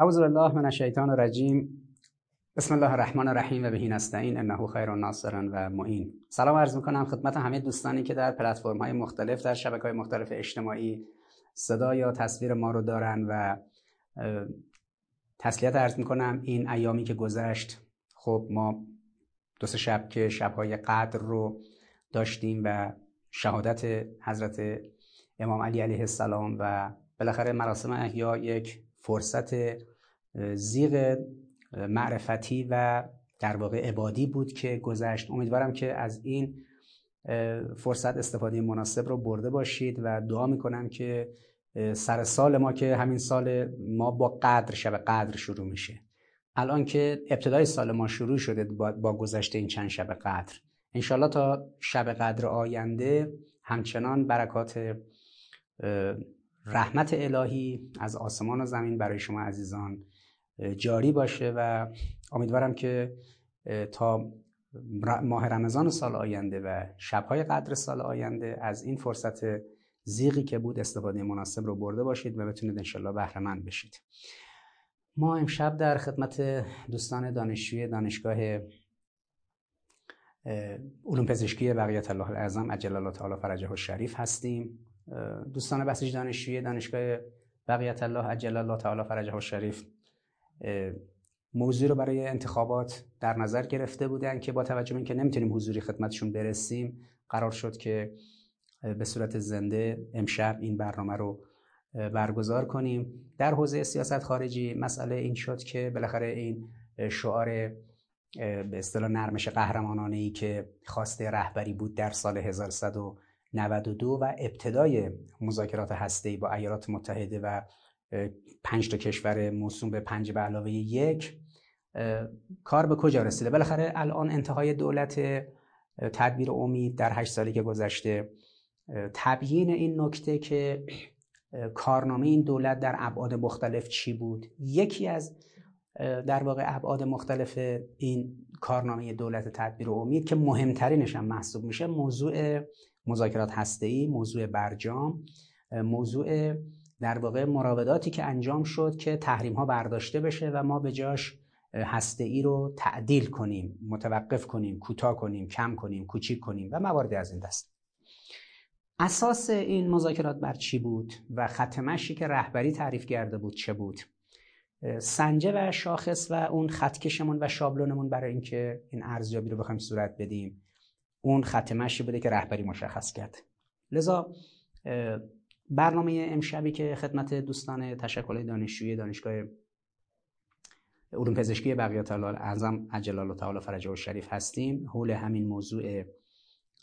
اعوذ بالله من الشیطان الرجیم. بسم الله الرحمن الرحیم و بهی نستعین انه خیر ناصر و معین. سلام عرض می‌کنم خدمت همه دوستانی که در پلتفرم های مختلف در شبکه های مختلف اجتماعی صدا یا تصویر ما رو دارن و تسلیت عرض می‌کنم این ایامی که گذشت. خب ما دو سه شب که شبهای قدر رو داشتیم و شهادت حضرت امام علی علیه السلام و بالاخره مراسم احیا یک فرصت زیغ معرفتی و در واقع عبادی بود که گذشت. امیدوارم که از این فرصت استفاده مناسب رو برده باشید و دعا می‌کنم که سر سال ما که همین سال ما با قدر شب قدر شروع میشه. الان که ابتدای سال ما شروع شده با گذشته این چند شب قدر. انشالله تا شب قدر آینده همچنان برکات رحمت الهی از آسمان و زمین برای شما عزیزان جاری باشه و امیدوارم که تا ماه رمضان سال آینده و شبهای قدر سال آینده از این فرصت زیغی که بود استفاده مناسب رو برده باشید و بتونید انشالله بهرهمند بشید. ما امشب در خدمت دوستان دانشجوی دانشگاه علوم پزشکی بقیت الله اعظم عجل الله تعالی فرجه شریف هستیم. دوستان بسیج دانشجوی دانشگاه بقیت الله عجل الله تعالی فرجه شریف موضوع رو برای انتخابات در نظر گرفته بودن که با توجه به اینکه نمی‌تونیم حضوری خدمتشون برسیم قرار شد که به صورت زنده امشب این برنامه رو برگزار کنیم. در حوزه سیاست خارجی مسئله این شد که بالاخره این شعار به اصطلاح نرمش قهرمانانه ای که خواسته رهبری بود در سال 1192 و ابتدای مذاکرات هسته‌ای با ایالات متحده و پنج تا کشور موسوم به پنج به علاوه یک کار به کجا رسیده؟ بالاخره الان انتهای دولت تدبیر امید در هشت سالی که گذشته تبیین این نکته که کارنامه این دولت در ابعاد مختلف چی بود؟ یکی از در واقع ابعاد مختلف این کارنامه دولت تدبیر امید که مهمترینش هم محسوب میشه موضوع مذاکرات هسته‌ای موضوع برجام موضوع در واقع مراوداتی که انجام شد که تحریم ها برداشته بشه و ما به جاش هسته ای رو تعدیل کنیم متوقف کنیم کوتاه کنیم کم کنیم کوچیک کنیم و مواردی از این دست. اساس این مذاکرات بر چی بود و خط مشی که رهبری تعریف کرده بود چه بود؟ سنجه و شاخص و اون خطکشمون و شابلونمون برای اینکه این ارزیابی رو بخوایم صورت بدیم. اون خط مشی بوده که رهبری مشخص کرد. لذا برنامه امشبی که خدمت دوستان تشکل دانشجویی دانشگاه علوم پزشکی بقیت الله اعظم عجل الله تعالی فرجه و شریف هستیم. حول همین موضوع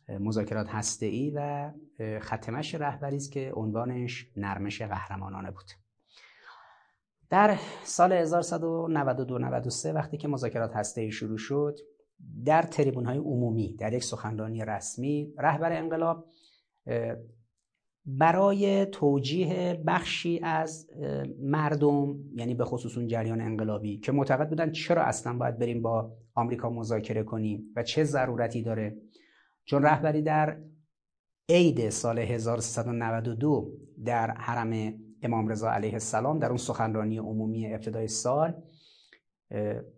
مذاکرات هسته و ختمش رهبری است که عنوانش نرمش قهرمانانه بود. در سال 1192 93 وقتی که مذاکرات هسته شروع شد در تریبون های عمومی در یک سخنرانی رسمی رهبر انقلاب برای توجیه بخشی از مردم یعنی به خصوص اون جریان انقلابی که معتقد بودن چرا اصلا باید بریم با آمریکا مذاکره کنیم و چه ضرورتی داره. چون رهبری در عید سال 1392 در حرم امام رضا علیه السلام در اون سخنرانی عمومی ابتدای سال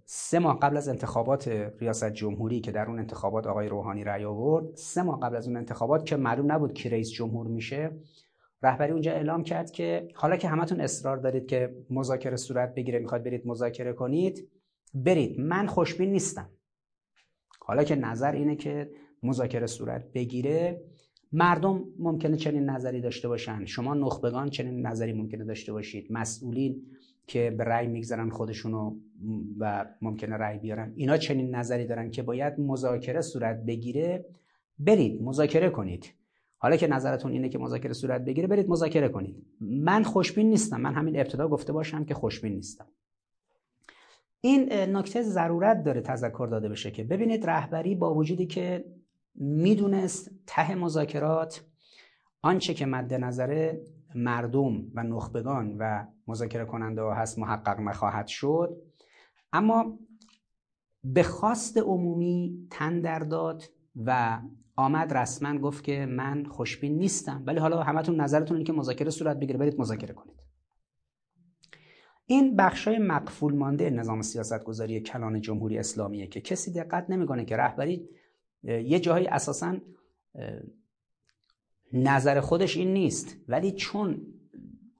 سه ماه قبل از انتخابات ریاست جمهوری که در اون انتخابات آقای روحانی رأی آورد سه ماه قبل از اون انتخابات که معلوم نبود کی رئیس جمهور میشه رهبری اونجا اعلام کرد که حالا که همتون اصرار دارید که مذاکره صورت بگیره می‌خواد برید مذاکره کنید برید. من خوشبین نیستم. حالا که نظر اینه که مذاکره صورت بگیره مردم ممکنه چنین نظری داشته باشن. شما نخبگان چنین نظری ممکنه داشته باشید. مسئولین که به رأی می‌گذارن خودشونو و ممکنه رأی بیارن. اینا چنین نظری دارن که باید مذاکره صورت بگیره. برید مذاکره کنید. حالا که نظرتون اینه که مذاکره صورت بگیره برید مذاکره کنید. من خوشبین نیستم. من همین ابتدا گفته باشم که خوشبین نیستم. این نکته ضرورت داره تذکر داده بشه که ببینید رهبری با وجودی که می‌دونست ته مذاکرات آنچه که مد نظر مردم و نخبگان و مذاکره کننده ها هست محقق نخواهد شد. اما به خواست عمومی تن در داد و آمد رسما گفت که من خوشبین نیستم. ولی حالا همتون نظرتون اینه که مذاکره صورت بگیره. برید مذاکره کنید. این بخشای مقفول مانده نظام سیاستگذاری کلان جمهوری اسلامیه که کسی دقت نمی‌کنه که رهبری یه جایی اساسا نظر خودش این نیست. ولی چون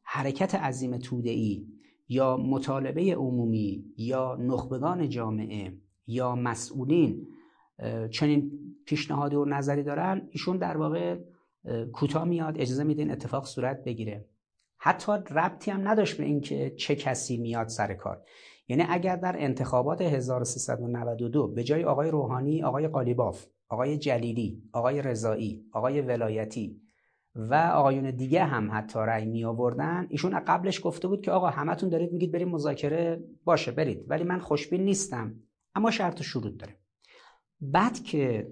حرکت عظیم توده ای یا مطالبه عمومی یا نخبگان جامعه یا مسئولین چنین پیشنهادی و نظری دارن ایشون در واقع کوتاه میاد اجازه میده این اتفاق صورت بگیره. حتی ربطی هم نداشت به اینکه چه کسی میاد سر کار. یعنی اگر در انتخابات 1392 به جای آقای روحانی آقای قالیباف آقای جلیلی آقای رضایی آقای ولایتی و آقایون دیگه هم حتی رأی می آوردن ایشون قبلش گفته بود که آقا همتون دارید میگید بریم مذاکره باشه برید. ولی من خوشبین نیستم. اما شرط و شروط داره. بعد که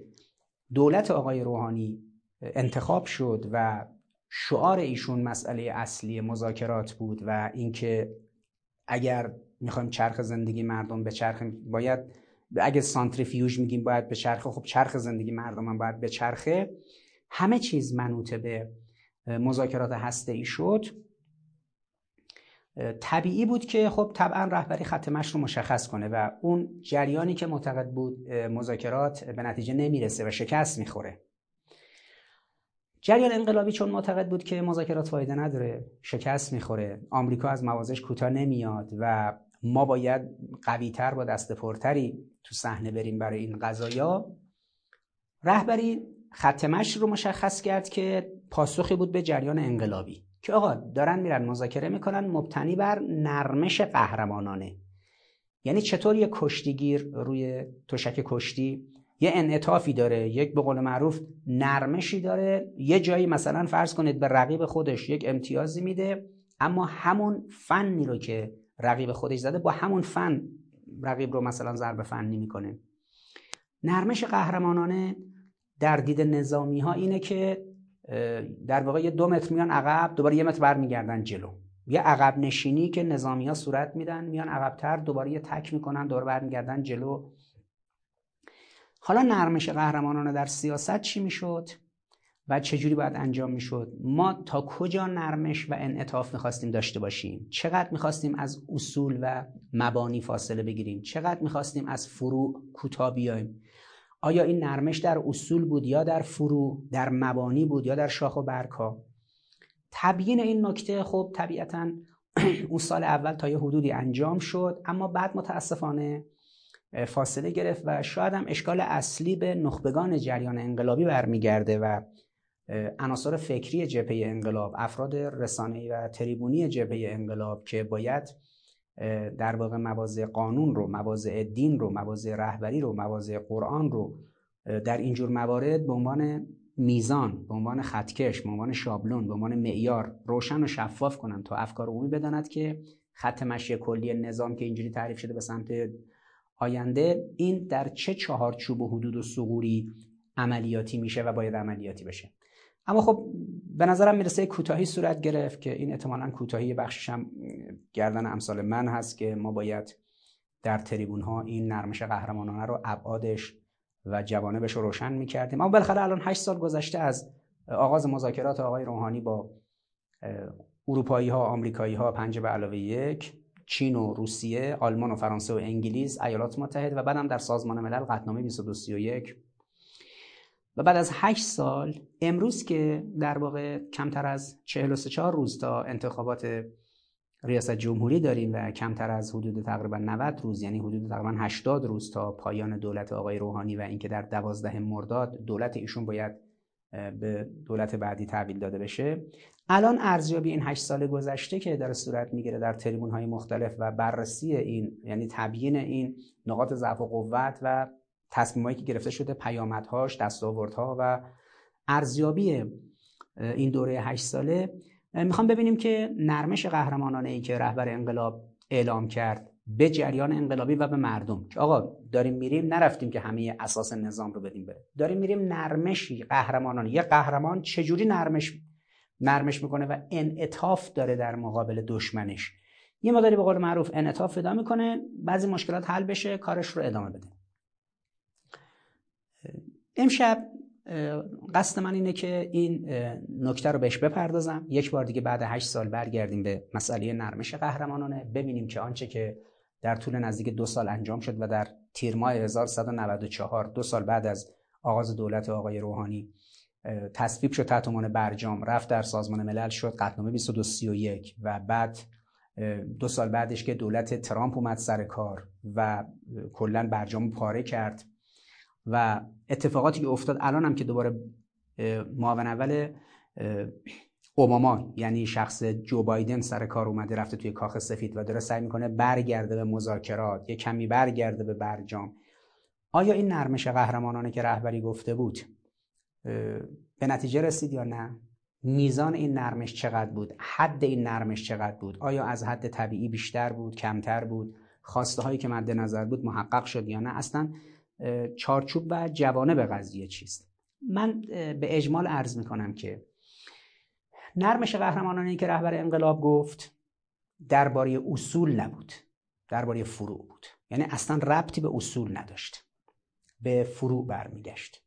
دولت آقای روحانی انتخاب شد و شعار ایشون مسئله اصلی مذاکرات بود و اینکه اگر می‌خوایم چرخ زندگی مردم به چرخ باید اگه سانتریفیوژ میگیم باید به چرخ خب چرخ زندگی مردم هم باید به چرخه. همه چیز منوطه به مذاکرات هسته ای شد طبیعی بود که خب طبعا رهبری خط رو مشخص کنه و اون جریانی که معتقد بود مذاکرات به نتیجه نمی‌رسه و شکست می‌خوره. جریان انقلابی چون معتقد بود که مذاکرات فایده نداره شکست می‌خوره. آمریکا از موازش کوتاه نمیاد و ما باید قویتر با دست پرتری تو صحنه بریم برای این قضایا. رهبری خط رو مشخص کرد که پاسخی بود به جریان انقلابی که آقا دارن میرن مذاکره می‌کنن مبتنی بر نرمش قهرمانانه. یعنی چطور یه کشتیگیر روی تشک کشتی یه انعطافی داره یک به قول معروف نرمشی داره یه جایی مثلا فرض کنید به رقیب خودش یک امتیازی میده اما همون فنی رو که رقیب خودش زده با همون فن رقیب رو مثلا ضرب فنی می‌کنه. نرمش قهرمانانه در دید نظامی ها اینه که در واقع یه دو متر میان عقب دوباره یه متر برمیگردن جلو. یه عقب نشینی که نظامی ها صورت میدن میان عقبتر دوباره یه تک می‌کنن دوباره برمیگردن جلو. حالا نرمش قهرمانانه در سیاست چی می‌شد؟ و چجوری باید انجام می‌شد؟ ما تا کجا نرمش و انعطاف می‌خواستیم داشته باشیم؟ چقدر می‌خواستیم از اصول و مبانی فاصله بگیریم؟ چقدر می‌خواستیم از فروع کوتاه بیایم؟ آیا این نرمش در اصول بود یا در فروع در مبانی بود یا در شاخ و برکا تبیین این نکته خب طبیعتا اون سال اول تا یه حدودی انجام شد اما بعد متاسفانه فاصله گرفت و شاید هم اشکال اصلی به نخبگان جریان انقلابی برمیگرده و عناصر فکری جبهه انقلاب افراد رسانه‌ای و تریبونی جبهه انقلاب که باید در واقع مواضع قانون رو مواضع دین رو مواضع رهبری رو مواضع قرآن رو در اینجور موارد به عنوان میزان به عنوان خطکش به عنوان شابلون به عنوان معیار روشن و شفاف کنن تا افکار عمومی بداند که خط مشی کلی نظام که اینجوری تعریف شده به سمت آینده این در چه چهارچوب و حدود و سغوری عملیاتی میشه و باید عملیاتی بشه. اما خب به نظرم می‌رسه کوتاهی صورت گرفت که این احتمالا کوتاهی بخشش هم گردن امثال من هست که ما باید در تریبون ها این نرمش قهرمانانه رو ابعادش و جوانبش رو روشن می‌کردیم. اما بالاخره الان 8 سال گذشته از آغاز مذاکرات آقای روحانی با اروپایی ها آمریکایی ها پنج به علاوه یک چین و روسیه آلمان و فرانسه و انگلیس ایالات متحده و بعدم در سازمان ملل قطعنامه 2231 و بعد از 8 سال امروز که در واقع کمتر از 43 روز تا انتخابات ریاست جمهوری داریم و کمتر از حدود تقریبا 90 روز یعنی حدود تقریبا 80 روز تا پایان دولت آقای روحانی و اینکه در 12 مرداد دولت ایشون باید به دولت بعدی تحویل داده بشه. الان ارزیابی این 8 سال گذشته که در صورت می‌گیره در تریبون های مختلف و بررسی این یعنی تبیین این نقاط ضعف و قوت و تصمیمایی که گرفته شده پیامدهاش دستاوردها و ارزیابی این دوره 8 ساله. می‌خوام ببینیم که نرمش قهرمانانه ای که رهبر انقلاب اعلام کرد به جریان انقلابی و به مردم. که آقا داریم میریم نرفتیم که همه اساس نظام رو بدیم بره داریم میریم نرمشی قهرمانانه یه قهرمان چجوری نرمش نرمش می‌کنه و انعطاف داره در مقابل دشمنش؟ یه مقداری به قول معروف انعطاف پیدا می‌کنه بعضی مشکلات حل بشه کارش رو ادامه بده. امشب قصد من اینه که این نکته رو بهش بپردازم. یک بار دیگه بعد هشت سال برگردیم به مسئله نرمش قهرمانانه. ببینیم که آنچه که در طول نزدیک دو سال انجام شد و در تیر ماه 1194 دو سال بعد از آغاز دولت آقای روحانی تصویب شد تحت عنوان برجام رفت در سازمان ملل شد قطعنامه 2231 و بعد دو سال بعدش که دولت ترامپ اومد سر کار و کلا برجام پاره کرد و اتفاقاتی که افتاد الان هم که دوباره معاون اول اوباما یعنی شخص جو بایدن سر کار اومده رفته توی کاخ سفید و داره سعی می‌کنه برگرده به مذاکرات یه کمی برگرده به برجام. آیا این نرمش قهرمانانه که رهبری گفته بود به نتیجه رسید یا نه؟ میزان این نرمش چقدر بود؟ حد این نرمش چقدر بود؟ آیا از حد طبیعی بیشتر بود کمتر بود؟ خواسته هایی که مد نظر بود محقق شد یا نه؟ اصلا چارچوب و جوانه به قضیه چیست؟ من به اجمال عرض می‌کنم که نرمش قهرمانانی که رهبر انقلاب گفت درباره اصول نبود درباره فروع بود. یعنی اصلا ربطی به اصول نداشت. به فروع برمیگشت.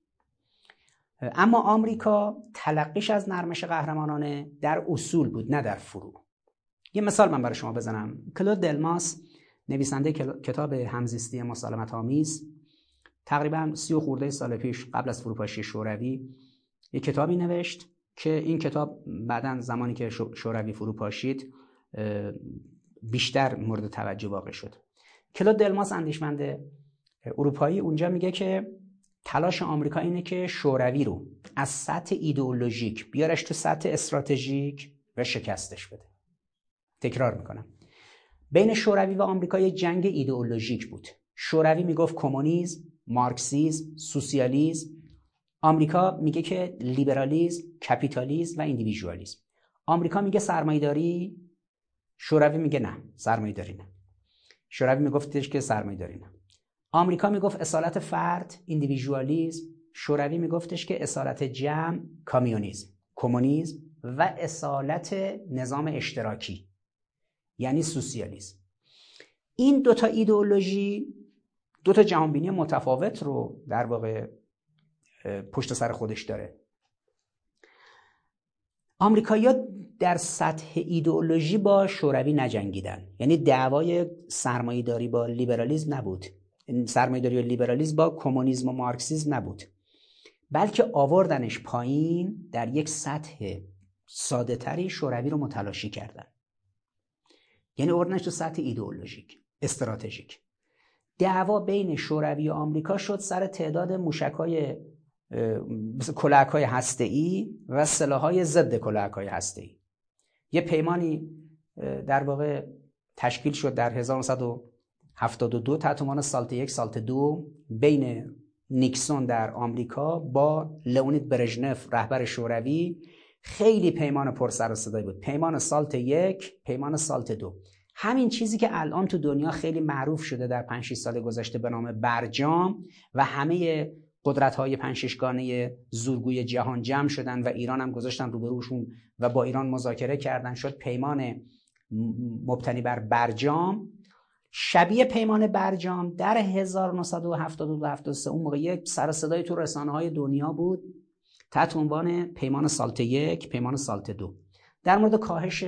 اما آمریکا تلقیش از نرمش قهرمانانه در اصول بود نه در فروع. یه مثال من برای شما بزنم. کلود دلماس نویسنده کتاب همزیستی مسالمت آمیز تقریبا سی و خورده سال پیش قبل از فروپاشی شوروی یه کتابی نوشت که این کتاب بعدا زمانی که شوروی فروپاشید بیشتر مورد توجه واقع شد. کلود دلماس اندیشمند اروپایی اونجا میگه که تلاش آمریکا اینه که شوروی رو از سطح ایدئولوژیک بیارش تو سطح استراتژیک و شکستش بده. تکرار می‌کنم. بین شوروی و آمریکا یه جنگ ایدئولوژیک بود. شوروی می‌گفت کمونیسم مارکسیسم سوسیالیسم آمریکا میگه که لیبرالیسم کپیتالیسم و ایندیویژوالیسم آمریکا میگه سرمایه‌داری؟ شوروی میگه نه سرمایه‌داری نه. شوروی میگفتش که سرمایه‌داری نه. آمریکا می‌گفت اصالت فرد ایندیویژوالیسم شوروی میگفتش که اصالت جمع کامیونیسم کمونیسم و اصالت نظام اشتراکی یعنی سوسیالیسم این دوتا ایدئولوژی دوتا جهانبینی متفاوت رو در واقع پشت سر خودش داره. آمریکایی‌ها در سطح ایدئولوژی با شوروی نجنگیدن. یعنی دعوای سرمایه‌داری با لیبرالیسم نبود. سرمایه‌داری و لیبرالیسم با کمونیسم و مارکسیسم نبود. بلکه آوردنش پایین در یک سطح ساده تری شوروی رو متلاشی کردن. یعنی آوردنش تو سطح ایدئولوژیک استراتژیک. دعوا بین شوروی و آمریکا شد سر تعداد موشکای کلک های هسته ای و سلاح های ضد کلک های هسته ای یه پیمانی در واقع تشکیل شد در 1972 تحت عنوان سالت یک سالت دو بین نیکسون در آمریکا با لئونید برژنف رهبر شوروی. خیلی پیمان پر سر و صدایی بود. پیمان سالت یک پیمان سالت دو. همین چیزی که الان تو دنیا خیلی معروف شده در 5 سال گذشته به نام برجام و همه قدرت های پنششگانه زورگوی جهان جمع شدن و ایران هم گذاشتن روبروشون و با ایران مذاکره کردن شد پیمان مبتنی بر برجام. شبیه پیمان برجام در 1972 73 اون موقع یک سر صدای تو رسانه های دنیا بود تحت عنوان پیمان سالت یک پیمان سالت دو. در مورد کاهش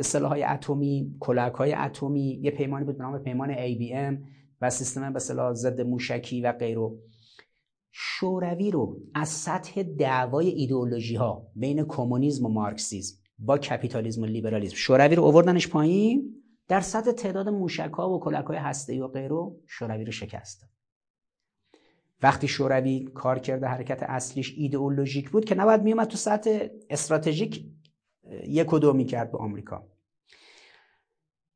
سلاح های اتمی کلک های اتمی یه پیمانی بود نام پیمان ABM و سیستم به صلاح ضد موشکی و غیره شوروی رو از سطح دعوای ایدئولوژی ها بین کمونیسم و مارکسیسم با کپیتالیسم و لیبرالیسم شوروی رو اووردنش پایین. در سطح تعداد موشک ها و کلک های هسته و غیره شوروی رو شکست. وقتی شوروی کار کرده حرکت اصلیش ایدئولوژیک بود که نباید میومد تو سطح استراتژیک یک و دو می‌کرد به آمریکا.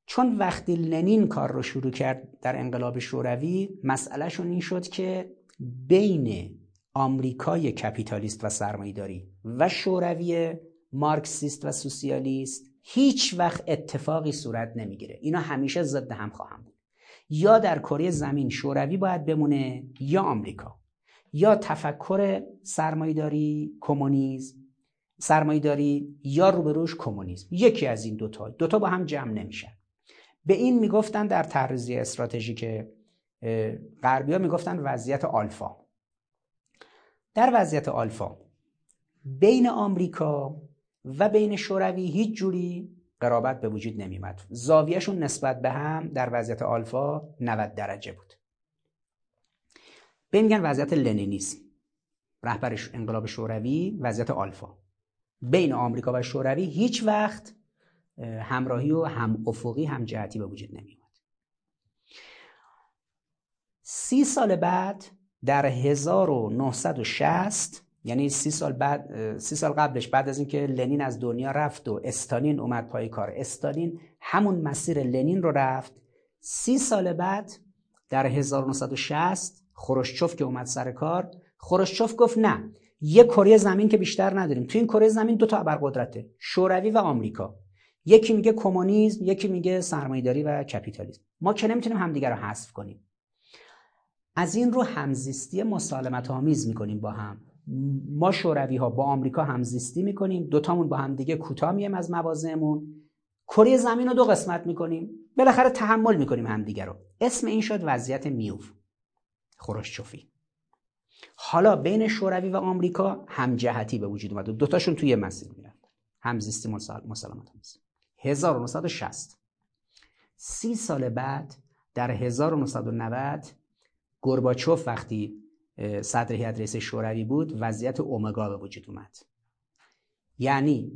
چون وقتی لنین کار رو شروع کرد در انقلاب شوروی مسئلهشون این شد که بین آمریکای کپیتالیست و سرمایهداری و شوروی مارکسیست و سوسیالیست هیچ وقت اتفاقی صورت نمی‌گیره. اینا همیشه ضد هم خواهم بود. یا در کره زمین شوروی باید بمونه یا آمریکا. یا تفکر سرمایهداری کمونیسم سرمایهداری یا روبروش کمونیسم. یکی از این دوتا. دوتا با هم جمع نمیشن. به این می‌گفتن در استراتژیک غربی ها می‌گفتن وضعیت آلفا. در وضعیت آلفا بین آمریکا و بین شوروی هیچ جوری قرابت به وجود نمیمد زاویهشون نسبت به هم در وضعیت آلفا 90 درجه بود. به میگن وضعیت لنینیسم. رهبر انقلاب شوروی وضعیت آلفا. بین آمریکا و شوروی هیچ وقت همراهی و هم افقی هم جهتی به وجود نمیومد سی سال بعد در 1960 یعنی سی سال بعد سی سال قبلش بعد از اینکه لنین از دنیا رفت و استالین اومد پای کار استالین همون مسیر لنین رو رفت. سی سال بعد در 1960 خروشچوف که اومد سر کار خروشچوف گفت نه یه کره زمین که بیشتر نداریم. تو این کره زمین دو تا ابرقدرته شوروی و آمریکا. یکی میگه کمونیسم یکی میگه سرمایه‌داری و کپیتالیسم. ما که نمی‌تونیم همدیگه رو حذف کنیم. از این رو همزیستی مسالمت آمیز می‌کنیم با هم. ما شوروی ها با آمریکا همزیستی می‌کنیم. دوتامون با هم دیگه کوتاه میم از موازهمون. کره زمین رو دو قسمت می‌کنیم. بالاخره تحمل می‌کنیم همدیگه رو. اسم این شد وضعیت میوف. خروشچوفی حالا بین شوروی و آمریکا همجهتی به وجود اومد و دوتاشون توی مسیر می‌رفت همزیستی مسالمت آمیز 1960 سی سال بعد در 1990 گرباچوف وقتی صدر هیئت رئیس شوروی بود وضعیت اومگا به وجود اومد. یعنی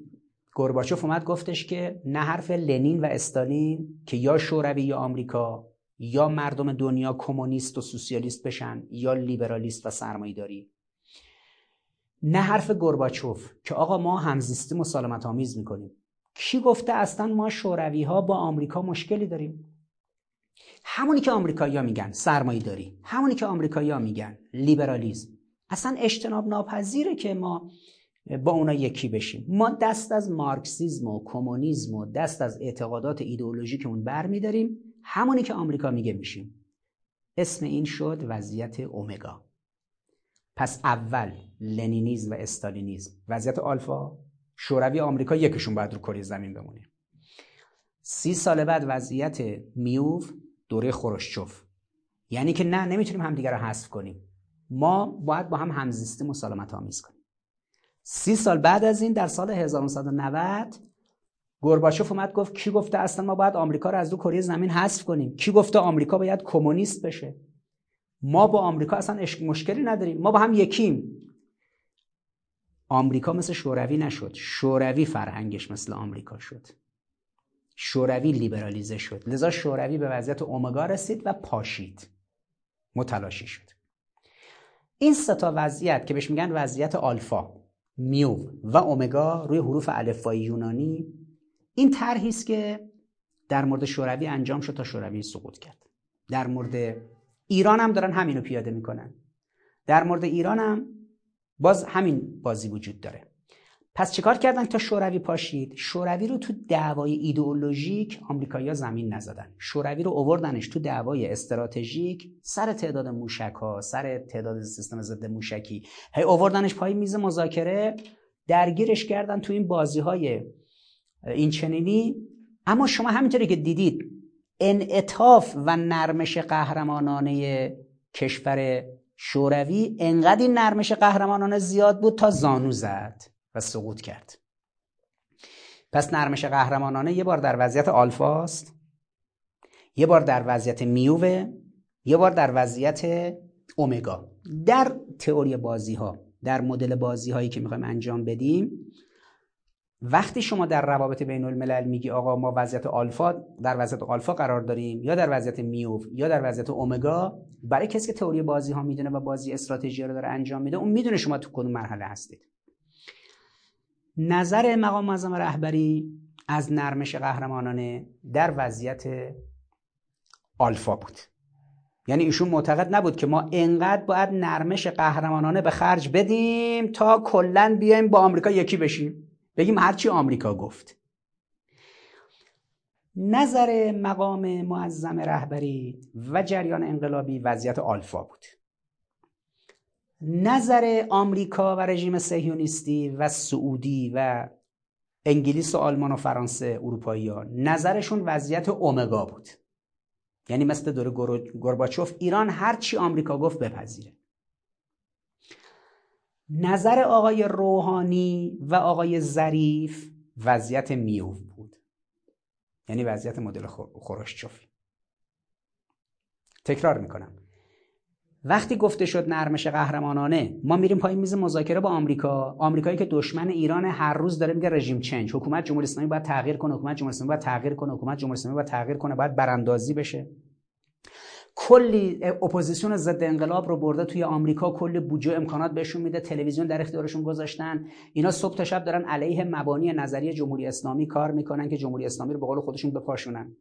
گرباچوف اومد گفتش که نه حرف لنین و استالین که یا شوروی یا آمریکا یا مردم دنیا کمونیست و سوسیالیست بشن یا لیبرالیست و سرمایه‌داری. نه حرف گرباچوف که آقا ما همزیستی مسالمت آمیز می‌کنیم. کی گفته اصلا ما شوروی ها با آمریکا مشکلی داریم؟ همونی که آمریکایی‌ها میگن سرمایه داری همونی که آمریکایی‌ها میگن لیبرالیسم اصلا اجتناب ناپذیره که ما با اونا یکی بشیم. ما دست از مارکسیزم و کمونیسم و دست از اعتقادات ایدئولوژیکمون برمیداریم. همونی که آمریکا میگه میشیم. اسم این شد وضعیت اومگا. پس اول لنینیزم و استالینیزم. وضعیت آلفا شوروی آمریکا یکشون باید رو کره زمین بمونه. سی سال بعد وضعیت میوف دوره خروشچوف. یعنی که نه نمی‌تونیم همدیگه رو حذف کنیم. ما باید با هم همزیستی مسالمت آمیز کنیم. سی سال بعد از این در سال 1990 گرباچوف اومد گفت کی گفته اصلا ما باید آمریکا رو از دو کره زمین حذف کنیم؟ کی گفته آمریکا باید کمونیست بشه؟ ما با آمریکا اصلا مشکلی نداریم. ما با هم یکیم. آمریکا مثل شوروی نشد. شوروی فرهنگش مثل آمریکا شد. شوروی لیبرالیزه شد. لذا شوروی به وضعیت اومگا رسید و پاشید. متلاشی شد. این سه تا وضعیت که بهش میگن وضعیت آلفا میو و اومگا روی حروف الفبای یونانی این طرحی است که در مورد شوروی انجام شد تا شوروی سقوط کرد. در مورد ایران هم دارن همینو پیاده می‌کنن. در مورد ایران هم باز همین بازی وجود داره. پس چیکار کردن تا شوروی پاشید؟ شوروی رو تو دعوای ایدئولوژیک آمریکایی‌ها زمین نزدن. شوروی رو اووردنش تو دعوای استراتژیک سر تعداد موشک ها سر تعداد سیستم ضد موشکی. هی اووردنش پای میز مذاکره درگیرش کردن تو این بازی های این چنینی. اما شما همینطوری که دیدید انعطاف و نرمش قهرمانانه کشور شوروی انقدر این نرمش قهرمانانه زیاد بود تا زانو زد و سقوط کرد. پس نرمش قهرمانانه یه بار در وضعیت آلفاست یه بار در وضعیت میوه یه بار در وضعیت اومگا. در تئوری بازی ها در مدل بازی هایی که می‌خوایم انجام بدیم وقتی شما در روابط بین الملل میگی آقا ما وضعیت آلفا در وضعیت آلفا قرار داریم یا در وضعیت میوف یا در وضعیت اومگا برای کسی که تئوری بازی ها می‌دونه و بازی استراتژی رو داره انجام میده اون می‌دونه شما تو کدوم مرحله هستید. نظر مقام معظم رهبری از نرمش قهرمانانه در وضعیت آلفا بود. یعنی ایشون معتقد نبود که ما انقدر باید نرمش قهرمانانه به خرج بدیم تا کلا بیایم با آمریکا یکی بشیم. بگیم هرچی آمریکا گفت. نظر مقام معظم رهبری و جریان انقلابی وضعیت آلفا بود. نظر آمریکا و رژیم سهیونیستی و سعودی و انگلیس و آلمان و فرانسه اروپایی ها نظرشون وضعیت اومگا بود. یعنی مثل دوره گرباچوف ایران هرچی آمریکا گفت بپذیره. نظر آقای روحانی و آقای ظریف وضعیت میوف بود. یعنی وضعیت مدل خروشچوفی تکرار می‌کنم. وقتی گفته شد نرمش قهرمانانه ما میریم پای میز مذاکره با آمریکا. آمریکایی که دشمن ایران هر روز داره میگه regime change. حکومت جمهوری اسلامی باید تغییر کنه حکومت جمهوری اسلامی باید تغییر کنه حکومت جمهوری اسلامی باید تغییر کنه باید براندازی بشه. کلی اپوزیسیون ضد انقلاب رو برده توی آمریکا کلی بودجه امکانات بهشون میده تلویزیون در اختیارشون گذاشتن. اینا صبح تا شب دارن علیه مبانی نظریه جمهوری اسلامی کار می‌کنن که جمهوری اسلامی رو به قول خودشون بپاشونن.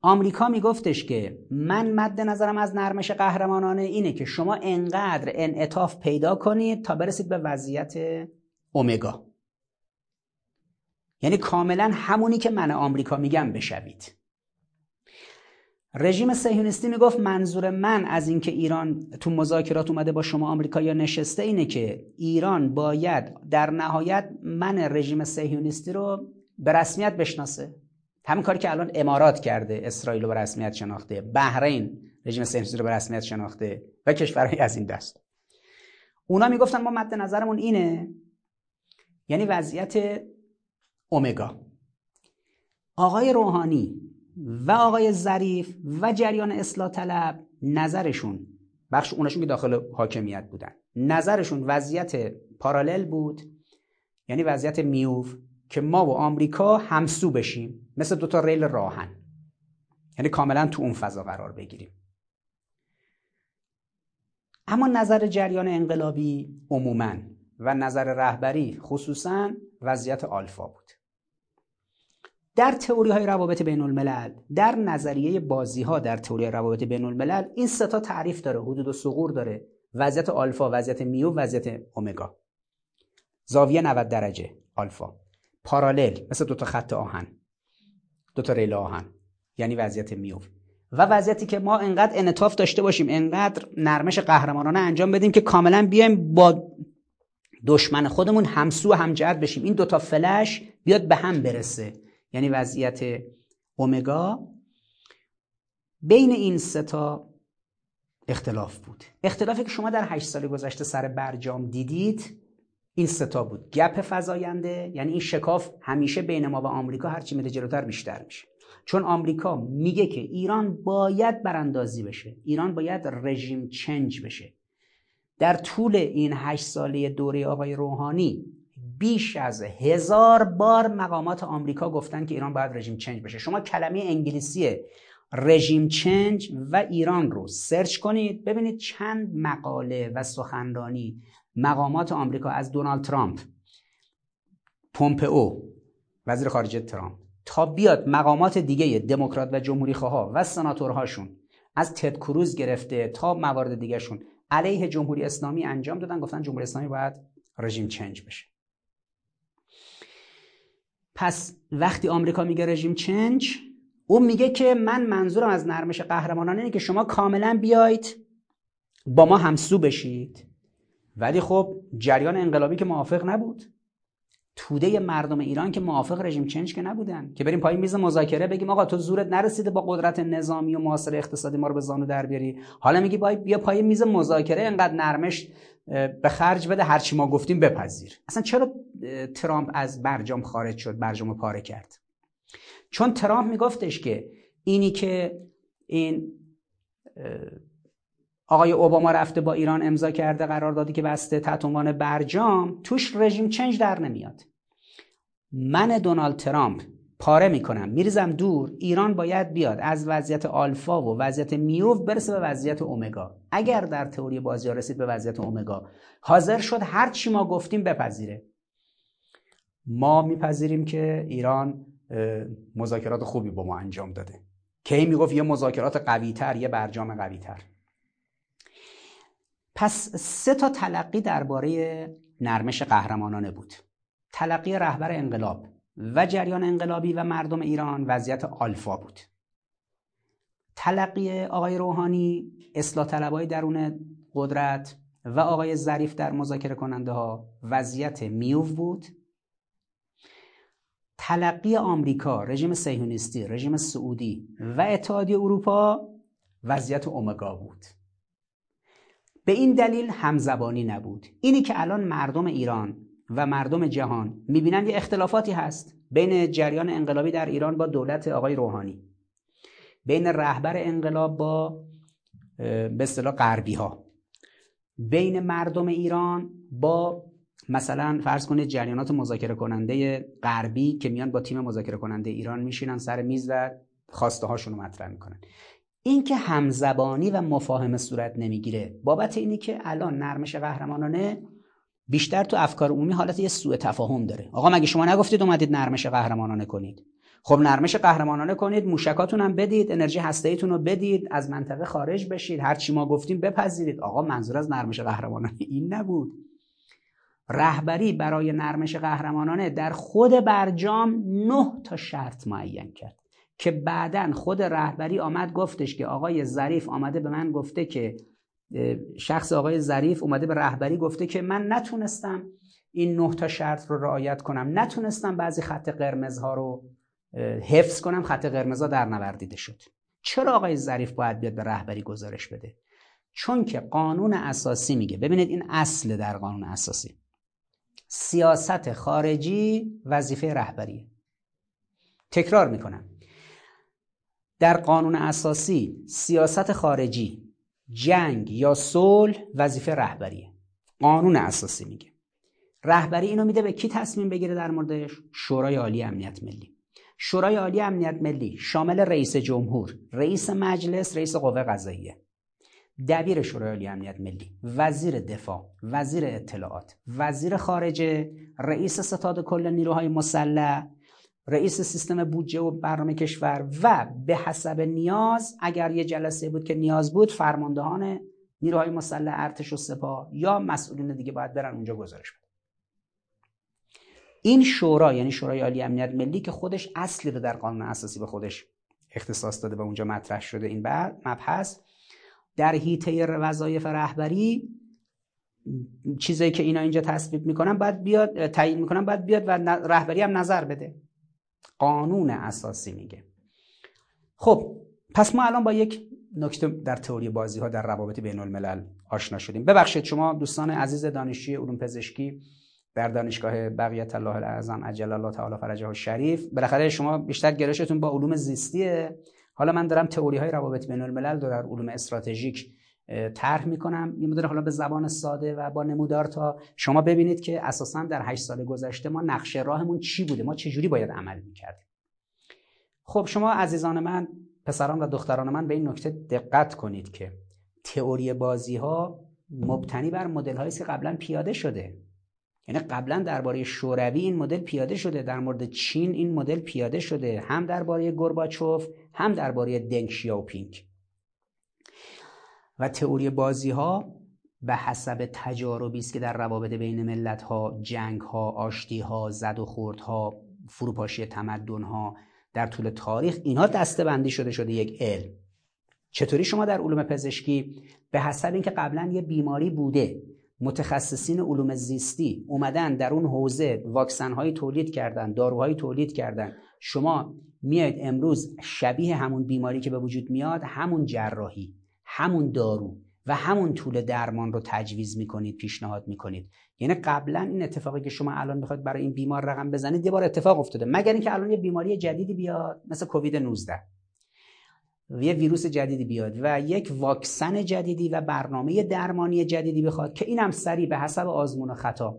آمریکا میگفتش که من مد نظرم از نرمش قهرمانانه اینه که شما انقدر انعطاف پیدا کنید تا برسید به وضعیت اومگا. یعنی کاملا همونی که من آمریکا میگم بشوید. رژیم صهیونیستی می‌گفت منظور من از اینکه ایران تو مذاکرات اومده با شما آمریکا یا نشسته اینه که ایران باید در نهایت من رژیم صهیونیستی رو به رسمیت بشناسه. همین کاری که الان امارات کرده اسرائیل رو به رسمیت شناخته بحرین رژیم صهیونیستی رو به رسمیت شناخته و کشورهای از این دست. اونا می‌گفتن ما مد نظرمون اینه یعنی وضعیت اومگا. آقای روحانی و آقای ظریف و جریان اصلاح طلب نظرشون بخش اونشون که داخل حاکمیت بودن نظرشون وضعیت پارالل بود یعنی وضعیت میوف که ما و آمریکا همسو بشیم مثل دوتا ریل راهن. یعنی کاملا تو اون فضا قرار بگیریم. اما نظر جریان انقلابی عموما و نظر رهبری خصوصا وضعیت آلفا بود. در تئوری های روابط بین الملل در نظریه بازی ها در تئوری روابط بین الملل این ستا تعریف داره حدود و سقور داره. وضعیت آلفا وضعیت میو وضعیت اومگا. زاویه 90 درجه آلفا. پارالل مثل دو تا خط آهن. دو تا ریل آهن. یعنی وضعیت میو. و وضعیتی که ما انقدر انطاف داشته باشیم انقدر نرمش قهرمانانه انجام بدیم که کاملا بیایم با دشمن خودمون همسو و همجهت بشیم. این دوتا فلش بیاد به هم برسه. یعنی وضعیت اومگا بین این سه تا اختلاف بود. اختلافی که شما در هشت سال گذشته سر برجام دیدید این ستا بود. گپ فضاینده یعنی این شکاف همیشه بین ما و آمریکا هرچی میره جلوتر بیشتر میشه. چون آمریکا میگه که ایران باید براندازی بشه. ایران باید رژیم چنج بشه. در طول این هشت ساله دوره آقای روحانی بیش از هزار بار مقامات آمریکا گفتن که ایران باید رژیم چنج بشه. شما کلمه انگلیسی رژیم چنج و ایران رو سرچ کنید ببینید چند مقاله و سخنرانی مقامات آمریکا از دونالد ترامپ پومپئو وزیر خارجه ترامپ. تا بیاد مقامات دیگه دموکرات و جمهوری خواه و سناتورهاشون از تد کروز گرفته تا موارد دیگه شون علیه جمهوری اسلامی انجام دادن گفتن جمهوری اسلامی باید رژیم چنج بشه. پس وقتی آمریکا میگه رژیم چنج اون میگه که من منظورم از نرمش قهرمانانه اینه که شما کاملا بیاید با ما همسو بشید. ولی خب جریان انقلابی که موافق نبود. توده مردم ایران که موافق رژیم چنج که نبودن. که بریم پای میز مذاکره بگیم آقا تو زورت نرسیده با قدرت نظامی و معاصر اقتصادی ما رو به زانو در بیاری. حالا میگی بیا پای میز مذاکره انقدر نرمش به خرج بده هرچی ما گفتیم بپذیر. اصلا چرا ترامپ از برجام خارج شد برجام پاره کرد؟ چون ترامپ میگفتش که اینی که این آقای اوباما رفته با ایران امضا کرده قراردادی که بسته تحت عنوان برجام توش رژیم چنج در نمیاد. من دونالد ترامپ پاره می‌کنم. میریزم دور ایران باید بیاد. از وضعیت آلفا و وضعیت میوف برسه به وضعیت اومگا. اگر در تئوری بازی رسید به وضعیت اومگا. حاضر شد هر چی ما گفتیم بپذیره. ما میپذیریم که ایران مذاکرات خوبی با ما انجام داده. کی می‌گفت یه مذاکرات قوی تر یه برجام قوی تر پس سه تا تلقی درباره نرمش قهرمانانه بود. تلقی رهبر انقلاب. و جریان انقلابی و مردم ایران وضعیت آلفا بود. تلقی آقای روحانی اصلاح طلبای درون قدرت و آقای ظریف در مذاکره کننده ها وضعیت میوف بود. تلقی آمریکا رژیم صهیونیستی رژیم سعودی و اتحادیه اروپا وضعیت اومگا بود. به این دلیل همزبانی نبود. اینی که الان مردم ایران و مردم جهان می‌بینن یه اختلافاتی هست بین جریان انقلابی در ایران با دولت آقای روحانی بین رهبر انقلاب با به اصطلاح غربی ها بین مردم ایران با مثلا فرض کنید جریانات مذاکره کننده غربی که میان با تیم مذاکره کننده ایران میشینن سر میز و خواسته هاشون رو مطرح می‌کنن. این که همزبانی و مفاهمه صورت نمی‌گیره بابت اینی که الان نرمش قهرمانانه بیشتر تو افکار عمومی حالت یه سوء تفاهم داره. آقا مگه شما نگفتید اومدید نرمش قهرمانانه کنید؟ خب نرمش قهرمانانه کنید موشکاتون هم بدید انرژی هسته ایتون رو بدید از منطقه خارج بشید هر چی ما گفتیم بپذیرید. آقا منظور از نرمش قهرمانانه این نبود. رهبری برای نرمش قهرمانانه در خود برجام نه تا شرط معین کرد که بعدا خود رهبری آمد گفتش که آقای ظریف آمده به من گفته که شخص آقای ظریف اومده به رهبری گفته که من نتونستم این نه تا شرط رو رعایت کنم. نتونستم بعضی خط قرمزها رو حفظ کنم. خط قرمزها در نوردیده شد. چرا آقای ظریف باید بیاد به رهبری گزارش بده؟ چون که قانون اساسی میگه. ببینید این اصل در قانون اساسی. سیاست خارجی وظیفه رهبریه. تکرار می‌کنم. در قانون اساسی سیاست خارجی جنگ یا صلح وظیفه رهبریه. قانون اساسی میگه. رهبری اینو میده به کی تصمیم بگیره در موردش؟ شورای عالی امنیت ملی. شورای عالی امنیت ملی شامل رئیس جمهور رئیس مجلس رئیس قوه قضاییه. دبیر شورای عالی امنیت ملی وزیر دفاع وزیر اطلاعات وزیر خارجه رئیس ستاد کل نیروهای مسلح رئیس سیستم بودجه و برنامه کشور و به حسب نیاز اگر یه جلسه بود که نیاز بود فرماندهان نیروهای مسلح ارتش و سپاه یا مسئولین دیگه باید برن اونجا گزارش بدن. این شورا یعنی شورای عالی امنیت ملی که خودش اصلی رو در قانون اساسی به خودش اختصاص داده و اونجا مطرح شده این مبحث در حیطه وظایف رهبری چیزایی که اینا اینجا تصویب می‌کنن باید بیاد تعیین می‌کنن باید بیاد و رهبری هم نظر بده. قانون اساسی میگه. خب پس ما الان با یک نکته در تئوری بازی ها در روابط بین الملل آشنا شدیم. ببخشید شما دوستان عزیز دانشجوی علوم پزشکی در دانشگاه بقیت الله الاعظم عجل الله تعالی فرجه شریف بالاخره شما بیشتر گرایشتون با علوم زیستیه. حالا من دارم تئوری های روابط بین الملل رو در علوم استراتژیک طرح می‌کنم. یه مدل حالا به زبان ساده و با نمودار تا شما ببینید که اساسا در 8 سال گذشته ما نقشه راهمون چی بوده؟ ما چه جوری باید عمل می‌کردیم؟ خب شما عزیزان من پسران و دختران من به این نکته دقت کنید که تئوری بازی ها مبتنی بر مدل هایی که قبلا پیاده شده. یعنی قبلا درباره شوروی این مدل پیاده شده در مورد چین این مدل پیاده شده هم درباره گورباچوف هم درباره دنگ شیاوپینگ. و تئوری بازی ها به حسب تجاربی است که در روابط بین ملت ها جنگ ها آشتی ها زد و خورد ها فروپاشی تمدن ها در طول تاریخ اینها دسته بندی شده شده یک علم. چطوری شما در علوم پزشکی به حسب اینکه قبلا یه بیماری بوده متخصصین علوم زیستی اومدن در اون حوزه واکسن هایی تولید کردن داروهایی تولید کردن شما میاید امروز شبیه همون بیماری که به وجود میاد همون جراحی. همون دارو و همون طول درمان رو تجویز می‌کنید پیشنهاد می‌کنید. یعنی قبلا این اتفاقی که شما الان می‌خواید برای این بیمار رقم بزنید یه بار اتفاق افتاده. مگر اینکه الان یه بیماری جدیدی بیاد مثل کووید 19 یه ویروس جدیدی بیاد و یک واکسن جدیدی و برنامه درمانی جدیدی بخواد که اینم سریع به حسب آزمون و خطا.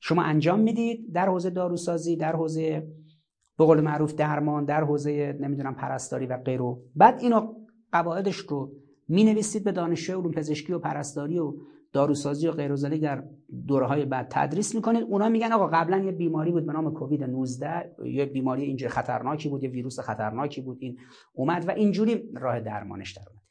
شما انجام می‌دید در حوزه داروسازی در حوزه به قول معروف درمان در حوزه نمی‌دونم پرستاری و غیره بعد اینو قواعدش رو می نویسید به دانشجو علوم پزشکی و پرستاری و داروسازی و غیر در دوره های بعد تدریس می‌کنید. اونا میگن آقا قبلا یه بیماری بود به نام کووید 19 یه بیماری اینجوری خطرناکی بود یه ویروس خطرناکی بود. این اومد و اینجوری راه درمانش در اومد.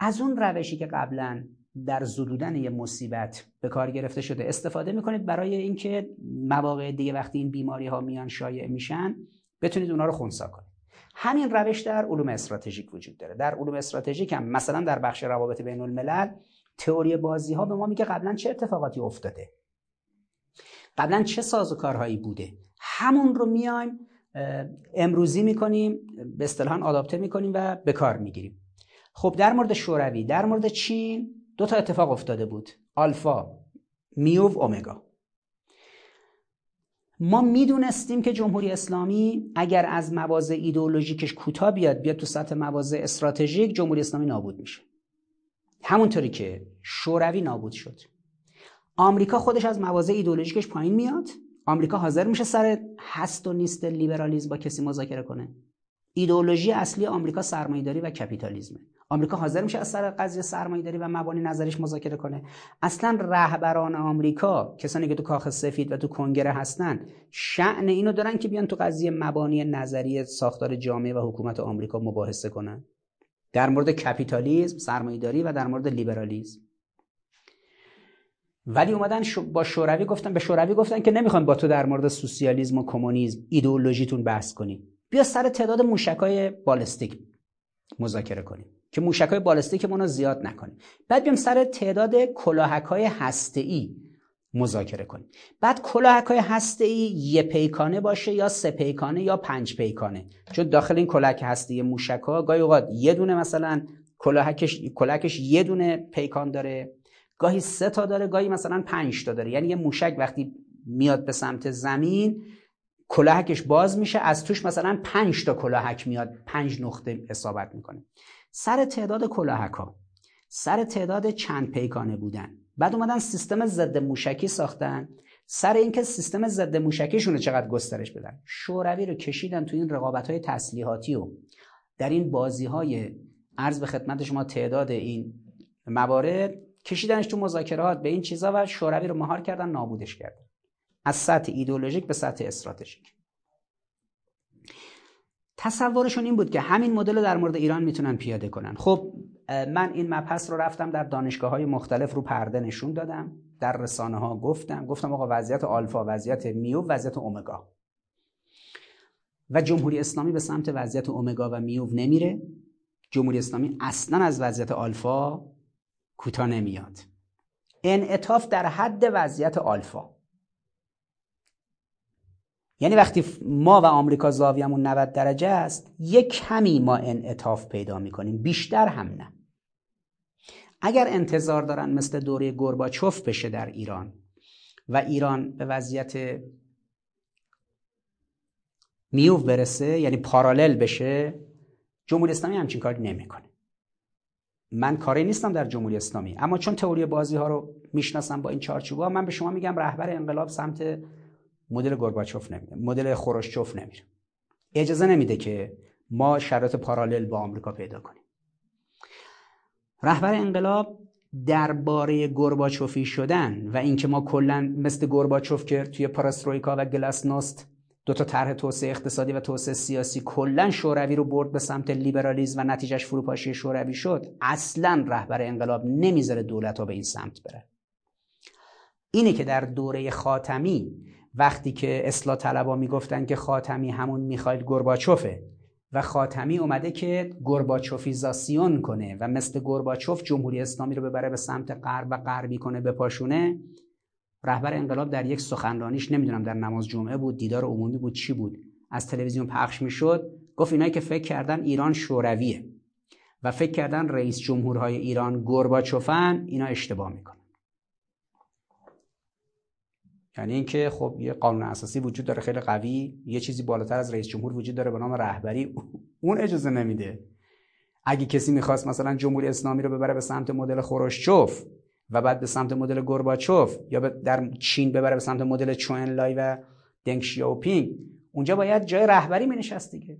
از اون روشی که قبلا در زدودن یه مصیبت به کار گرفته شده استفاده می‌کنید برای اینکه مواقع دیگه وقتی این بیماری ها میان شایع میشن بتونید اونا رو خونسا کنید. همین روش در علوم استراتژیک وجود داره. در علوم استراتژیک هم مثلا در بخش روابط بین الملل تئوری بازی ها به ما میگه قبلا چه اتفاقاتی افتاده؟ قبلا چه سازوکارهایی بوده؟ همون رو میایم امروزی می‌کنیم به اصطلاح آداپته می‌کنیم و به کار می‌گیریم. خب در مورد شوروی در مورد چین دو تا اتفاق افتاده بود. آلفا میو اومگا. ما می‌دونستیم که جمهوری اسلامی اگر از مواضع ایدئولوژیکش کوتاه بیاد بیاد تو سطح مواضع استراتژیک جمهوری اسلامی نابود میشه. همونطوری که شوروی نابود شد. آمریکا خودش از مواضع ایدئولوژیکش پایین میاد. آمریکا حاضر میشه سر هست و نیست لیبرالیسم با کسی مذاکره کنه. ایدئولوژی اصلی آمریکا سرمایه‌داری و کپیتالیسمه آمریکا حاضر میشه از سر قضیه سرمایه‌داری و مبانی نظرش مذاکره کنه. اصلا رهبران آمریکا کسانی که تو کاخ سفید و تو کنگره هستن شعن اینو دارن که بیان تو قضیه مبانی نظری ساختار جامعه و حکومت آمریکا مباحثه کنن. در مورد کپیتالیسم سرمایه‌داری و در مورد لیبرالیسم ولی اومدن با شوروی گفتن به شوروی گفتن که نمی‌خوان با تو در مورد سوسیالیسم و کمونیسم ایدئولوژیتون بحث کنیم بیا سر تعداد موشکای بالستیک مذاکره کنیم. که موشکای بالستیک رو زیاد نکنیم. بعد بیام سر تعداد کلاهکای هسته‌ای مذاکره کنیم. بعد کلاهکای هسته‌ای یه پیکانه باشه یا سه پیکانه یا پنج پیکانه. چون داخل این کلاهک هسته‌ای موشکا گاهی اوقات یه دونه مثلا کلاهکش کلاهکش یه دونه پیکان داره گاهی سه تا داره گاهی مثلا پنج تا داره. یعنی یه موشک وقتی میاد به سمت زمین کلاهکش باز میشه از توش مثلا پنج تا کلاهک میاد. پنج نقطه اصابت می‌کنه. سر تعداد کلاهک ها سر تعداد چند پیکانه بودن. بعد اومدن سیستم ضد موشکی ساختن. سر اینکه سیستم ضد موشکیشون چقدر گسترش بدن. شوروی رو کشیدن تو این رقابت های تسلیحاتی و در این بازی های عرض به خدمت شما تعداد این موارد کشیدنش تو مذاکرات به این چیزا و شوروی رو مهار کردن نابودش کردن. از سطح ایدولوژیک به سطح استراتژیک. تصورشون این بود که همین مدل رو در مورد ایران می‌تونن پیاده کنن. خب من این مبحث رو رفتم در دانشگاه های مختلف رو پرده نشون دادم در رسانه ها گفتم. گفتم آقا وضعیت آلفا وضعیت میو وضعیت اومگا. و جمهوری اسلامی به سمت وضعیت اومگا و میو نمیره. جمهوری اسلامی اصلا از وضعیت آلفا کوتاه نمیاد. انعطاف در حد وضعیت آلفا. یعنی وقتی ما و آمریکا زاویمون 90 درجه است یک کمی ما انعطاف پیدا می‌کنیم بیشتر هم نه. اگر انتظار دارن مثل دوره گرباچوف بشه در ایران و ایران به وضعیت میوف برسه یعنی پارالل بشه جمهوری اسلامی همچین کاری نمی‌کنه. من کاری نیستم در جمهوری اسلامی اما چون تئوری بازی ها رو می‌شناسم با این چارچوبا من به شما میگم رهبر انقلاب سمت مدل گورباچوف نمیره مدل خروشچوف نمیره اجازه نمیده که ما شرایط پارالل با آمریکا پیدا کنیم. رهبر انقلاب درباره گورباچوفی شدن و اینکه ما کلا مثل گورباچوف که توی پاراسترویکا و گلاسنوست دو تا طرح توسعه اقتصادی و توسعه سیاسی کلا شوروی رو برد به سمت لیبرالیسم و نتیجهش فروپاشی شوروی شد اصلا رهبر انقلاب نمی‌ذاره دولت ها به این سمت بره. اینه که در دوره خاتمی وقتی که اصلاح طلبا می‌گفتن که خاتمی همون میخایل گرباچوفه و خاتمی اومده که گرباچوفیزاسیون کنه و مثل گرباچوف جمهوری اسلامی رو ببره به سمت غرب و غربی کنه بپاشونه رهبر انقلاب در یک سخنرانیش نمی‌دونم در نماز جمعه بود دیدار عمومی بود چی بود؟ از تلویزیون پخش می‌شد گفت اینایی که فکر کردن ایران شورویه و فکر کردن رئیس جمهورهای ایران گرباچوفن اینا اشتباه می‌کنن. یعنی اینکه خب یه قانون اساسی وجود داره خیلی قوی. یه چیزی بالاتر از رئیس جمهور وجود داره به نام رهبری. اون اجازه نمیده. اگه کسی می‌خواست مثلا جمهوری اسلامی رو ببره به سمت مدل خروشچوف و بعد به سمت مدل گورباچوف یا در چین ببره به سمت مدل چوئن لای و دنگ شیاوپینگ اونجا باید جای رهبری می نشست دیگه.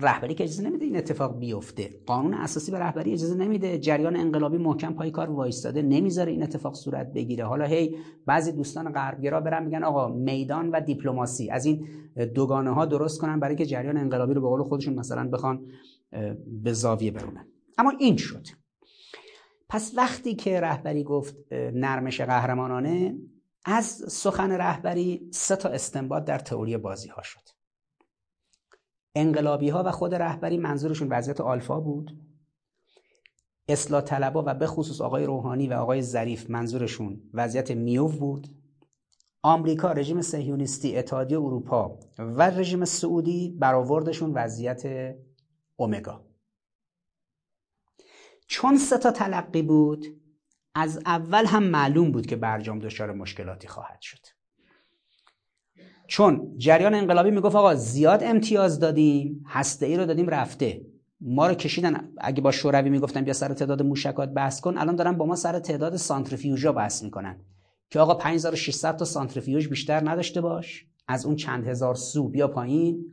رهبری که اجازه نمیده این اتفاق بیفته. قانون اساسی به رهبری اجازه نمیده. جریان انقلابی محکم پای کار وایستاده. نمی‌ذاره این اتفاق صورت بگیره. حالا هی بعضی دوستان غربگرا برن میگن آقا میدان و دیپلماسی از این دوگانه ها درست کنن برای که جریان انقلابی رو به قول خودشون مثلا بخوان به زاویه برونن. اما این شد. پس وقتی که رهبری گفت نرمش قهرمانانه از سخن رهبری سه تا استنباط در تئوری بازی ها شد. انقلابی ها و خود رهبری منظورشون وضعیت آلفا بود. اصلاح طلبا و به خصوص آقای روحانی و آقای ظریف منظورشون وضعیت میوو بود. آمریکا رژیم صهیونیستی اتحادیه اروپا و رژیم سعودی برآوردشون وضعیت اومگا. چون سه تا تلقی بود از اول هم معلوم بود که برجام دچار مشکلاتی خواهد شد. چون جریان انقلابی می‌گفت آقا زیاد امتیاز دادیم هسته ای رو دادیم رفته. ما رو کشیدن. اگه با شوروی می‌گفتن بیا سر تعداد موشکات بحث کن الان دارن با ما سر تعداد سانتریفیوژا بحث می‌کنن. که آقا 5600 تا سانتریفیوژ بیشتر نداشته باش از اون چند هزار سو. بیا پایین.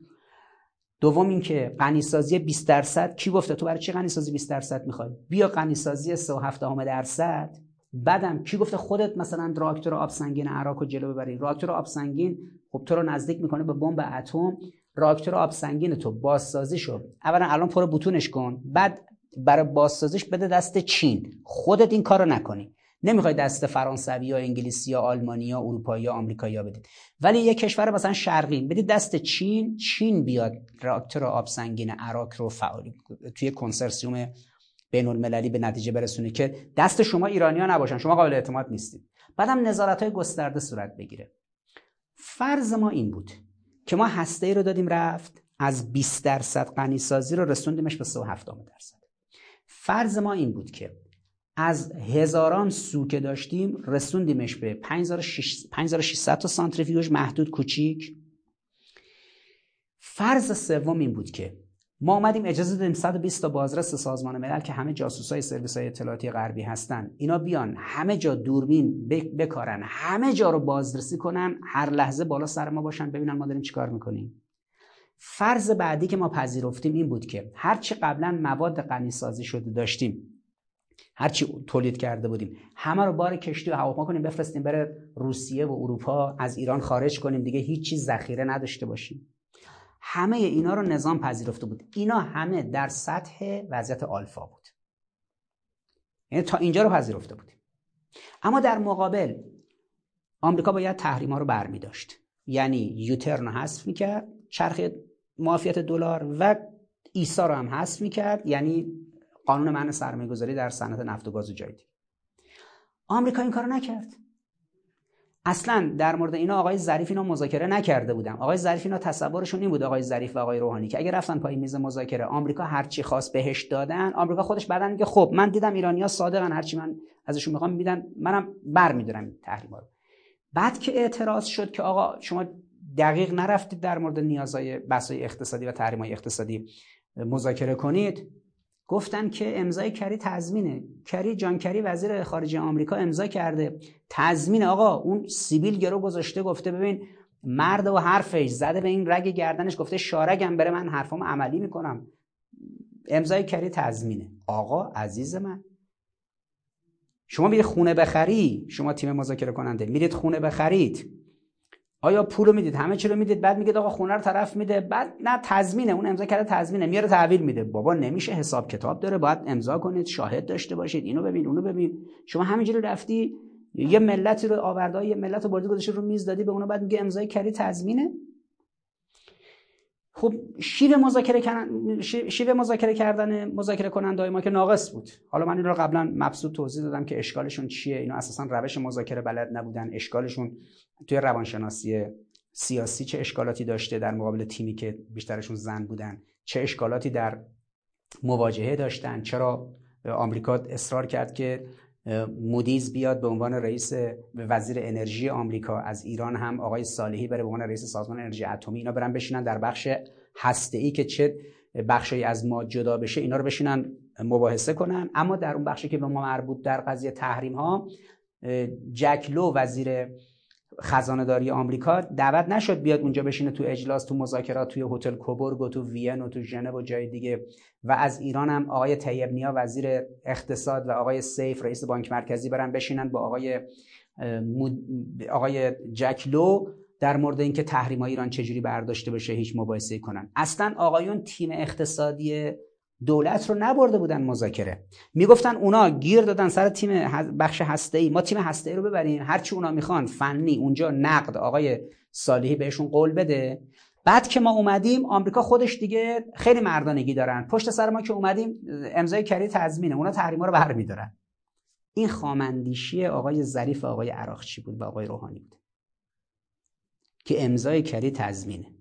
دوم اینکه غنیسازی 20 درصد. کی گفته؟ تو برای چی غنیسازی 20 درصد می‌خوای؟ بیا غنیسازی 3.7 درصد. بعدم کی گفته خودت مثلا راکتور آب سنگین عراق رو جلو ببری؟ راکتور آب سنگین خب تو رو نزدیک می‌کنه به بمب اتم. راکتور آب سنگین تو بازسازی شو اولا الان پر بوتونش کن بعد برای بازسازیش بده دست چین. خودت این کارو نکنی. نمی‌خوای دست فرانسوی یا انگلیسی یا آلمانی یا اروپایی یا آمریکایی بدید. ولی یه کشور مثلا شرقی بدید دست چین چین بیاد راکتور آب سنگین عراق رو فعال توی کنسرسیوم بین المللی به نتیجه برسونه که دست شما ایرانی ها نباشن. شما قابل اعتماد نیستید. بعدم نظارت های گسترده صورت بگیره. فرض ما این بود که ما هسته ای رو دادیم رفت از 20 درصد غنی سازی رو رسوندیمش به 3.7 درصد. فرض ما این بود که از هزاران سو که داشتیم رسوندیمش به 5600 تا سانتریفیوژ محدود کوچیک. فرض سوم این بود که ما اومدیم اجازه دادیم 120 تا بازرس سازمان ملل که همه جاسوسای سرویس های اطلاعاتی غربی هستن. اینا بیان همه جا دوربین بکارن همه جا رو بازرسی کنن هر لحظه بالا سر ما باشن ببینن ما داریم چیکار می‌کنیم. فرض بعدی که ما پذیرفتیم این بود که هرچی قبلا مواد غنی سازی شده داشتیم هرچی تولید کرده بودیم همه رو بار کشتی و هواپیما کنیم بفرستیم بره روسیه و اروپا از ایران خارج کنیم دیگه هیچ چیز ذخیره نداشته باشیم. همه اینا رو نظام پذیرفته بود. اینا همه در سطح وضعیت آلفا بود. یعنی تا اینجا رو پذیرفته بودیم اما در مقابل آمریکا باید تحریم ها رو برمی داشت. یعنی یوترن حذف می‌کرد چرخ معافیت دلار و ایسا رو هم حذف می‌کرد یعنی قانون من سرمایه گذاری در صنعت نفت و گاز و جای آمریکا این کارو نکرد. اصلا در مورد اینا آقای ظریف اینا مذاکره نکرده بودن آقای ظریف اینا تصورشون این بود آقای ظریف و آقای روحانی که اگه رفتن پای میز مذاکره آمریکا هر چی خواست بهش دادن آمریکا خودش بعدن میگه خب من دیدم ایرانیا صادقن هر چی من ازشون می‌خوام میدن منم برمیدارم تحریما رو. بعد که اعتراض شد که آقا شما دقیق نرفتید در مورد نیازهای بحث‌های اقتصادی و تحریم‌های اقتصادی مذاکره کنید گفتن که امضای کری تضمینه. کری جان کری وزیر خارجه آمریکا امضا کرده. تضمین آقا اون سیبیل گرو گذاشته گفته ببین مرد و حرفش زده به این رگ گردنش گفته شارگم بره من حرفام عملی می‌کنم. امضای کری تضمینه. آقا عزیز من. شما میرید خونه بخری شما تیم مذاکره کننده. میرید خونه بخرید. آیا پول رو می‌دید؟ همه چی رو می‌دید؟ بعد میگید آقا خونه رو طرف میده. بعد نه تضمینه. اون امضا کرده تضمینه. میاره تحویل میده. بابا نمیشه حساب کتاب داره. باید امضا کنید. شاهد داشته باشید. اینو ببین اونو ببین. شما همینجوری رفتی یه ملتی رو آورده یه ملت رو بردی گذاشته رو میز دادی به اونو بعد میگه امضای کردی تضمینه؟ خب شیوه مذاکره کردن شیوه مذاکره کردن مذاکره کننده ما که ناقص بود. حالا من این رو قبلا مبسوط توضیح دادم که اشکالشون چیه. اینا اساسا روش مذاکره بلد نبودن. اشکالشون توی روانشناسی سیاسی چه اشکالاتی داشته در مقابل تیمی که بیشترشون زن بودن؟ چه اشکالاتی در مواجهه داشتن؟ چرا آمریکا اصرار کرد که مودیز بیاد به عنوان رئیس وزیر انرژی آمریکا؟ از ایران هم آقای صالحی بره به عنوان رئیس سازمان انرژی اتمی اینا برن بشینن در بخش هسته ای که چه بخشی از ما جدا بشه اینا رو بشینن مباحثه کنن. اما در اون بخشی که به ما مربوط در قضیه تحریم ها جکلو وزیر خزانه داری آمریکا دعوت نشد بیاد اونجا بشینه تو اجلاس تو مذاکرات توی هتل کوبورگ و تو وین و تو ژنو و جای دیگه. و از ایران هم آقای طیب نیا وزیر اقتصاد و آقای سیف رئیس بانک مرکزی برن بشینن با آقای آقای جکلو در مورد اینکه تحریم ایران چجوری برداشته بشه هیچ مباحثه کنن. اصلا آقایون تیم اقتصادی دولت رو نبرده بودن مذاکره. می‌گفتن اونا گیر دادن سر تیم بخش هسته ای ما تیم هسته ای رو ببریم. هرچی اونا می‌خوان فنی اونجا نقد. آقای صالحی بهشون قول بده. بعد که ما اومدیم آمریکا خودش دیگه خیلی مردانگی دارن. پشت سر ما که اومدیم امضای کری تضمینه. اونا تحریما رو برمیدارن. این خامندیشی آقای ظریف آقای عراقچی بود و آقای روحانی بود. که امضای کری تضمینه.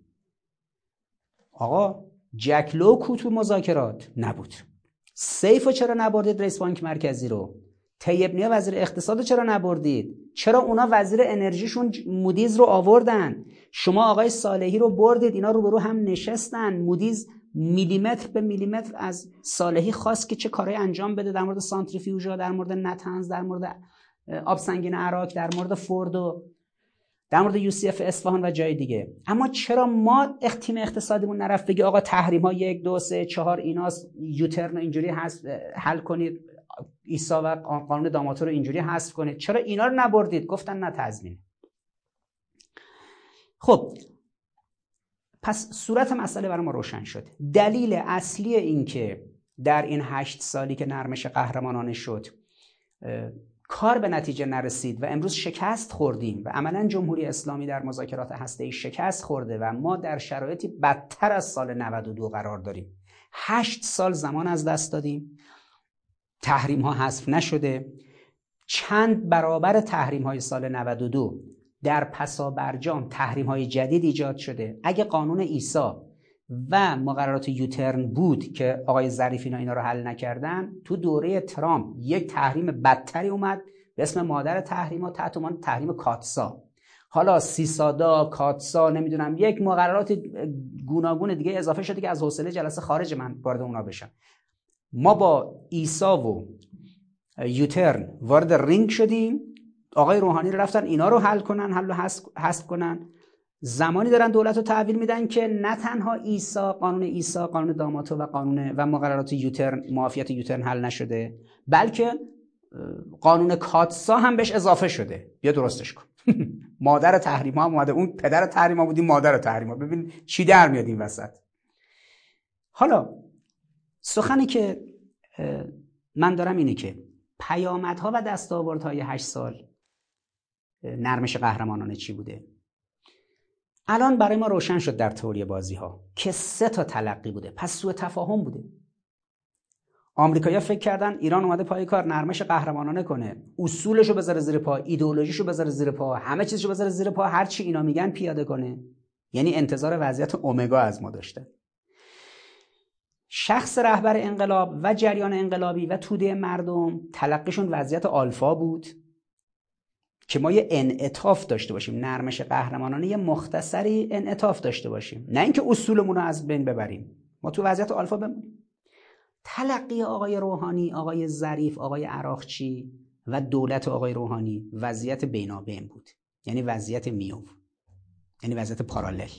آقا جکلو کو تو مذاکرات نبود. سیف چرا نبردید رئیس بانک مرکزی رو؟ طیب نیا وزیر اقتصاد چرا نبردید؟ چرا اونا وزیر انرژیشون مودیز رو آوردن؟ شما آقای صالحی رو بردید اینا رو برو هم نشستن. مودیز میلیمتر به میلیمتر از صالحی خواست که چه کارهایی انجام بده در مورد سانتریفیوژا در مورد نتنز در مورد آب سنگین عراق در مورد فوردو در مورد یو سی اف اصفهان و جای دیگه. اما چرا ما تیم اقتصادیمون نرفت؟ بگی آقا تحریم ها یک دو سه چهار ایناست یوترن اینجوری هست حل کنید ایسا و قانون داماتو رو اینجوری حذف کنید. چرا اینا رو نبردید؟ گفتن نه تضمین. خب پس صورت مسئله برای ما روشن شد. دلیل اصلی این که در این هشت سالی که نرمش قهرمانانه شد کار به نتیجه نرسید و امروز شکست خوردیم و عملا جمهوری اسلامی در مذاکرات هسته‌ای شکست خورده و ما در شرایطی بدتر از سال 92 قرار داریم. هشت سال زمان از دست دادیم. تحریم ها حذف نشده. چند برابر تحریم های سال 92 در پسا برجام تحریم های جدید ایجاد شده. اگه قانون ایسا و مقررات یوترن بود که آقای ظریف اینا اینا رو حل نکردن تو دوره ترامپ یک تحریم بدتری اومد به اسم مادر تحریم ها تحت عنوان تحریم کاتسا. حالا سیسادا کاتسا نمی‌دونم یک مقررات گوناگون دیگه اضافه شده که از حوصله جلسه خارج من وارد اونا بشم. ما با ایسا و یوترن وارد رینگ شدیم. آقای روحانی رفتن اینا رو حل کنن حل و حذف کنن. زمانی دارن دولت رو تحویل میدن که نه تنها ایسا قانون ایسا قانون داماتو و قانون و مقررات یوترن معافیت یوترن حل نشده بلکه قانون کاتسا هم بهش اضافه شده. بیا درستش کن. مادر تحریم ها اومده. اون پدر تحریم ها بودیم مادر تحریم ها ببین چی در میاد این وسط. حالا سخنی که من دارم اینه که پیامدها و دستاوردهای هشت سال نرمش قهرمانانه چی بوده؟ الان برای ما روشن شد در تئوری بازی ها که سه تا تلقی بوده. پس سوء تفاهم بوده. آمریکایی‌ها فکر کردن ایران اومده پای کار نرمش قهرمانانه کنه. اصولش رو بذاره زیر پا ایدئولوژیش رو بذاره زیر پا همه چیزش رو بذاره زیر پا هر چی اینا میگن پیاده کنه. یعنی انتظار وضعیت اومگا از ما داشته. شخص رهبر انقلاب و جریان انقلابی و توده مردم تلقیشون وضعیت آلفا بود. که ما یه انعطاف داشته باشیم. نرمش قهرمانانه یه مختصری انعطاف داشته باشیم. نه اینکه اصولمون رو از بین ببریم. ما تو وضعیت آلفا بمونیم. تلقی آقای روحانی آقای ظریف آقای عراقچی و دولت آقای روحانی وضعیت بینابین بود. یعنی وضعیت میو یعنی وضعیت پارالل.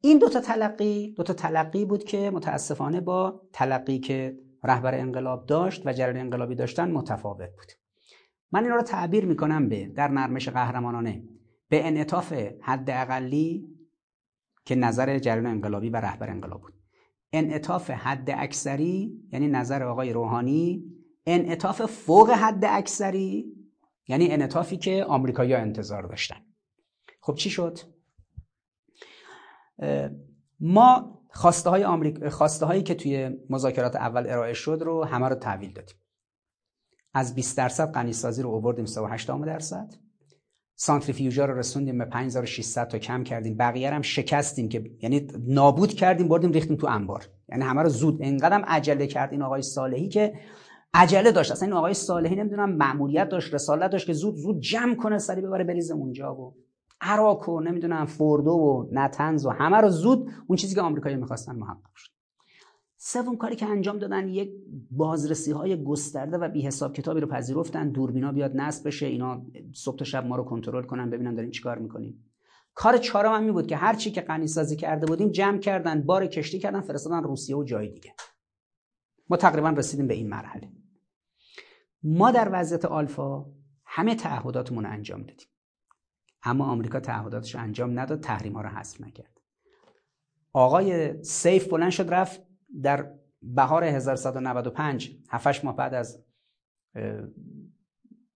این دوتا تلقی دوتا تلقی بود که متاسفانه با تلقی که رهبر انقلاب داشت و جریان انقلابی داشتن متفاوت بود. من این رو تعبیر می‌کنم به در نرمش قهرمانانه. به انعطاف حد اقلی که نظر جریان انقلابی و رهبر انقلاب بود. انعطاف حد اکثری یعنی نظر آقای روحانی. انعطاف فوق حد اکثری یعنی انعطافی که آمریکایی‌ها انتظار داشتن. خب چی شد؟ ما خواسته های آمریکا خواسته هایی که توی مذاکرات اول ارائه شد رو همه رو تحویل دادیم. از 20 درصد غنی سازی رو آوردیم 3.8 درصد. سانتریفیوژا رو رسوندیم به 5600 تا کم کردیم. بقیه هم شکستیم که یعنی نابود کردیم بردیم ریختیم تو انبار. یعنی همه رو زود. انقدرم عجله کرد این آقای صالحی که عجله داشت. اصلا این آقای صالحی نمی‌دونم مأموریت داشت رسالت داشت که زود زود جمع کنه سری ببره بریزه اونجا و عراق و نمی‌دونم فوردو و نتنز و همه رو زود اون چیزی که آمریکایی می‌خواستن محقق شد. سوم کاری که انجام دادن یک بازرسی های گسترده و بی حساب کتابی رو پذیرفتن. دوربینا بیاد نصب بشه اینا صبح تا شب ما رو کنترل کنن ببینن داریم چیکار می‌کنیم. کار چهارم هم می بود که هر چی که غنی سازی کرده بودیم جمع کردن بار کشتی کردن فرستادن روسیه و جای دیگه. ما تقریبا رسیدیم به این مرحله. ما در وضعیت آلفا همه تعهداتمون انجام دادیم. اما آمریکا تعهداتش انجام نداد تحریم ها رو حذف نکرد. آقای سیف بلند شد رفت در بهار 1195 7 ماه بعد از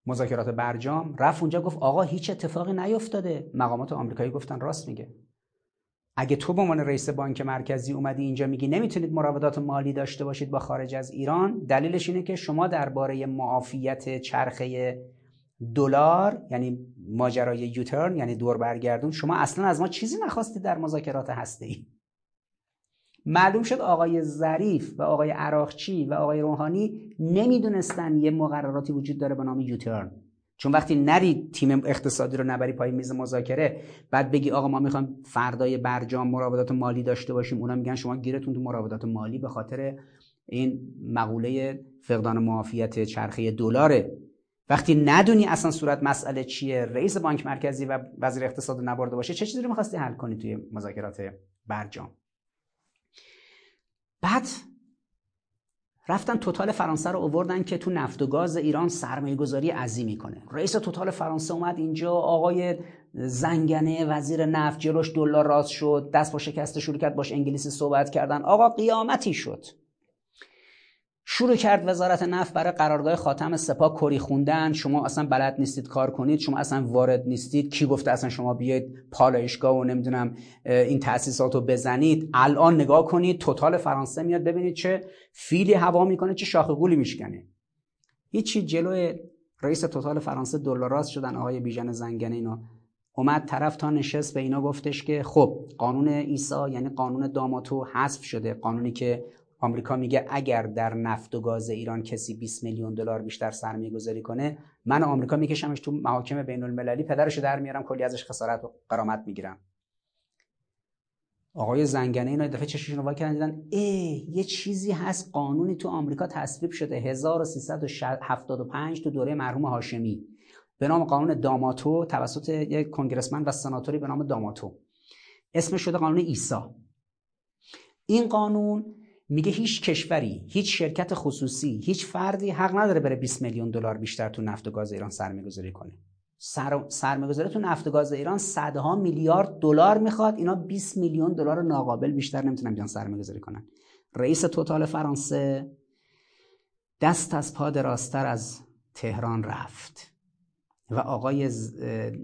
مذاکرات برجام رفت اونجا گفت آقا هیچ اتفاقی نیفتاده. مقامات آمریکایی گفتن راست میگه. اگه تو به عنوان رئیس بانک مرکزی اومدی اینجا میگی نمی‌تونید مراودات مالی داشته باشید با خارج از ایران دلیلش اینه که شما درباره معافیت چرخه دلار یعنی ماجرای یوترن یعنی دور برگردون شما اصلا از ما چیزی نخواستید در مذاکرات هسته ای معلوم شد آقای ظریف و آقای عراقچی و آقای روحانی نمی‌دونستن یه مقرراتی وجود داره به نام یوترن چون وقتی نری تیم اقتصادی رو نبری پای میز مذاکره بعد بگی آقا ما می‌خوایم فردای برجام مراودات مالی داشته باشیم اونا میگن شما گیرتون تو مراودات مالی به خاطر این مقوله فقدان معافیت چرخه دلاره. وقتی ندونی اصلا صورت مسئله چیه رئیس بانک مرکزی و وزیر اقتصاد نبرده باشه چه چیزی رو می‌خواستی حل کنی توی مذاکرات برجام؟ بعد رفتن توتال فرانسه رو اووردن که تو نفت و گاز ایران سرمایه گذاری عظیمی کنه. رئیس توتال فرانسه اومد اینجا آقای زنگنه وزیر نفت جلوش دلار راست شد دست با شکست شروع کرد باش انگلیسی صحبت کردن. آقا قیامتی شد. شروع کرد وزارت نفت برای قرارداد خاتم سپاه کری خوندن. شما اصلا بلد نیستید کار کنید شما اصلا وارد نیستید. کی گفته اصلا شما بیاید پالایشگاه و نمی‌دونم این تاسیسات رو بزنید؟ الان نگاه کنید توتال فرانسه میاد ببینید چه فیلی هوا می‌کنه چه شاخ گولی میشکنه. هیچی جلوی رئیس توتال فرانسه دلاراست شدن آقای بیژن زنگنه اینا. اومد طرف تا نشست به اینا گفتش که خب قانون ایسا یعنی قانون داماتو حذف شده. قانونی که آمریکا میگه اگر در نفت و گاز ایران کسی 20 میلیون دلار بیشتر سرمایه گذاری کنه من آمریکا میکشمش تو محاکم بین المللی پدرشو در میارم کلی ازش خسارت و قرامت می‌گیرم. آقای زنگنه اینا دفعه چششون رو کردن دیدن ای یه چیزی هست قانونی تو آمریکا تصویب شده 1375 تو دوره مرحوم هاشمی. به نام قانون داماتو توسط یک کنگرسمن و سناتوری به نام داماتو. اسمش شده قانون ایسا این قانون میگه هیچ کشوری هیچ شرکت خصوصی هیچ فردی حق نداره بره 20 میلیون دلار بیشتر تو نفت و گاز ایران سرمایه‌گذاری کنه. سر... سرمایه‌گذاری تو نفت و گاز ایران صدها میلیارد دلار می‌خواد. اینا 20 میلیون دلار ناقابل بیشتر نمی‌تونن بیان سرمایه‌گذاری کنن. رئیس توتال فرانسه دست از پا دراستر از تهران رفت و آقای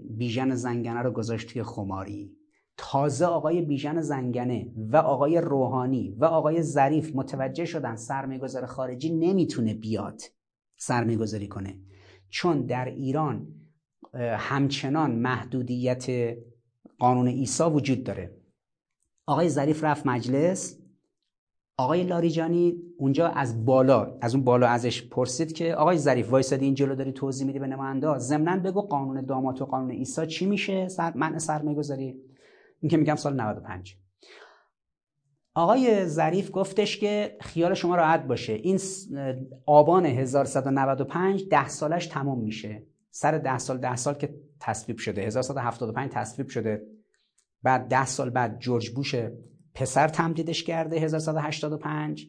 بیژن زنگنه رو گذاشت توی خماری. تازه آقای بیژن زنگنه و آقای روحانی و آقای ظریف متوجه شدن سرمایه‌گذار خارجی نمی‌تونه بیاد سرمایه‌گذاری کنه. چون در ایران همچنان محدودیت قانون ایسا وجود داره. آقای ظریف رفت مجلس آقای لاریجانی اونجا از بالا از اون بالا ازش پرسید که آقای ظریف وایسادی این جلو داری توضیح میدی به نماینده؟ ضمن بگو قانون دامات و قانون ایسا چی میشه؟ سر منع سرمایه گذاری این که میگم سال 95 آقای ظریف گفتش که خیال شما راحت باشه. این آبان 1195 ده سالش تموم میشه. سر ده سال ده سال که تصویب شده. 1175 تصویب شده. بعد ده سال بعد جورج بوش پسر تمدیدش کرده 1185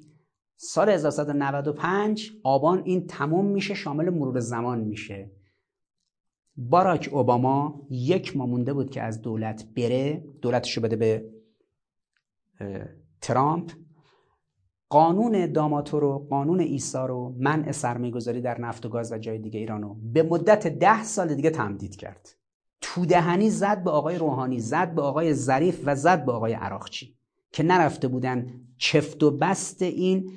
سال 1195 آبان این تموم میشه شامل مرور زمان میشه. باراک اوباما یک ما مونده بود که از دولت بره دولتشو بده به ترامپ. قانون داماتو رو قانون ایسا رو منع سرمایه گذاری در نفت و گاز و جای دیگه ایرانو به مدت ده سال دیگه تمدید کرد. تو دهنی زد به آقای روحانی زد به آقای ظریف و زد به آقای عراقچی که نرفته بودن چفت و بست این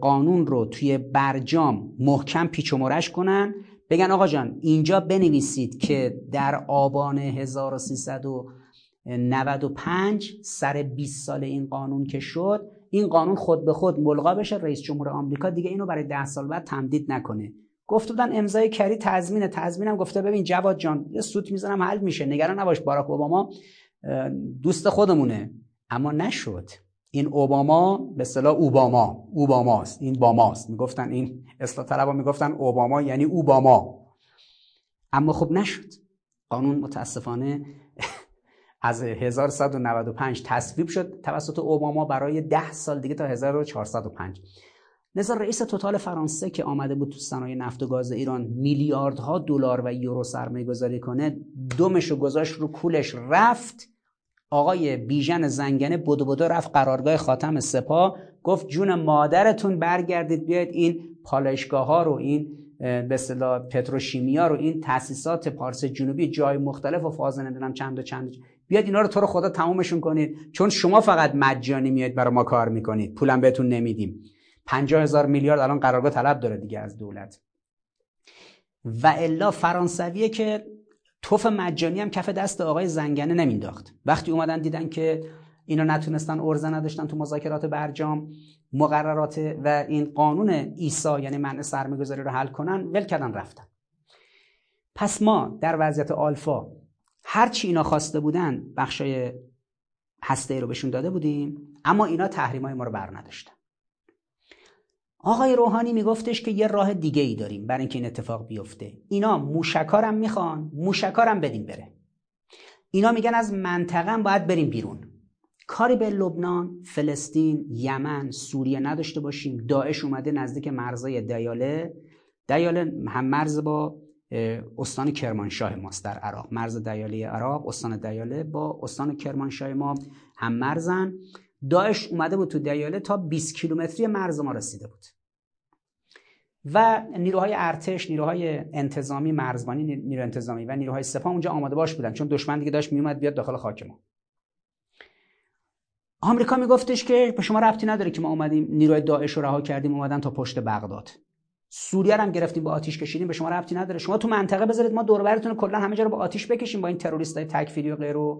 قانون رو توی برجام محکم پیچ و مرش کنن. بگن آقا جان اینجا بنویسید که در آبان 1395 سر 20 سال این قانون که شد این قانون خود به خود ملغا بشه رئیس جمهور آمریکا دیگه اینو برای ده سال بعد تمدید نکنه. گفت بودن امضای کری تضمین تضمینم گفته ببین جواد جان یه سوت می‌زنم حل میشه. نگران نباش باراک اوباما دوست خودمونه. اما نشد. این اوباما به اصطلاح اوباما اوباماست این باماست. می‌گفتن این اصلاح طلبا می‌گفتن اوباما یعنی اوباما. اما خب نشد. قانون متاسفانه از 1195 تصویب شد توسط اوباما برای 10 سال دیگه تا 1405 لذا رئیس توتال فرانسه که آمده بود تو صنایع نفت و گاز ایران میلیاردها دلار و یورو سرمایه گذاری کنه دمش رو گذاشت رو کولش رفت. آقای بیژن زنگنه بدو بدو رفت قرارگاه خاتم سپاه گفت جون مادرتون برگردید بیاید این پالایشگاه ها رو این به اصطلاح پتروشیمیا رو این تاسیسات پارس جنوبی جای مختلف و فاز نمی‌دونم چند و چند بیاد اینا رو تو رو خدا تمومشون کنید. چون شما فقط مجانی میاد برای ما کار می‌کنید. پولم بهتون نمیدیم. 50 هزار میلیارد الان قرارگاه طلب داره دیگه از دولت. و الا فرانسویه که توف مجانی هم کف دست آقای زنگنه نمینداخت. وقتی اومدن دیدن که اینا نتونستن ارزه نداشتن تو مذاکرات برجام مقررات و این قانون ایسا یعنی منع سرمایه‌گذاری رو حل کنن ول کردن رفتن. پس ما در وضعیت آلفا هر چی اینا خواسته بودن بخشای هسته رو بهشون داده بودیم اما اینا تحریمای ما رو بر نداشتن. آقای روحانی میگفتش که یه راه دیگه ای داریم برای اینکه این اتفاق بیفته. اینا موشکارم می‌خوان موشکارم بدیم بره. اینا میگن از منطقه باید بریم بیرون. کاری به لبنان، فلسطین، یمن، سوریه نداشته باشیم. داعش اومده نزدیک مرزای دیاله. دیاله هم مرز با استان کرمانشاه ماست در عراق. مرز دیاله عراق استان دیاله با استان کرمانشاه ما هم مرزن. داعش اومده بود تو دیاله تا 20 کیلومتری مرز ما رسیده بود. و نیروهای ارتش نیروهای انتظامی مرزبانی نیرو انتظامی و نیروهای سپاه اونجا آماده باش بودن. چون دشمن دیگه داشت میومد بیاد داخل خاک ما. آمریکا میگفتش که به شما ربطی نداره که ما اومدیم نیروی داعش رو رها کردیم اومدن تا پشت بغداد. سوریه هم گرفتیم با آتیش کشیدیم به شما ربطی نداره. شما تو منطقه بذارید ما دور براتون کلا همه جا رو با آتیش بکشیم با این تروریستای تکفیری و غیره.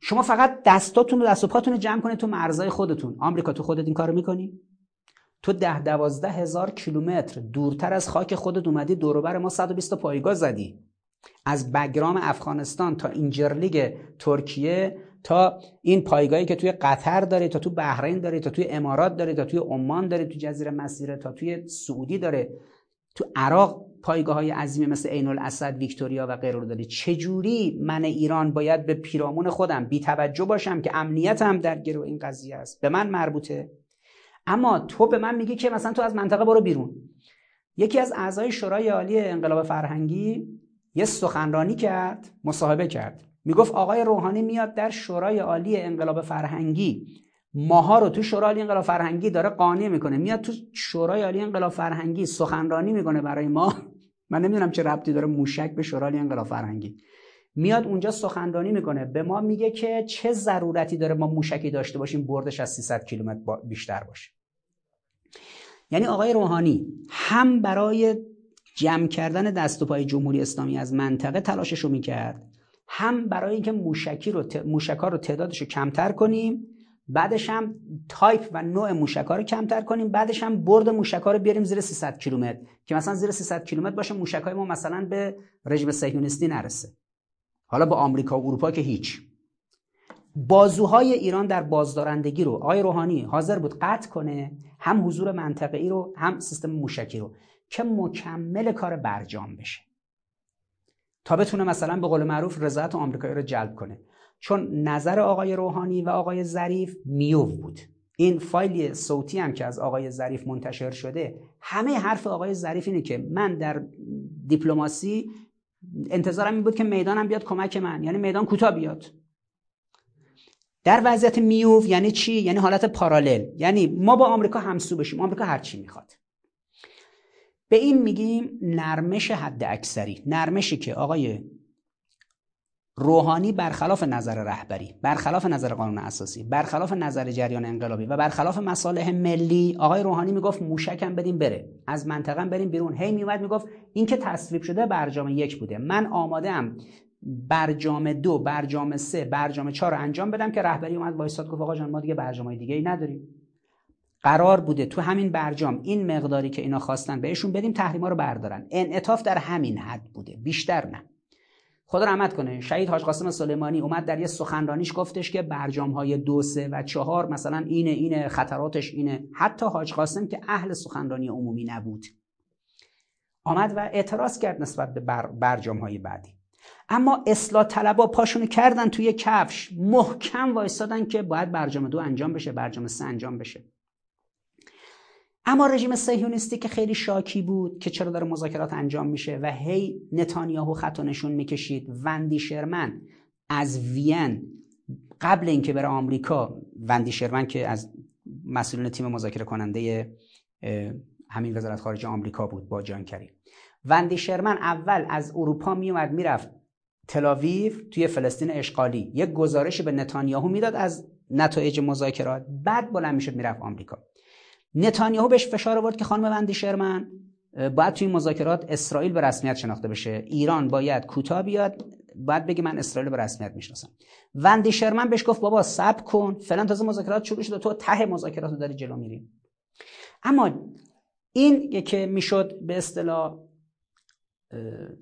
شما فقط دستاتون و دست و پاتون جمع کنید تو مرزای خودتون. آمریکا تو خودت این کارو می‌کنی؟ تو ده دوازده هزار کیلومتر دورتر از خاک خودت اومدی دوروبر ما 120 پایگاه زدی. از بگرام افغانستان تا اینجرلیگ ترکیه تا این پایگاهی که توی قطر داره تا تو بحرین داره تا توی امارات داره تا توی عمان داره تو جزیره مسیره تا توی سعودی داره. تو عراق پایگاه های عظیمی مثل عین الاسد ویکتوریا و غیره رو داری. چجوری من ایران باید به پیرامون خودم بی توجه باشم که امنیتم در گرو این قضیه است؟ به من مربوطه. اما تو به من میگی که مثلا تو از منطقه برو بیرون. یکی از اعضای شورای عالی انقلاب فرهنگی یه سخنرانی کرد مصاحبه کرد. می‌گفت آقای روحانی میاد در شورای عالی انقلاب فرهنگی. ماها رو تو شورای عالی انقلاب فرهنگی داره قانع می‌کنه. میاد تو شورای عالی انقلاب فرهنگی سخنرانی می‌کنه برای ما. من نمی‌دونم چه ربطی داره موشک به شورای انقلاب فرهنگی. میاد اونجا سخنرانی می‌کنه. به ما میگه که چه ضرورتی داره ما موشکی داشته باشیم بردش از 300 کیلومتر بیشتر باشه. یعنی آقای روحانی هم برای جمع کردن دست و پای جمهوری اسلامی از منطقه تلاشش رو می‌کرد هم برای اینکه موشکی رو ت... موشکا رو تعدادش رو کمتر کنیم بعدش هم تایپ و نوع موشکا رو کمتر کنیم بعدش هم برد موشکا رو بیاریم زیر 300 کیلومتر. که مثلا زیر 300 کیلومتر باشه موشکای ما مثلا به رژیم صهیونیستی نرسه. حالا با آمریکا و اروپا که هیچ. بازوهای ایران در بازدارندگی رو آقای روحانی حاضر بود قطع کنه هم حضور منطقه‌ای رو هم سیستم موشکی رو که مکمل کار برجام بشه. تا بتونه مثلا به قول معروف رضایت آمریکایی رو جلب کنه. چون نظر آقای روحانی و آقای ظریف میوو بود. این فایل صوتی هم که از آقای ظریف منتشر شده همه حرف آقای ظریف اینه که من در دیپلماسی انتظارم این بود که می‌دانم بیاد کمک من. یعنی میدان کوتاه بیاد. در وضعیت میوف یعنی چی؟ یعنی حالت پارالل. یعنی ما با آمریکا همسو بشیم. آمریکا هر چی می‌خواد. به این میگیم نرمش حد اکثری نرمشی که آقای روحانی برخلاف نظر رهبری برخلاف نظر قانون اساسی برخلاف نظر جریان انقلابی و برخلاف مصالح ملی آقای روحانی می‌گفت موشکم بدیم بره. از منطقه بریم بیرون. هی میومد می‌گفت این که تصویب شده برجام یک بوده. من آماده ام برجام دو برجام سه برجام چهار رو انجام بدم که رهبری اومد وایساد گفت آقا جان ما دیگه برجام دیگه ای نداریم. قرار بوده تو همین برجام این مقداری که اینا خواستن بهشون بدیم تحریما رو بردارن. انعطاف در همین حد بوده. بیشتر نه. خدا رحمت کنه. شهید حاج قاسم سلیمانی اومد در یه سخنرانیش گفتش که برجام های دو سه و چهار مثلا اینه اینه خطراتش اینه. حتی حاج قاسم که اهل سخنرانی عمومی نبود. آمد و اعتراض کرد نسبت به بر برجام های بعدی. اما اصلاح طلبا پاشونو کردن توی کفش. محکم وایستادن که باید برجام دو انجام بشه برجام سه انجام بشه. اما رژیم صهیونیستی که خیلی شاکی بود که چرا داره مذاکرات انجام میشه و هی نتانیاهو خط نشون می‌کشید. وندی شرمن از وین قبل اینکه بره آمریکا وندی شرمن که از مسئولین تیم مذاکره کننده همین وزارت خارجه آمریکا بود با جان کریم وندی شرمن اول از اروپا میومد می‌رفت تلاویو توی فلسطین اشغالی. یک گزارش به نتانیاهو می‌داد از نتایج مذاکرات. بعد بلند می‌شد می‌رفت آمریکا. نتانیاهو بهش فشار آورد که خانم وندی شرمن. باید توی مذاکرات اسرائیل به رسمیت شناخته بشه. ایران باید کوتاه بیاد باید بگه من اسرائیل به رسمیت می‌شناسم. وندی شرمن بهش گفت بابا صبر کن. فلان تازه مذاکرات شروع شده. تو ته مذاکرات رو داری جلو میری. اما این که می‌شد به اصطلاح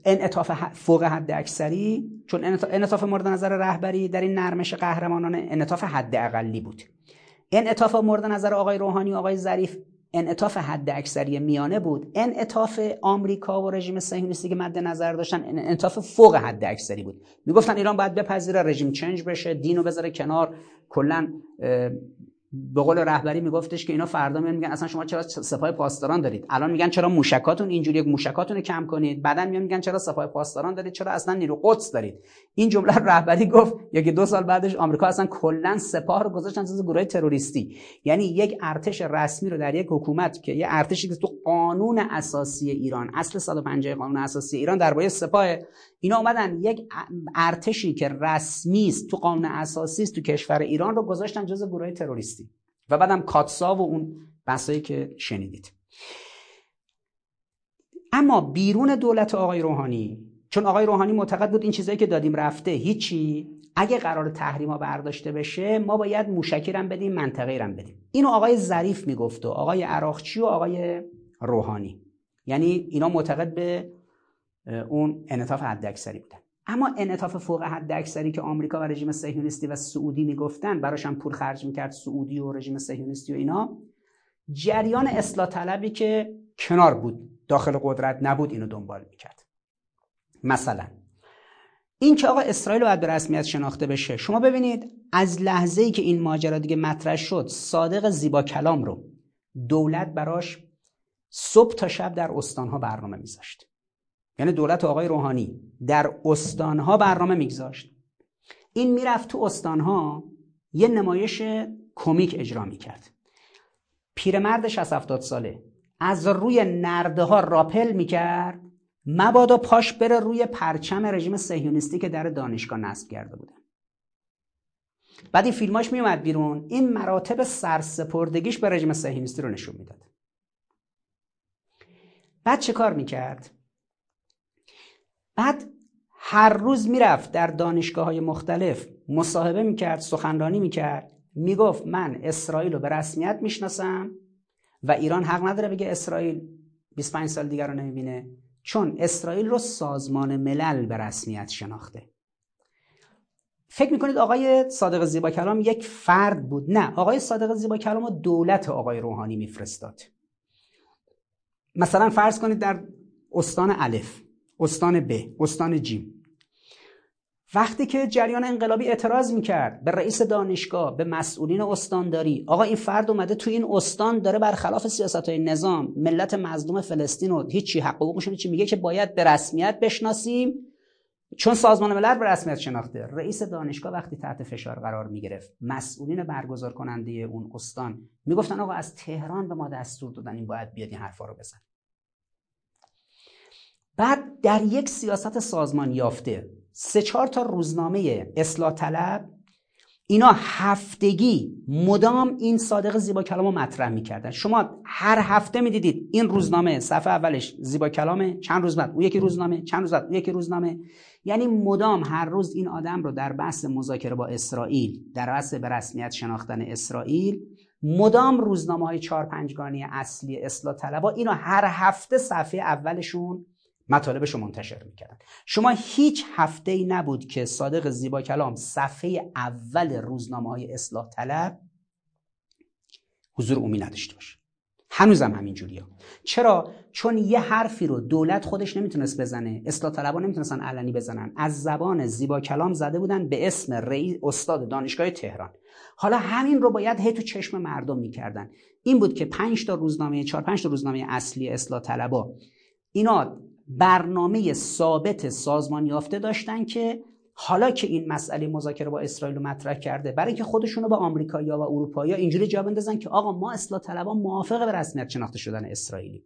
انعطاف فوق حد اکثری چون انعطاف مورد نظر رهبری در این نرمش قهرمانان انعطاف حد اقلی بود. انعطاف مورد نظر آقای روحانی و آقای ظریف انعطاف حد اکثری میانه بود. انعطاف آمریکا و رژیم صهیونیستی که مد نظر داشتن انعطاف فوق حد اکثری بود. می‌گفتن ایران باید بپذیره رژیم چنج بشه دینو بذاره کنار. کلا به قول رهبری میگفتش که اینا فردا میان میگن اصلا شما چرا سپاه پاسداران دارید؟ الان میگن چرا موشکاتون اینجوری موشکاتون رو کم کنید. بعدا میان میگن چرا سپاه پاسداران دارید؟ چرا اصلا نیرو قدس دارید؟ این جمله رهبری گفت یکی دو سال بعدش آمریکا اصلا کلا سپاه رو گذاشتن جز گروه تروریستی. یعنی یک ارتش رسمی رو در یک حکومت که یه ارتشی که تو قانون اساسی ایران اصل 150 قانون اساسی ایران درباره سپاه اینا اومدن یک ارتشی که رسمی است تو قانون اساسی است تو کشور ایران رو گذاشتن جز گروه تروریستی. و بعدم کاتسا و اون بحثایی که شنیدید. اما بیرون دولت آقای روحانی چون آقای روحانی معتقد بود این چیزایی که دادیم رفته هیچی اگه قرار تحریما برداشته بشه ما باید موشکی رم بدیم منطقه رم بدیم. اینو آقای ظریف می‌گفت و آقای عراقچی و آقای روحانی. یعنی اینا معتقد به اون انعطاف حداکثری بودن. اما انعطاف فوق حد اکثری که آمریکا و رژیم صهیونیستی و سعودی می‌گفتن براش هم پول خرج می‌کرد سعودی و رژیم صهیونیستی و اینا. جریان اصلاح طلبی که کنار بود داخل قدرت نبود اینو دنبال می‌کرد. مثلا این که آقا اسرائیل باید به رسمیت شناخته بشه. شما ببینید از لحظه ای که این ماجرا دیگه مطرح شد صادق زیبا کلام رو دولت براش صبح تا شب در استانها برنامه میذاشت. یعنی دولت آقای روحانی در استانها برنامه میگذاشت. این می‌رفت تو استانها یه نمایش کمیک اجرا می‌کرد. پیرمرد 60 70 ساله از روی نرده ها راپل می‌کرد مبادا پاش بره روی پرچم رژیم صهیونیستی که در دانشگاه نصب کرده بودن. بعد این فیلماش میومد بیرون این مراتب سرسپردگیش به رژیم صهیونیستی رو نشون می‌داد. بعد چه کار می‌کرد؟ بعد هر روز می‌رفت در دانشگاه های مختلف مصاحبه می‌کرد سخنرانی می‌کرد. می‌گفت من اسرائیل رو به رسمیت می‌شناسم و ایران حق نداره بگه اسرائیل 25 سال دیگر رو نمی‌بینه چون اسرائیل رو سازمان ملل به رسمیت شناخته. فکر می‌کنید آقای صادق زیبا کلام یک فرد بود؟ نه آقای صادق زیبا کلام دولت آقای روحانی میفرستاد. مثلا فرض کنید در استان الف. استان ب استان جیم وقتی که جریان انقلابی اعتراض می‌کرد به رئیس دانشگاه به مسئولین استانداری آقا این فرد اومده تو این استان داره برخلاف سیاست های نظام ملت مظلوم فلسطین و هیچی حق حقوقشون چی میگه که باید به رسمیت بشناسیم؟ چون سازمان ملل به رسمیت شناخته. رئیس دانشگاه وقتی تحت فشار قرار می‌گرفت مسئولین برگزار کننده اون استان می‌گفتن آقا از تهران به ما دستور دادن این باید بیاد این حرفا رو بزن بعد در یک سیاست سازمان یافته سه چهار تا روزنامه اصلاح طلب اینا هفتگی مدام این صادق زیبا کلام رو مطرح می‌کردن. شما هر هفته می‌دیدید این روزنامه صفحه اولش زیبا کلامه چند روز بعد اون یکی روزنامه چند روز بعد اون یکی روزنامه. یعنی مدام هر روز این آدم رو در بحث مذاکره با اسرائیل در بحث به رسمیت شناختن اسرائیل مدام روزنامه های چهار پنجگانی اصلی اصلاح طلبا اینو هر هفته صفحه اولشون مطالبش رو منتشر می‌کردن. شما هیچ هفته ای نبود که صادق زیبا کلام صفحه اول روزنامه های اصلاح طلب حضور عمومی نداشته باشه. هنوزم همین جوریا چرا؟ چون یه حرفی رو دولت خودش نمی‌تونست بزنه اصلاح طلبا نمی‌تونستن علنی بزنن. از زبان زیبا کلام زده بودن به اسم رئیس استاد دانشگاه تهران. حالا همین رو باید هی تو چشم مردم می‌کردن. این بود که 5 تا روزنامه 4 5 تا روزنامه اصلی اصلاح طلبا اینا برنامه ثابت سازمان یافته داشتن که حالا که این مسئله مذاکره با اسرائیل مطرح کرده برای اینکه خودشونو با آمریکایی‌ها و اروپایی‌ها اینجوری جا بندازن که آقا ما اصلاح طلبان موافق به رسمیت شناخته شدن اسرائیلی.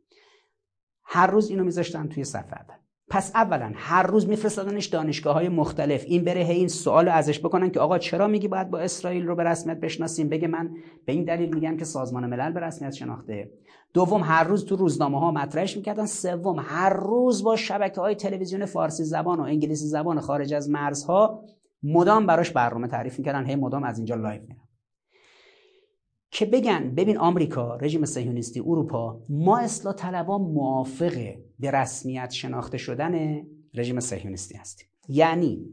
هر روز اینو میذاشتن توی صفحه اول. پس اولا هر روز میفرستادنش دانشگاه های مختلف. این بره این سوال ازش بکنن که آقا چرا میگی باید با اسرائیل رو به رسمیت بشناسیم؟ بگه من به این دلیل میگم که سازمان ملل به رسمیت شناخته. دوم هر روز تو روزنامه ها مطرحش می‌کردن. سوم هر روز با شبکه های تلویزیون فارسی زبان و انگلیسی زبان خارج از مرزها مدام براش برنامه تعریف می‌کردن. هی مدام از اینجا live میرن که بگن ببین آمریکا رژیم صهیونیستی اروپا ما اصلاح طلبا موافق به رسمیت شناخته شدن رژیم صهیونیستی هستیم. یعنی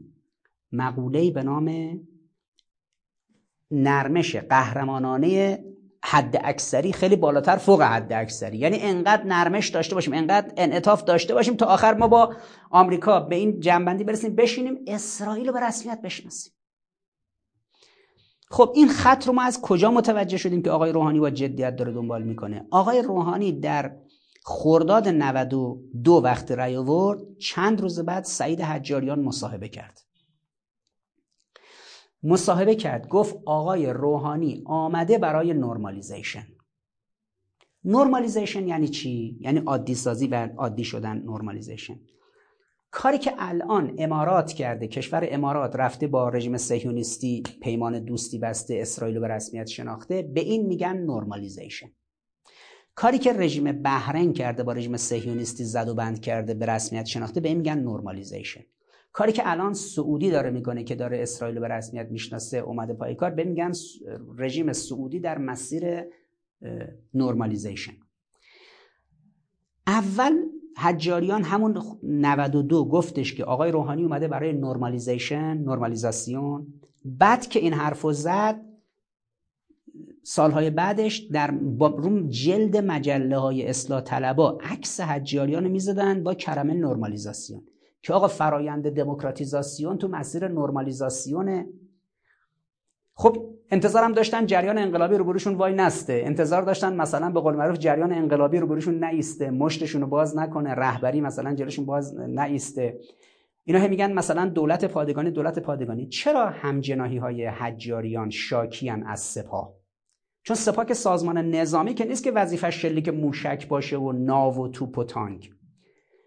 مقوله‌ای به نام نرمش قهرمانانه حد اکثری خیلی بالاتر فوق حد اکثری. یعنی انقدر نرمش داشته باشیم انقدر انعطاف داشته باشیم تا آخر ما با آمریکا به این جنبندی برسیم بشینیم اسرائیل رو به رسمیت بشناسیم. خب این خط رو ما از کجا متوجه شدیم که آقای روحانی با جدیت داره دنبال می‌کنه؟ آقای روحانی در خرداد 92 وقت رای آورد چند روز بعد سعید حجاریان مصاحبه کرد. مصاحبه کرد گفت آقای روحانی آمده برای normalization normalization یعنی چی؟ یعنی عادی سازی و عادی شدن normalization کاری که الان امارات کرده کشور امارات رفته با رژیم صهیونیستی پیمان دوستی بسته اسرائیل به رسمیت شناخته به این میگن normalization کاری که رژیم بحرین کرده با رژیم صهیونیستی زد و بند کرده به رسمیت شناخته به این میگن normalization کاری که الان سعودی داره می‌کنه که داره اسرائیل به رسمیت می‌شناسه اومده پای کار به میگن رژیم سعودی در مسیر نرمالیزیشن اول حجاریان همون 92 گفتش که آقای روحانی اومده برای نرمالیزیشن نرمالیزاسیون بعد که این حرفو زد سالهای بعدش در روم جلد مجله های اصلاح طلبا عکس حجاریان می‌زدن با کرمه نرمالیزاسیون که آقا فرایند دموکراتیزاسیون تو مسیر نرمالیزاسیونه خب انتظارم داشتن جریان انقلابی رو بروشون وای نسته. انتظار داشتن مثلا به قول معروف جریان انقلابی رو بروشون نایسته. مشتشون رو باز نکنه. رهبری مثلا جلوشون باز نایسته. اینا هم میگن مثلا دولت پادگانی دولت پادگانی. چرا همجناهی های حجاریان شاکیان از سپاه؟ چون سپاه که سازمان نظامی که نیست که وظیفش شلیک موشک باشه و ناو و توپ و تانک.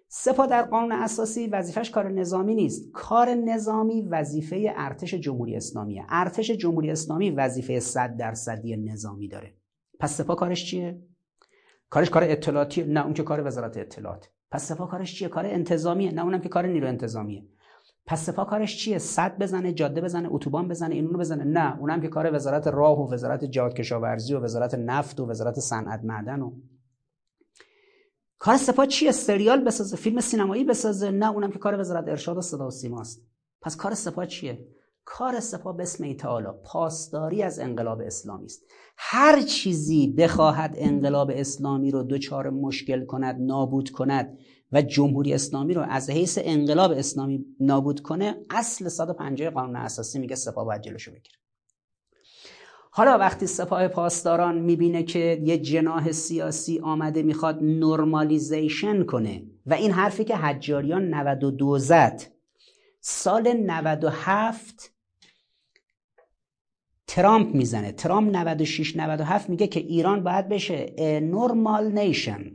سپاه در قانون اساسی وظیفش کار نظامی نیست. کار نظامی وظیفه ارتش جمهوری اسلامیه. ارتش جمهوری اسلامی وظیفه 100 درصدی نظامی داره. پس سپاه کارش چیه؟ کارش کار اطلاعاتی نه اون که کار وزارت اطلاعات. پس سپاه کارش چیه؟ کار انتظامیه نه اونم که کار نیرو انتظامیه. پس سپاه کارش چیه؟ صد بزنه جاده بزنه اتوبان بزنه اینو بزنه. نه اونم که کار وزارت راه و وزارت جهاد کشاورزی و وزارت نفت و وزارت صنعت معدن و کار سپاه چیه سریال بسازه فیلم سینمایی بسازه؟ نه اونم که کار وزارت ارشاد و صدا و سیماست پس کار سپاه چیه؟ کار سپاه به اسم تعالی پاسداری از انقلاب اسلامی است. هر چیزی بخواهد انقلاب اسلامی رو دچار مشکل کند نابود کند و جمهوری اسلامی رو از حیث انقلاب اسلامی نابود کنه اصل 150 قانون اساسی میگه سپاه باید جلوشو بگیره. حالا وقتی سپاه پاسداران می‌بینه که یه جناح سیاسی آمده می‌خواد نرمالیزیشن کنه و این حرفی که حجاریان 92 زد سال 97 ترامپ می‌زنه. ترامپ 96 97 میگه که ایران باید بشه normal nation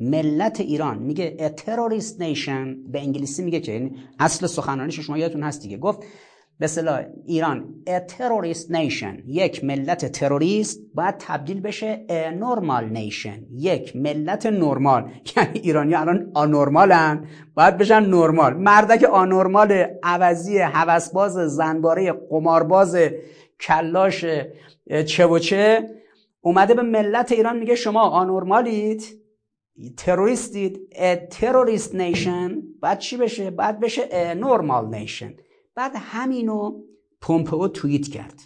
ملت ایران. میگه terrorist nation به انگلیسی میگه که یعنی اصل سخنرانیش شما یادتون هست دیگه. گفت به ایران. terrorist nation یک ملت تروریست. باید تبدیل بشه normal nation یک ملت نرمال. یعنی ایرانی الان آنورمالن باید بشن نرمال. مردک آنورمال عوضی هوسباز زنباره قمارباز کلاش چه و چه. اومده به ملت ایران میگه شما آنورمالید تروریستید. تروریست نیشن بعد چی بشه؟ بعد بشه نورمال نیشن بعد همینو پومپئو توییت کرد.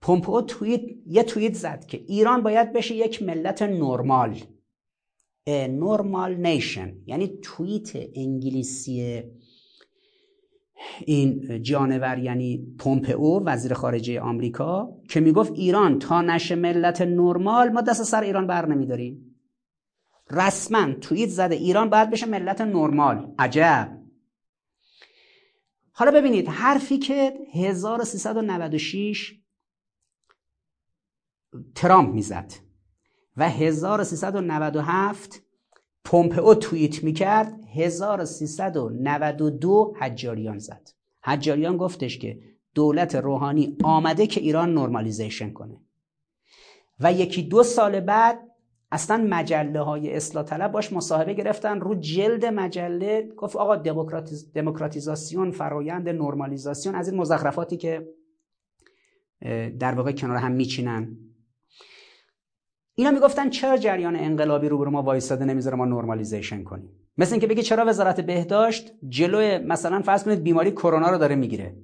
پومپئو توییت یه توییت زد که ایران باید بشه یک ملت نرمال. نورمال نیشن. یعنی توییت انگلیسی این جانور یعنی پومپئو وزیر خارجه آمریکا که می‌گفت ایران تا نشه ملت نرمال ما دست سر ایران بر نمیداریم. رسما توییت زده ایران باید بشه ملت نرمال. عجب. حالا ببینید حرفی که 1396 ترامپ می‌زد و 1397 پومپئو توییت می‌کرد 1392 حجاریان زد. حجاریان گفتش که دولت روحانی آمده که ایران نرمالیزیشن کنه. و یکی دو سال بعد اصلا مجله های اصلاح طلب باش مصاحبه گرفتن رو جلد مجله. گفت آقا دموکراتیز، دموکراتیزاسیون فرایند نرمالیزاسیون از این مزخرفاتی که در واقع کنار هم میچینن. اینا می‌گفتن چرا جریان انقلابی رو ما وایستاده نمی‌ذاره ما نرمالیزیشن کنیم؟ مثل اینکه بگی چرا وزارت بهداشت جلوی مثلا فرض کنید بیماری کرونا رو داره می‌گیره؟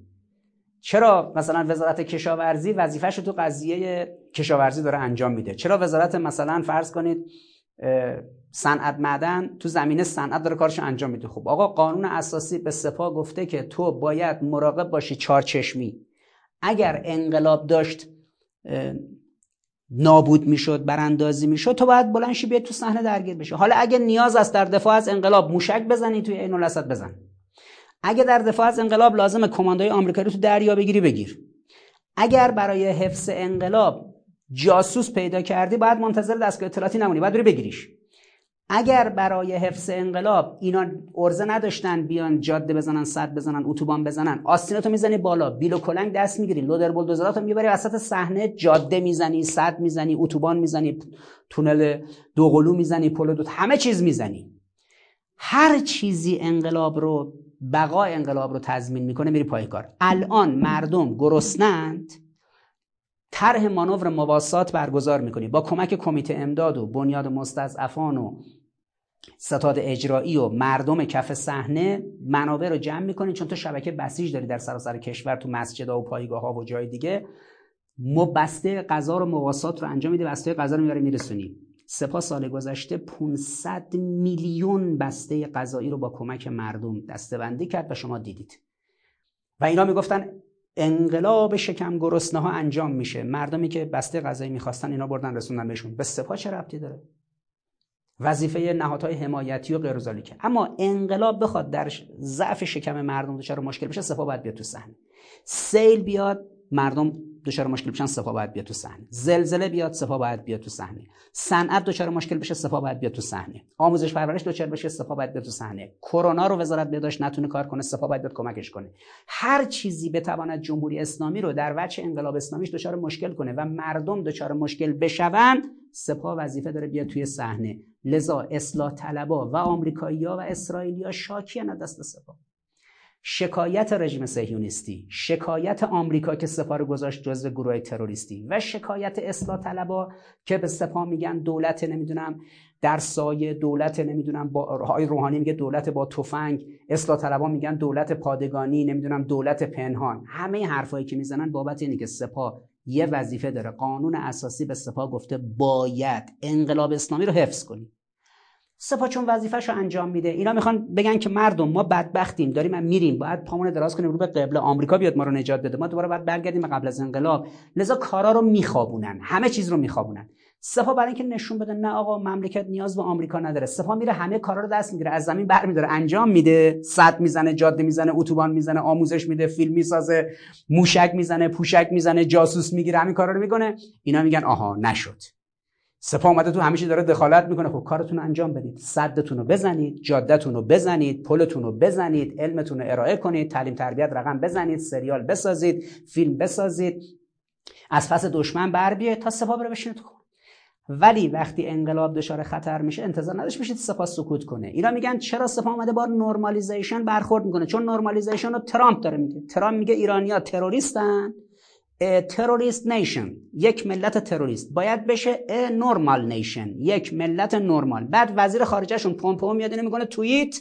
چرا مثلا وزارت کشاورزی وظیفهش تو قضیه کشاورزی داره انجام میده. چرا وزارت مثلا فرض کنید صنعت معدن تو زمینه صنعت داره کارش انجام میده. خب آقا قانون اساسی به سپاه گفته که تو باید مراقب باشی چارچشمی اگر انقلاب داشت نابود می‌شد براندازی می‌شد تو باید بلنشی بیاد تو صحنه درگیر بشه حالا اگه نیاز است در دفاع از انقلاب موشک بزنی توی عین الاسد بزن. اگه در دفاع از انقلاب لازم کماندوی آمریکایی تو دریا بگیری بگیر. اگر برای حفظ انقلاب جاسوس پیدا کردی باید منتظر دستگاه اطلاعاتی نمونی باید بری بگیریش. اگر برای حفظ انقلاب اینا ارزه نداشتن بیان جاده بزنن صد بزنن اتوبان بزنن آستیناتو می‌زنی بالا بیل و کلنگ دست می‌گیری لودر بولدوزراتو می‌بری وسط صحنه جاده می‌زنی صد می‌زنی اتوبان می‌زنی تونل دوقلو می‌زنی پل دو همه چیز می‌زنی. هر چیزی انقلاب رو بقای انقلاب رو تضمین می‌کنه میری پای کار. الان مردم گرسنند طرح مانور مواسات برگزار می‌کنی. با کمک کمیته امداد و بنیاد مستضعفان و ستاد اجرایی و مردم کف صحنه منابع رو جمع می‌کنی. چون تو شبکه بسیج داری در سراسر کشور تو مسجدها و پایگاه ها و جای دیگه. ما بسته غذا رو مواسات رو انجام میده بسته غذا رو می‌بری میرسونی. سپاه سال گذشته 500 میلیون بسته غذایی رو با کمک مردم دستبندی کرد و شما دیدید. و اینا می‌گفتن انقلاب شکم گرسنه ها انجام میشه. مردمی که بسته غذایی می‌خواستن اینا بردن رسوندن بهشون. به سپاه چه ربطی داره؟ وظیفه نهادهای حمایتی و غیر که اما انقلاب بخواد در ضعف شکم مردم دچار مشکل بشه سپاه باید بیاد تو صحنه. سیل بیاد مردم دچار مشکل بشن سپاه باید بیاد تو صحنه. زلزله بیاد سپاه باید بیاد تو صحنه. صنعت دچار مشکل بشه سپاه باید بیاد تو صحنه. آموزش پرورش دچار بشه سپاه باید بیاد تو صحنه. کرونا رو وزارت بهداشت نتونه کار کنه سپاه باید بیاد کمکش کنه. هر چیزی بتواند جمهوری اسلامی رو در وجه انقلاب اسلامیش دچار مشکل کنه و مردم دچار مشکل بشون سپاه وظیفه داره بیاد توی صحنه. لذا اصلاح طلبا و آمریکایی‌ها و اسرائیلی‌ها شاکیان دست سپاه. شکایت رژیم صهیونیستی شکایت آمریکا که سپاه گذاشت جزو گروه تروریستی و شکایت اصلاح طلبا که به سپاه میگن دولت نمی‌دونم در سایه دولت نمی‌دونم با روحانی میگه دولت با تفنگ اصلاح طلبا میگن دولت پادگانی نمی‌دونم دولت پنهان. همه حرفایی که می‌زنن بابت اینه که سپاه یه وظیفه داره قانون اساسی به سپاه گفته باید انقلاب اسلامی رو حفظ کنی. سپاه چون وظیفهش انجام میده. اینا می‌خوان بگن که مردم ما بدبختیم داریم میریم. باید پامون دراز کنیم رو به قبله آمریکا بیاد ما رو نجات بده. ما دوباره باید برگردیم قبل از انقلاب. لذا کارا رو میخوابونن. همه چیز رو میخوابونن. سپاه برای اینکه نشون بده نه آقا مملکت نیاز به آمریکا نداره. سپاه میره همه کارا رو دست می‌گیره. از زمین برمیداره. انجام میده. صد می‌زنه جاده می‌زنه اتوبان می‌زنه آموزش میده فیلم می‌سازه موشک می‌زنه پوشک می‌زنه جاسوس می‌گیره. همین کارا رو می‌کنه. اینا میگن آها نشد. سپاه اومده تو همیشه داره دخالت می‌کنه. خب کارتون رو انجام بدید. سدتون رو بزنید جادهتون رو بزنید پلتون رو بزنید علمتون رو ارائه کنید تعلیم تربیت رقم بزنید سریال بسازید فیلم بسازید. از پس دشمن بر بیاید تا سپاه بره بشینید خب ولی وقتی انقلاب دچار خطر میشه انتظار نداشته باشید سپاه سکوت کنه. اینا میگن چرا سپاه اومده با normalization برخورد می‌کنه؟ چون normalization رو ترامپ داره میگه. ترامپ میگه ایرانیا تروریستن. terrorist nation یک ملت تروریست باید بشه a normal nation یک ملت نرمال بعد وزیر خارجهشون پومپئو میاد اینو می‌کنه توییت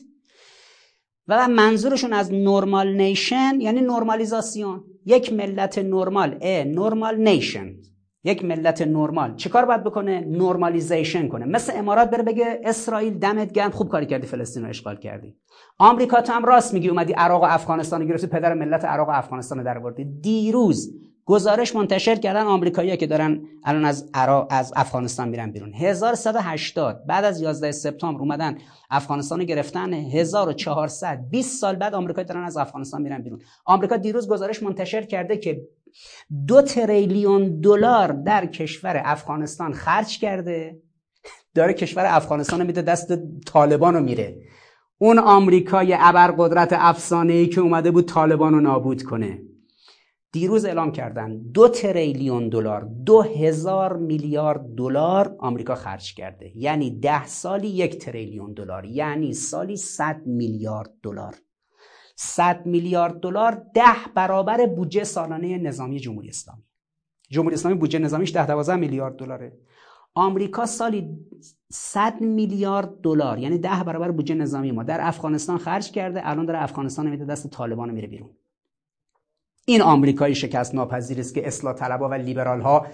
و منظورشون از normal nation یعنی نرمالیزاسیون یک ملت نرمال a normal nation یک ملت نرمال چیکار باید بکنه؟ normalization کنه. مثل امارات بره بگه اسرائیل دمت گرم. خوب کاری کردی فلسطین رو اشغال کردی. آمریکا تو هم راست میگی. اومدی عراق و افغانستان رو گرفتی پدر ملت عراق و افغانستان رو درآوردی دیروز گزارش منتشر کردن آمریکایی‌ها که دارن الان از عراق از افغانستان میرن بیرون. 1180 بعد از 11 سپتامبر اومدن افغانستان رو گرفتن. 1400 20 سال بعد آمریکایی دارن از افغانستان میرن بیرون. آمریکا دیروز گزارش منتشر کرده که دو تریلیون دلار در کشور افغانستان خرج کرده. داره کشور افغانستان میده دست طالبان رو میره. اون آمریکای ابرقدرت افسانه ای که اومده بود طالبان رو نابود کنه. دیروز اعلام کردن دو تریلیون دلار دو هزار میلیارد دلار آمریکا خرج کرده. یعنی ده سالی یک تریلیون دلار یعنی سالی صد میلیارد دلار. صد میلیارد دلار ده برابر بودجه سالانه نظامی جمهوری اسلامی. جمهوری اسلامی بودجه نظامیش ده دوازده میلیارد دلاره. آمریکا سالی 100 میلیارد دلار یعنی ده برابر بودجه نظامی ما. در افغانستان خرج کرده الان داره افغانستان میده دست طالبان میره بیرون. این آمریکایی شکست ناپذیر است که اصلاح طلبها و لیبرال ها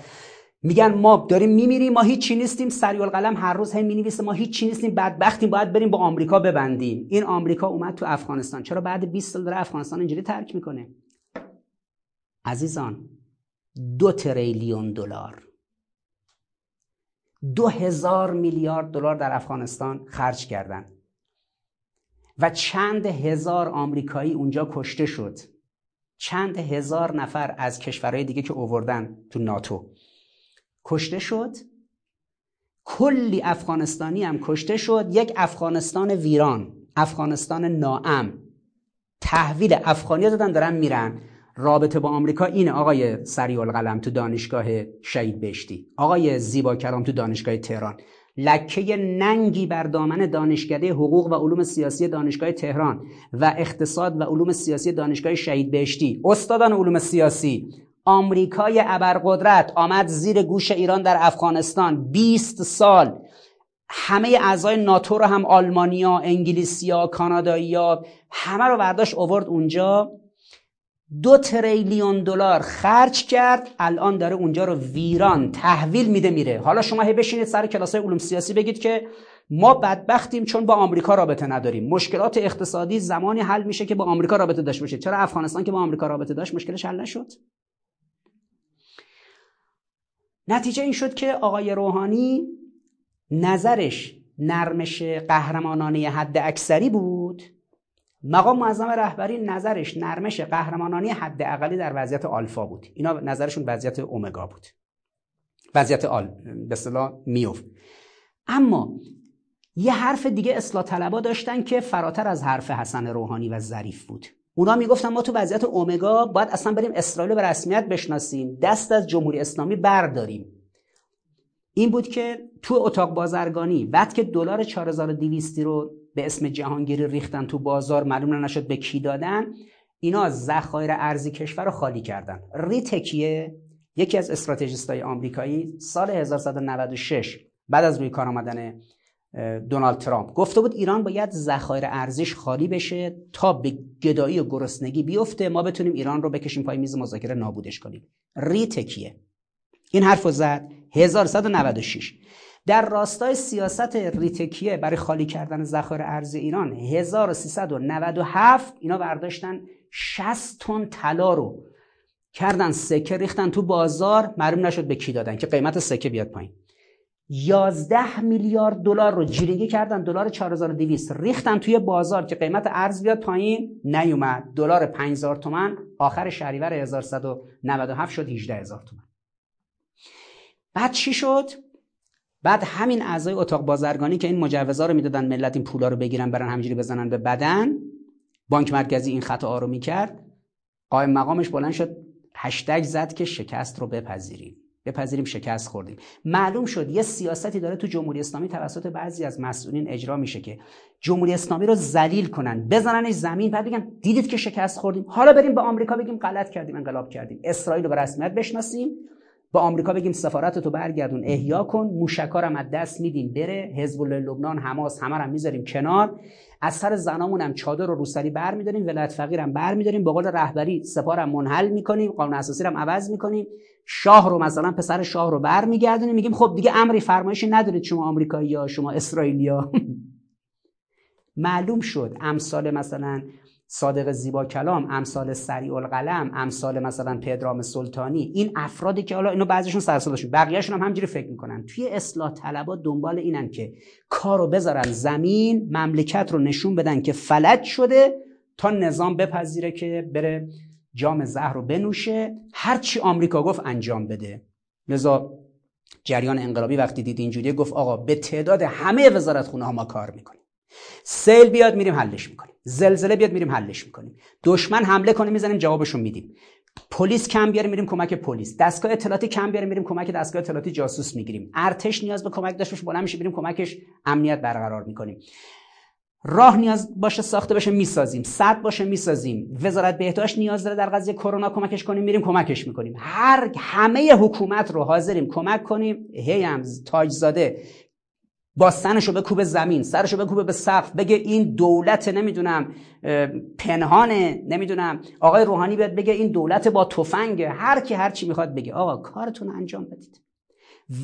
میگن ما داریم میمیریم ما هیچ چی نیستیم سریع القلم هر روز هم می‌نویسه ما هیچ چی نیستیم بدبختیم باید بریم با آمریکا ببندیم. این آمریکا اومد تو افغانستان. چرا بعد 20 سال داره افغانستان اینجوری ترک می‌کنه؟ عزیزان دو تریلیون دلار. دو هزار میلیارد دلار در افغانستان خرج کردن. و چند هزار آمریکایی اونجا کشته شد. چند هزار نفر از کشورهای دیگه که اووردن تو ناتو. کشته شد. کلی افغانستانی هم کشته شد. یک افغانستان ویران افغانستان ناام تحویل افغانی دادن دارن میرن. رابطه با آمریکا اینه. آقای سریع القلم تو دانشگاه شهید بهشتی آقای زیبا کلام تو دانشگاه تهران. لکه ننگی بر دامن دانشکده حقوق و علوم سیاسی دانشگاه تهران و اقتصاد و علوم سیاسی دانشگاه شهید بهشتی. استادان علوم سیاسی آمریکای ابرقدرت آمد زیر گوش ایران در افغانستان. 20 سال همه اعضای ناتو رو هم آلمانیا، انگلیسیا، کانادایی‌ها همه رو برداشت اوورد اونجا. دو تریلیون دلار خرج کرد الان داره اونجا رو ویران تحویل میده میره. حالا شما هی بشینید سر کلاس علوم سیاسی بگید که ما بدبختیم چون با آمریکا رابطه نداریم. مشکلات اقتصادی زمانی حل میشه که با آمریکا رابطه داشته باشید. چرا افغانستان که با آمریکا رابطه داشت مشکلش حل نشد؟ نتیجه این شد که آقای روحانی نظرش نرمش قهرمانانه حد اکثری بود. مقام معظم رهبری نظرش نرمش قهرمانانی حداقلی در وضعیت آلفا بود. اینا نظرشون وضعیت اومگا بود. وضعیت آل به اصطلاح میوف اما یه حرف دیگه اصلاح طلبا داشتن که فراتر از حرف حسن روحانی و ظریف بود. اونا می‌گفتن ما تو وضعیت اومگا باید اصلا بریم اسرائیل به رسمیت بشناسیم دست از جمهوری اسلامی برداریم. این بود که تو اتاق بازرگانی وقت که دلار 4200 رو به اسم جهانگیری ریختن تو بازار معلوم نشد به کی دادن اینا ذخایر ارزی کشور رو خالی کردن. ریتکیه یکی از استراتژیست های آمریکایی سال 1196 بعد از روی کار آمدن دونالد ترامپ گفته بود ایران باید ذخایر ارزش خالی بشه تا به گدایی و گرسنگی بیفته ما بتونیم ایران رو بکشیم پای میز مذاکره نابودش کنیم. ریتکیه این حرف زد. 1196 در راستای سیاست ریتکیه برای خالی کردن ذخایر ارزی ایران؟ 1397 اینا برداشتن 60 تن طلا رو. کردن سکه ریختن تو بازار. معلوم نشد به کی دادن که قیمت سکه بیاد پایین. 11 میلیارد دلار رو جیرگی کردن. دلار 4200 ریختن توی بازار که قیمت ارز بیاد پایین. نیومد. دلار 5000 تومان آخر شهریور 1197 شد 18000 تومان بعد چی شد؟ بعد همین اعضای اتاق بازرگانی که این مجوزا رو می‌دادن ملت این پولا رو بگیرن برن همجوری بزنن به بدن بانک مرکزی این خطا رو می‌کرد. قائم مقامش بلند شد هشتگ زد که شکست رو بپذیریم. بپذیریم شکست خوردیم. معلوم شد یه سیاستی داره تو جمهوری اسلامی توسط بعضی از مسئولین اجرا میشه که جمهوری اسلامی رو ذلیل کنن بزننش زمین بعد بگن دیدید که شکست خوردیم. حالا بریم به آمریکا بگیم غلط کردیم انقلاب کردیم. اسرائیل رو به رسمیت بشناسیم. با آمریکا بگیم سفارت تو برگردون احیا کن موشکارم از دست میدیم بره حزب الله لبنان حماس همه رو می‌ذاریم کنار. از سر زنامون هم چادر رو روسری بر میداریم ولایت فقیر هم بر میداریم به قول رهبری سپارم منحل می‌کنیم قانون اساسی رو هم عوض می‌کنیم. شاه رو مثلا پسر شاه رو بر میگردونیم میگیم خب دیگه امری فرمایشی ندارید شما آمریکایی یا شما اسرائیلیا. معلوم شد امثال مثلا صادق زیبا کلام امثال سریع القلم امثال مثلا پدرام سلطانی این افرادی که حالا اینو بعضیشون سرسادشون بقیهشون هم همجوری فکر می‌کنن. توی اصلاح طلبا دنبال اینن که کارو بذارن زمین مملکت رو نشون بدن که فلج شده تا نظام بپذیره که بره جام زهر رو بنوشه. هرچی آمریکا گفت انجام بده. لذا جریان انقلابی وقتی دید اینجوریه گفت آقا به تعداد همه وزارت خونه ها ما کار می‌کنیم. سیل بیاد میریم حلش می‌کنیم. زلزله بیاد میریم حلش می‌کنیم. دشمن حمله کنه می‌زنیم جوابشون میدیم. پلیس کم بیاره میریم کمک پلیس. دستگاه اطلاعاتی کم بیاره میریم کمک دستگاه اطلاعاتی جاسوس می‌گیریم. ارتش نیاز به کمک داشته باشه بلند میشه میریم کمکش امنیت برقرار می‌کنیم. راه نیاز باشه ساخته باشه می‌سازیم. صد باشه می‌سازیم. وزارت بهداشت نیاز داره در قضیه کرونا کمکش کنیم میریم کمکش می‌کنیم. هر همه حکومت رو حاضریم کمک کنیم. هی هم تاجزاده با سنشو بکوبه زمین سرشو بکوبه به سقف. بگه این دولت نمی‌دونم پنهانه نمی‌دونم. آقای روحانی بیاد بگه این دولت با تفنگه. هر کی هر چی می‌خواد بگه. آقا کارتون انجام بدید.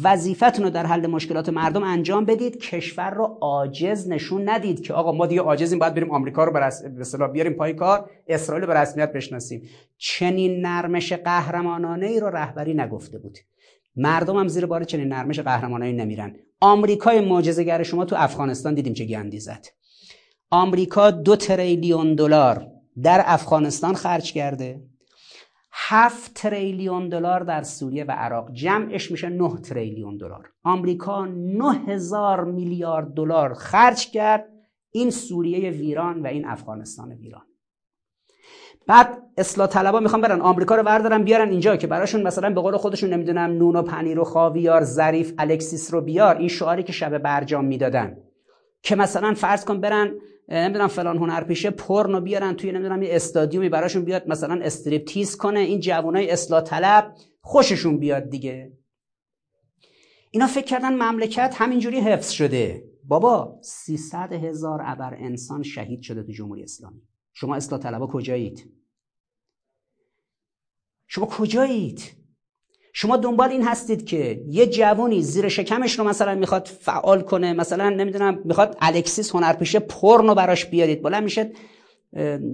وظیفتون رو در حل مشکلات مردم انجام بدید. کشور رو عاجز نشون ندید که آقا ما دیگه عاجزیم باید بریم آمریکا رو به اصطلاح بیاریم پای کار اسرائیل به رسمیت بشناسیم. چنین نرمش قهرمانانه ای رو رهبری نگفته بود. مردم هم زیر بار چنین نرمش قهرمانانه نمیرن. آمریکای معجزه‌گر شما تو افغانستان دیدیم چه گندی زد. آمریکا دو تریلیون دلار در افغانستان خرج کرده. هفت تریلیون دلار در سوریه و عراق. جمعش میشه نه تریلیون دلار. آمریکا نه هزار میلیارد دلار خرج کرد. این سوریه ویران و این افغانستان ویران. بعد اصلاح طلبا می‌خوان برن آمریکا رو بردارن بیارن اینجا که براشون مثلا به قول خودشون نمی‌دونم نون و پنیر و خاویار ظریف الکسیس رو بیار این شعاری که شب برجام می‌دادن. که مثلا فرض کن برن نمی‌دونم فلان هنرپیشه پرنو بیارن توی نمی‌دونم یه استادیومی براشون بیاد مثلا استریپ تیز کنه این جوانای اصلاح طلب خوششون بیاد دیگه. اینا فکر کردن مملکت همینجوری حفظ شده. بابا 300 هزار ابر انسان شهید شده تو جمهوری اسلامی. شما اصلاح طلبا کجایید؟ شما کجایید؟ شما دنبال این هستید که یه جوانی زیر شکمش رو مثلا می‌خواد فعال کنه مثلا نمی‌دونم می‌خواد الکسیس هنرپیشه پرنو براش بیارید. بلند میشه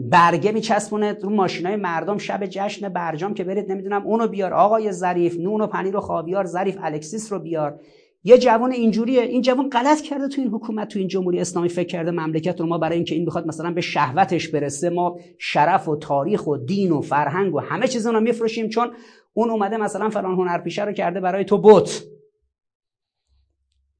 برگه میچسبونه رو ماشینای مردم شب جشن برجام که برید نمی‌دونم اونو بیار. آقای ظریف نون و پنیر و خاویار ظریف الکسیس رو بیار. یه جوان اینجوریه. این جوان غلط کرده تو این حکومت تو این جمهوری اسلامی فکر کرده مملکت رو. ما برای اینکه این بخواد مثلا به شهوتش برسه ما شرف و تاریخ و دین و فرهنگ و همه چیز رو میفروشیم چون اون اومده مثلا فلان هنرپیشه رو کرده برای تو بت.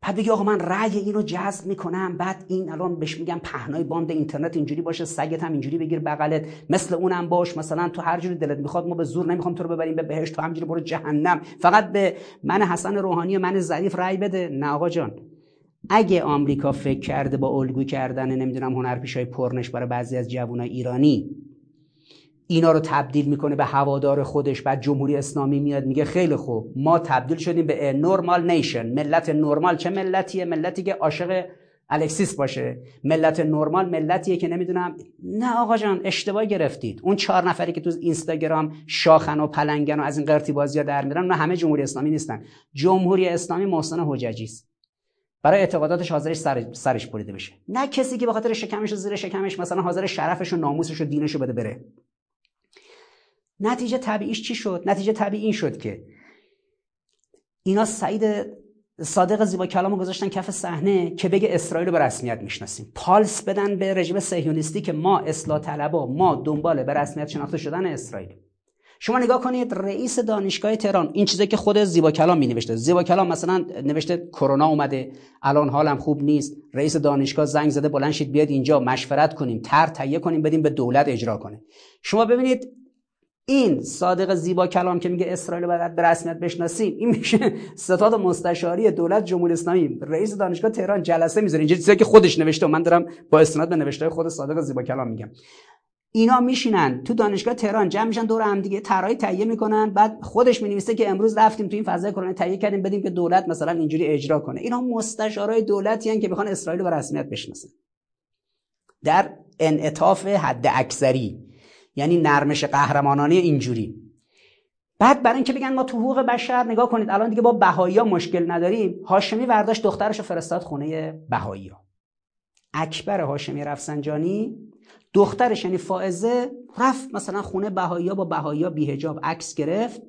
بعد بگی آقا من رأی اینو جذب می‌کنم. بعد این الان بهش میگم پهنای باند اینترنت. اینجوری باشه سگت هم اینجوری بگیر بغلت. مثل اونم باش مثلا تو هر جوری دلت می‌خواد ما به زور نمی‌خوام تو رو ببریم به بهشت. تو همجوری برو جهنم. فقط به من حسن روحانی و من ظریف رأی بده. نه آقا جان. اگه آمریکا فکر کرده با الگو کردن نمی‌دونم هنرپیشای پرنش برای بعضی از جوانای ایرانی اینا رو تبدیل می‌کنه به هوادار خودش بعد جمهوری اسلامی میاد میگه خیلی خوب ما تبدیل شدیم به نورمال نیشن ملت نورمال چه ملتیه؟ ملتی که عاشق الکسیس باشه. ملت نورمال ملتیه که نمی‌دونم. نه آقا جان اشتباه گرفتید. اون چهار نفری که تو اینستاگرام شاخن و پلنگن و از این قرتی بازی ها در میرن نه همه جمهوری اسلامی نیستن. جمهوری اسلامی محسن حججی است. برای اعتقاداتش حاضرش سر سرش بریده بشه. نه کسی که به خاطر شکمش و زیر شکمش مثلا حاضر شرفش و ناموسش و دینش رو بده بره. نتیجه طبیعیش چی شد؟ نتیجه طبیعی این شد که اینا سعید صادق زیبا کلامو گذاشتن کف صحنه که بگه اسرائیل رو به رسمیت می‌شناسیم. پالس بدن به رژیم صهیونیستی که ما اصلاح طلبا ما دنبال به رسمیت شناخته شدن اسرائیل. شما نگاه کنید رئیس دانشگاه تهران این چیزی که خود زیبا کلام می نوشته زیبا کلام مثلا نوشته کرونا اومده الان حالم خوب نیست. رئیس دانشگاه زنگ زده بلند شید بیاد اینجا مشورت کنیم تر تهیه کنیم بدیم به دولت اجرا کنه. شما ببینید این صادق زیبا کلام که میگه اسرائیل باید به رسمیت بشناسیم این میشه ستاد مستشاری دولت جمهوری اسلامی. رئیس دانشگاه تهران جلسه می‌ذاره. اینجا چیزی که خودش نوشته و من دارم با استناد به نوشته خود صادق زیبا کلام میگم. اینا میشینن تو دانشگاه تهران جمع میشن دور هم دیگه طرحی تهیه می‌کنن. بعد خودش می‌نویسه که امروز رفتیم تو این فضای کرونا تهیه کردیم بدیم که دولت مثلا اینجوری اجرا کنه. اینا مستشارای دولتی که می‌خوان اسرائیل به رسمیت بشناسن. در انعطاف حد اکثری یعنی نرمش قهرمانانه اینجوری. بعد برای اینکه بگن ما تو حقوق بشر نگاه کنید الان دیگه با بهایی مشکل نداریم هاشمی ورداشت دخترش فرستاد خونه بهایی اکبر هاشمی رفسنجانی دخترش یعنی فائزه رفت مثلا خونه بهایی با بهایی بیهجاب عکس گرفت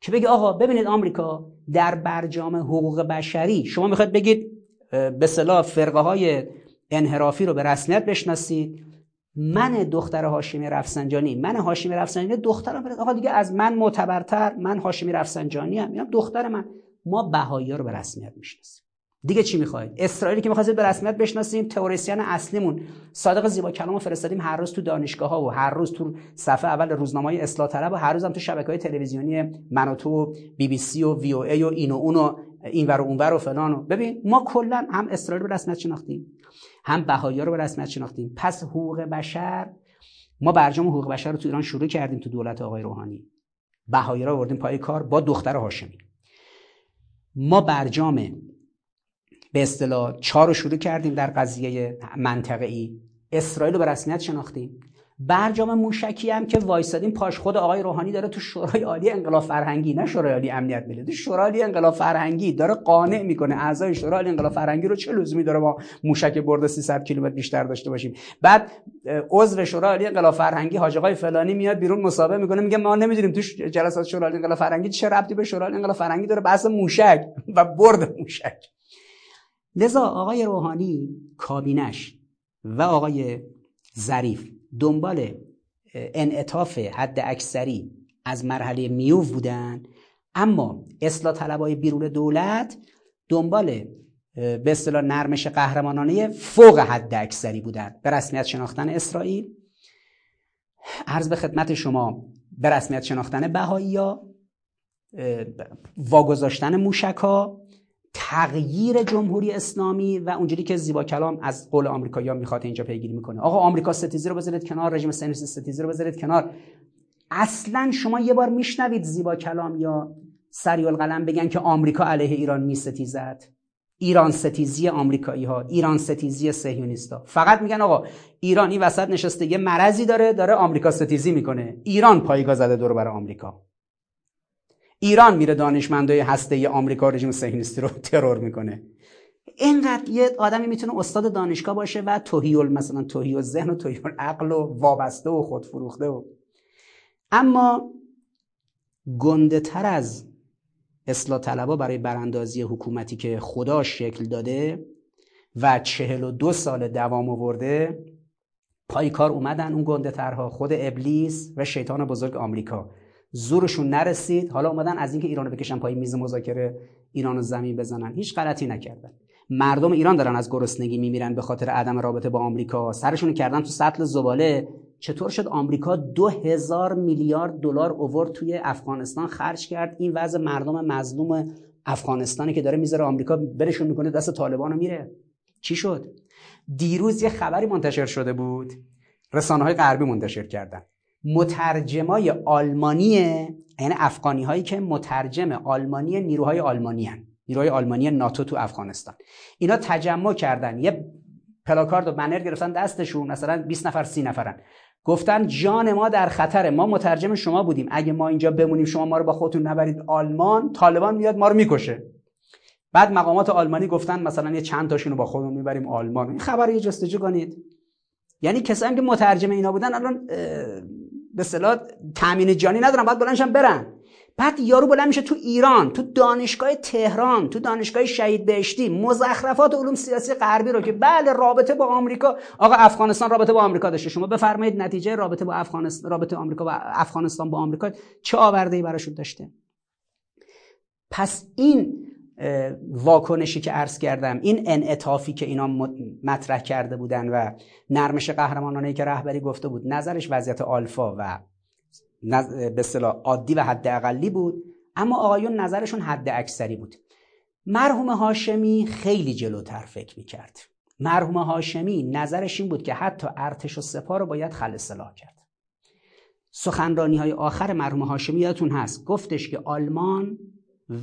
که بگه آقا ببینید آمریکا در برجام حقوق بشری شما می‌خواید بگید به صلاح فرقه های انحرافی رو به رسمیت بشناسید من دختر هاشمی رفسنجانی من هاشمی رفسنجانی دخترم. آقا دیگه از من معتبرتر من هاشمی رفسنجانی هم دختر من. ما بهایی رو به رسمیت می‌شناسیم. دیگه چی می‌خواید؟ اسرائیلی که می‌خواید به رسمیت بشناسیم تئوریسین اصلیمون. صادق زیبا کلامو فرستادیم هر روز تو دانشگاه ها و هر روز تو صفحه اول روزنامه های اصلاح طلب و هر روز هم تو شبکه های تلویزیونی و بی بی سی و وی او ای و این و اون و این و اونور و فلان و ببین ما کلا هم اسرائیل به رسمیت شناختیم. هم بهایی رو به رسمیت شناختیم پس حقوق بشر ما برجام حقوق بشر رو تو ایران شروع کردیم تو دولت آقای روحانی. بهایی رو آوردیم پای کار با دختر هاشمی. ما برجام به اصطلاح چهار رو شروع کردیم در قضیه منطقه ای اسرائیل رو به رسمیت شناختیم. برجام موشکی هم که وایسادیم پاش خود آقای روحانی داره تو شورای عالی انقلاب فرهنگی نه شورای عالی امنیت ملی تو شورای عالی انقلاب فرهنگی داره قانع می‌کنه اعضای شورای عالی انقلاب فرهنگی رو چه لزومی داره با موشک برد 300 کیلومتر بیشتر داشته باشیم؟ بعد عضو شورای عالی انقلاب فرهنگی حاج آقای فلانی میاد بیرون مسابقه می‌کنه میگه ما نمی‌دونیم تو جلسات شورای عالی انقلاب فرهنگی چه ربطی به شورای عالی انقلاب فرهنگی داره؟ بحث موشک و برد موشک. لذا آقای روحانی کابینش و آقای ظریف دنبال انعطاف حد اکثری از مرحله میوف بودن. اما اصلاح طلبای بیرون دولت دنبال به اصطلاح نرمش قهرمانانه فوق حد اکثری بودن. به رسمیت شناختن اسرائیل. عرض به خدمت شما به رسمیت شناختن بهایی ها واگذاشتن موشک ها تغییر جمهوری اسلامی و اونجوری که زیبا کلام از قول آمریکایی‌ها می‌خواد اینجا پیگیری می‌کنه. آقا آمریکا ستیزی رو بذارید کنار رژیم سنوسی ستیزی رو بذارید کنار. اصلا شما یه بار میشنوید زیبا کلام یا سریع القلم بگن که آمریکا علیه ایران میستیزد ایران ستیزی آمریکایی ها ایران ستیزی صهیونیستا فقط میگن آقا ایران این وسط نشسته یه مرضی داره داره آمریکا ستیزی می‌کنه. ایران پایگاه زده دور برای آمریکا. ایران میره دانشمندای هسته آمریکا رژیم صهیونیستی رو ترور می‌کنه. اینقدر یه آدمی می‌تونه استاد دانشگاه باشه و توهیل مثلا توهیل ذهن و توهیل عقل و وابسته و خودفروخته و. اما گنده تر از اصلاح طلبا برای براندازی حکومتی که خدا شکل داده و چهل و دو سال دوام آورده پای کار اومدن اون گنده ترها خود ابلیس و شیطان بزرگ آمریکا. زورشون نرسید حالا اومدن از اینکه ایرانو بکشن پای میز مذاکره ایرانو زمین بزنن. هیچ غلطی نکردن. مردم ایران دارن از گرسنگی میمیرن به خاطر عدم رابطه با آمریکا. سرشون کردن تو سطل زباله. چطور شد آمریکا دو هزار میلیارد دلار اوورد توی افغانستان خرج کرد؟ این وضع مردم مظلوم افغانستانی که داره می‌ذاره آمریکا برشون می‌کنه دست طالبانو میره. چی شد؟ دیروز یه خبری منتشر شده بود. رسانه های غربی منتشر کردن. مترجمای آلمانی یعنی افغانی هایی که مترجم آلمانی نیروهای آلمانی هن. نیروهای آلمانی ناتو تو افغانستان. اینا تجمع کردن. یه پلاکارد و بنر گرفتن دستشون مثلا 20 نفر 30 نفرن. گفتن جان ما در خطره. ما مترجم شما بودیم. اگه ما اینجا بمونیم شما ما رو با خودتون نبرید. آلمان طالبان میاد ما رو می‌کشه. بعد مقامات آلمانی گفتن مثلا یه چند تاشون رو با خودمون می‌بریم آلمان. این خبر یه جستجو کنید. یعنی کسایی که مترجم اینا بودن الان به اصطلاح تامین جانی ندارن باید بلندشن برن. بعد یارو بلند میشه تو ایران تو دانشگاه تهران تو دانشگاه شهید بهشتی مزخرفات علوم سیاسی غربی رو که بله رابطه با آمریکا آقا افغانستان رابطه با آمریکا داشته. شما بفرمایید نتیجه رابطه با افغانستان رابطه آمریکا و افغانستان با آمریکا چه آورده ای براشون داشته؟ پس این واکنشی که عرض کردم این انعطافی که اینا مطرح کرده بودن و نرمش قهرمانانه که رهبری گفته بود نظرش وضعیت آلفا و به اصطلاح عادی و حد اقلی بود اما آقایون نظرشون حد اکثری بود. مرحوم هاشمی خیلی جلوتر فکر می‌کرد. مرحوم هاشمی نظرش این بود که حتی ارتش و سپاه رو باید خل سلاح کرد. سخنرانی های آخر مرحوم هاشمی یادتون هست گفتش که آلمان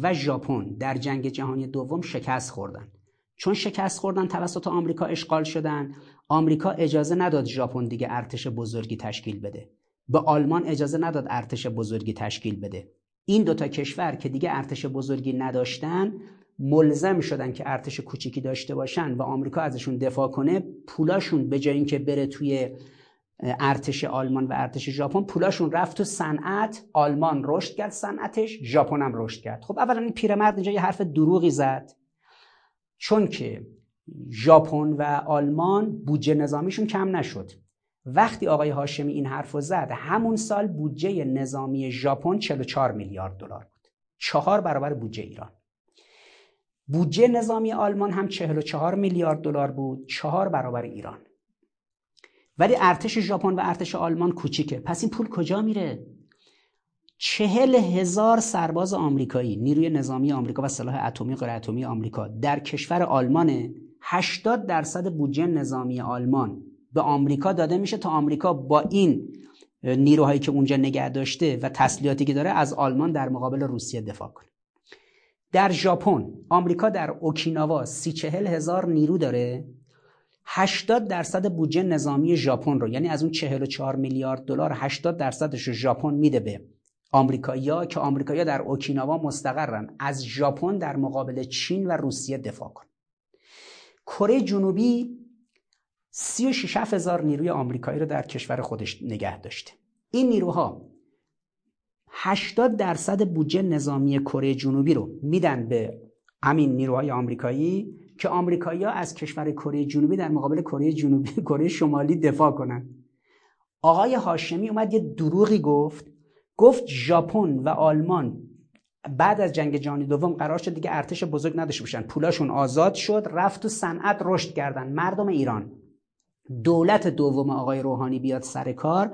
و ژاپن در جنگ جهانی دوم شکست خوردن. چون شکست خوردن توسط آمریکا اشغال شدن آمریکا اجازه نداد ژاپن دیگه ارتش بزرگی تشکیل بده. به آلمان اجازه نداد ارتش بزرگی تشکیل بده. این دوتا کشور که دیگه ارتش بزرگی نداشتن ملزم شدن که ارتش کوچیکی داشته باشن و آمریکا ازشون دفاع کنه پولاشون به جای اینکه بره توی ارتش آلمان و ارتش ژاپن. پولاشون رفت تو صنعت آلمان رشد کرد صنعتش ژاپن هم رشد کرد. خب اولا این پیرمرد اینجا یه حرف دروغی زد. چون که ژاپن و آلمان بودجه نظامیشون کم نشد. وقتی آقای هاشمی این حرف زد همون سال بودجه نظامی ژاپن 44 میلیارد دلار بود. چهار برابر بودجه ایران. بودجه نظامی آلمان هم 44 میلیارد دلار بود. چهار برابر ایران. ولی ارتش ژاپن و ارتش آلمان کوچیکه. پس این پول کجا میره؟ چهل هزار سرباز آمریکایی نیروی نظامی آمریکا و سلاح اتمی غیر اتمی آمریکا در کشور آلمان 80 درصد بودجه نظامی آلمان به آمریکا داده میشه تا آمریکا با این نیروهایی که اونجا نگه داشته و تسلیحاتی که داره از آلمان در مقابل روسیه دفاع کنه. در ژاپن آمریکا در اوکیناوا سی چهل هزار نیرو داره. 80 درصد بودجه نظامی ژاپن رو یعنی از اون 44 میلیارد دلار 80 درصدش رو ژاپن میده به آمریکایی‌ها که آمریکایی‌ها در اوکیناوا مستقرن. از ژاپن در مقابل چین و روسیه دفاع کن. کره جنوبی 36 هزار نیروی آمریکایی رو در کشور خودش نگه داشته. این نیروها 80 درصد بودجه نظامی کره جنوبی رو میدن به همین نیروهای آمریکایی که آمریکایی از کشور کره جنوبی در مقابل کره جنوبی کره شمالی دفاع کنن آقای هاشمی اومد یه دروغی گفت. گفت ژاپن و آلمان بعد از جنگ جهانی دوم قرار شد دیگه ارتش بزرگ نداشته باشن. پولاشون آزاد شد رفت و صنعت رشد کردن. مردم ایران. دولت دوم آقای روحانی بیاد سر کار.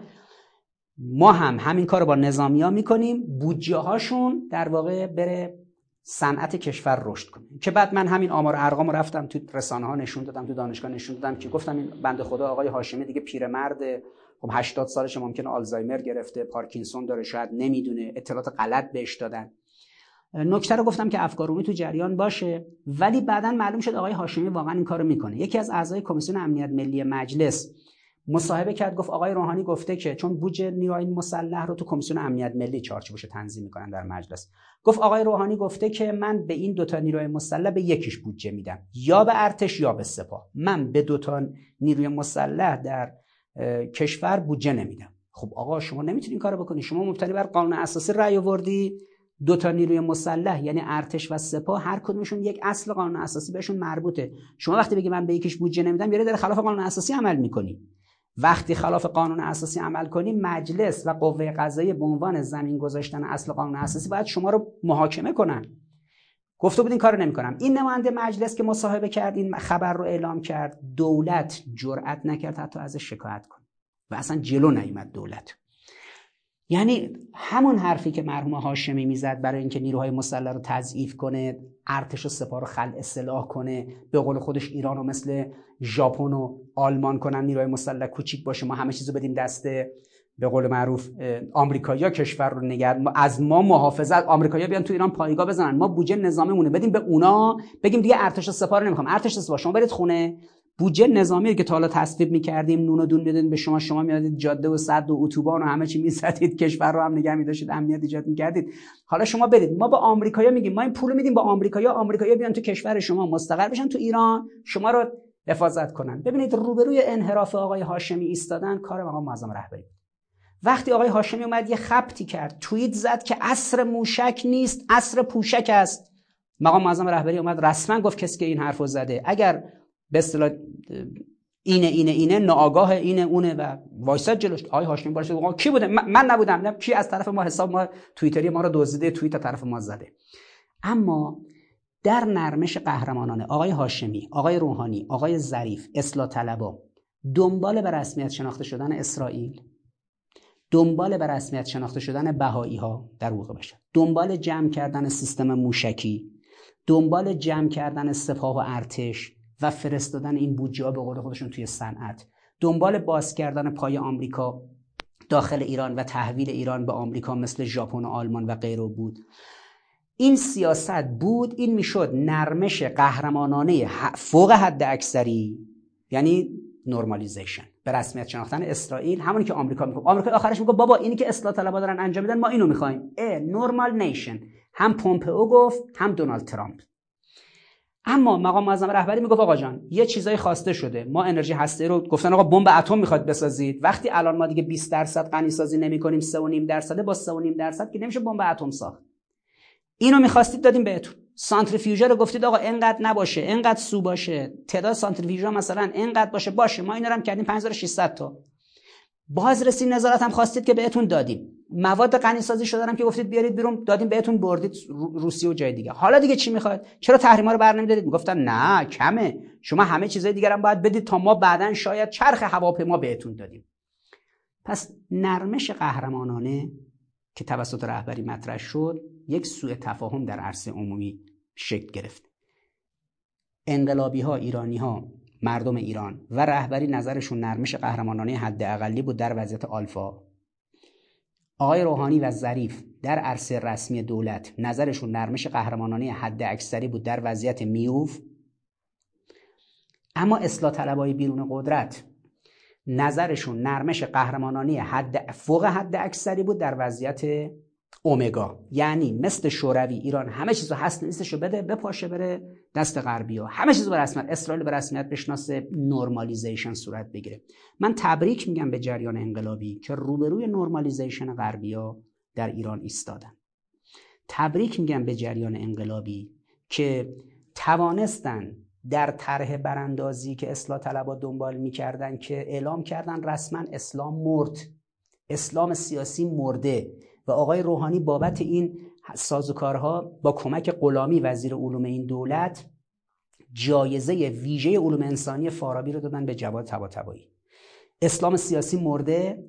ما هم همین کار با نظامی ها می‌کنیم. بودجه هاشون در واقع بره صنعت کشور رشد کنه. که بعد من همین آمار ارقام رفتم تو رسانه ها نشون دادم تو دانشگاه نشون دادم که گفتم این بنده خدا آقای هاشمی دیگه پیرمرد خب 80 سالش ممکنه آلزایمر گرفته پارکینسون داره شاید نمی‌دونه. اطلاعات غلط بهش دادن. نکته رو گفتم که افکار تو جریان باشه ولی بعدا معلوم شد آقای هاشمی واقعا این کارو می‌کنه. یکی از اعضای کمیسیون امنیت ملی مجلس مصاحبه کرد گفت آقای روحانی گفته که چون بودجه نیروهای مسلح رو تو کمیسیون امنیت ملی چارچوبش تنظیم می‌کنن در مجلس. گفت آقای روحانی گفته که من به این دوتا نیروی مسلح به یکیش بودجه میدم. یا به ارتش یا به سپاه. من به دوتا نیروی مسلح در کشور بودجه نمیدم. خب آقا شما نمی‌تونین کارو بکنی. شما مبتنی بر قانون اساسی رأی آوردی. دو تا نیروی مسلح یعنی ارتش و سپاه هر کدومشون یک اصل قانون اساسی بهشون مربوطه. شما وقتی بگی من به یکیش بودجه نمیدم یعنی داره خلاف قانون اساسی عمل می‌کنی. وقتی خلاف قانون اساسی عمل کنی مجلس و قوه قضاییه به عنوان زمین گذاشتن اصل قانون اساسی باید شما رو محاکمه کنن. گفته بود این کارو نمی‌کنم. این نماینده مجلس که مصاحبه کرد این خبر رو اعلام کرد دولت جرأت نکرد حتی ازش شکایت کنه. و اصلا جلو نیامد دولت. یعنی همون حرفی که مرحوم هاشمی می‌زد برای اینکه نیروهای مسلح رو تضعیف کنه ارتش و سپاه رو خل اصلاح کنه به قول خودش ایران رو مثل ژاپن و آلمان کنن نیروهای مسلح کوچیک باشه ما همه چیزو بدیم دست به قول معروف آمریکایی‌ها کشور رو نگرد از ما محافظت آمریکایی‌ها بیان تو ایران پایگاه بزنن. ما بودجه نظامیمونه بدیم به اونا بگیم دیگه ارتش و سپاه رو نمی‌خوام. ارتش سپاه شما برید خونه. بودجه نظامی که تا حالا تصویب می‌کردیم. نون و دون بدین به شما شما میادید جاده و صد و اتوبان و همه چی می‌زدید کشور رو هم نگه میداشتید امنیت ایجاد می‌کردید. حالا شما برید. ما با آمریکایا میگیم ما این پول میدیم با آمریکایا آمریکایا بیان تو کشور شما مستقر بشن تو ایران. شما رو حفاظت کنن. ببینید روبروی انحراف آقای هاشمی ایستادن. کار مقام معظم رهبری وقتی آقای هاشمی اومد یه خبتی کرد. توییت زد که عصر موشک نیست عصر پوشک است. مقام معظم رهبری اومد رسما گفت کسی که این حرفو زده. اگر به اصطلاح اینه اینه اینه ناآگاه اینه اونه و وایساد جلوش. آقای هاشمی باشه. کی بوده؟ من نبودم. نه کی از طرف ما حساب ما توییتری ما رو دزدیده توییت طرف ما زده. اما در نرمش قهرمانانه آقای هاشمی آقای روحانی آقای ظریف اصلاح طلبا دنبال به رسمیت شناخته شدن اسرائیل دنبال به رسمیت شناخته شدن بهایی ها در حقوق بشر دنبال جمع کردن سیستم موشکی دنبال جمع کردن سپاه و ارتش و فرستادن این بودجه به قول خودشون توی صنعت. دنبال باز کردن پای آمریکا داخل ایران و تحویل ایران به آمریکا مثل ژاپن و آلمان و غیره بود. این سیاست بود این می‌شد نرمش قهرمانانه فوق حد اکثری یعنی نورمالیزیشن به رسمیت شناختن اسرائیل همونی که آمریکا میگه آمریکا آخرش میگه بابا اینی که اصلاح طلبا دارن انجام میدن ما اینو می‌خوایم. ا نورمال نیشن. هم پومپئو گفت هم دونالد ترامپ. اما مقام معظم رهبری می‌گفت آقا جان یه چیزای خواسته شده. ما انرژی هسته رو گفتن آقا بمب اتم می‌خواد بسازید. وقتی الان ما دیگه 20 درصد غنی سازی نمی‌کنیم 3.5 درصد با 3.5 درصد که نمیشه بمب اتم ساخت. اینو می‌خواستید دادیم بهتون. سانتریفیوژا رو گفتید آقا اینقدر نباشه اینقدر سو باشه. تعداد سانتریفیوژا مثلا اینقدر باشه. باشه ما اینا رو هم کردیم 5600 تا. بازرسی نظارت هم خواستید که بهتون دادیم. مواد غنی سازی شده هم که گفتید بیارید بیرون دادیم بهتون بردید روسیه و جای دیگه. حالا دیگه چی می‌خواید؟ چرا تحریما رو برنمیدارید می‌گفتن نه کمه. شما همه چیزای دیگر هم باید بدید تا ما بعدا شاید چرخ هواپیما بهتون دادیم. پس نرمش قهرمانانه که توسط رهبری مطرح شد یک سوء تفاهم در عرصه عمومی شکل گرفت. انقلابی ها ایرانی ها مردم ایران و رهبری نظرشون نرمش قهرمانانه حد اقلی بود در وضعیت آلفا. آقای روحانی و ظریف در عرصه رسمی دولت نظرشون نرمش قهرمانانه حد اکثری بود در وضعیت میوف. اما اصلاح طلبای بیرون قدرت نظرشون نرمش قهرمانانه حد فوق حد اکثری بود در وضعیت اومگا. یعنی مثل شوروی ایران همه چیزو هست نیستشو بده بپاشه بره دست غربی ها. همه چیزو به رسمیت اسرائیل به رسمیت بشناسه نورمالیزیشن صورت بگیره. من تبریک میگم به جریان انقلابی که روبروی نورمالیزیشن غربی ها در ایران ایستادن. تبریک میگم به جریان انقلابی که توانستن در طرح براندازی که اصلاح طلبا دنبال می‌کردن که اعلام کردن رسما اسلام مرد اسلام سیاسی مرده. و آقای روحانی بابت این سازوکارها با کمک غلامی وزیر علوم این دولت جایزه ویژه علوم انسانی فارابی رو دادن به جواد طباطبایی. اسلام سیاسی مرده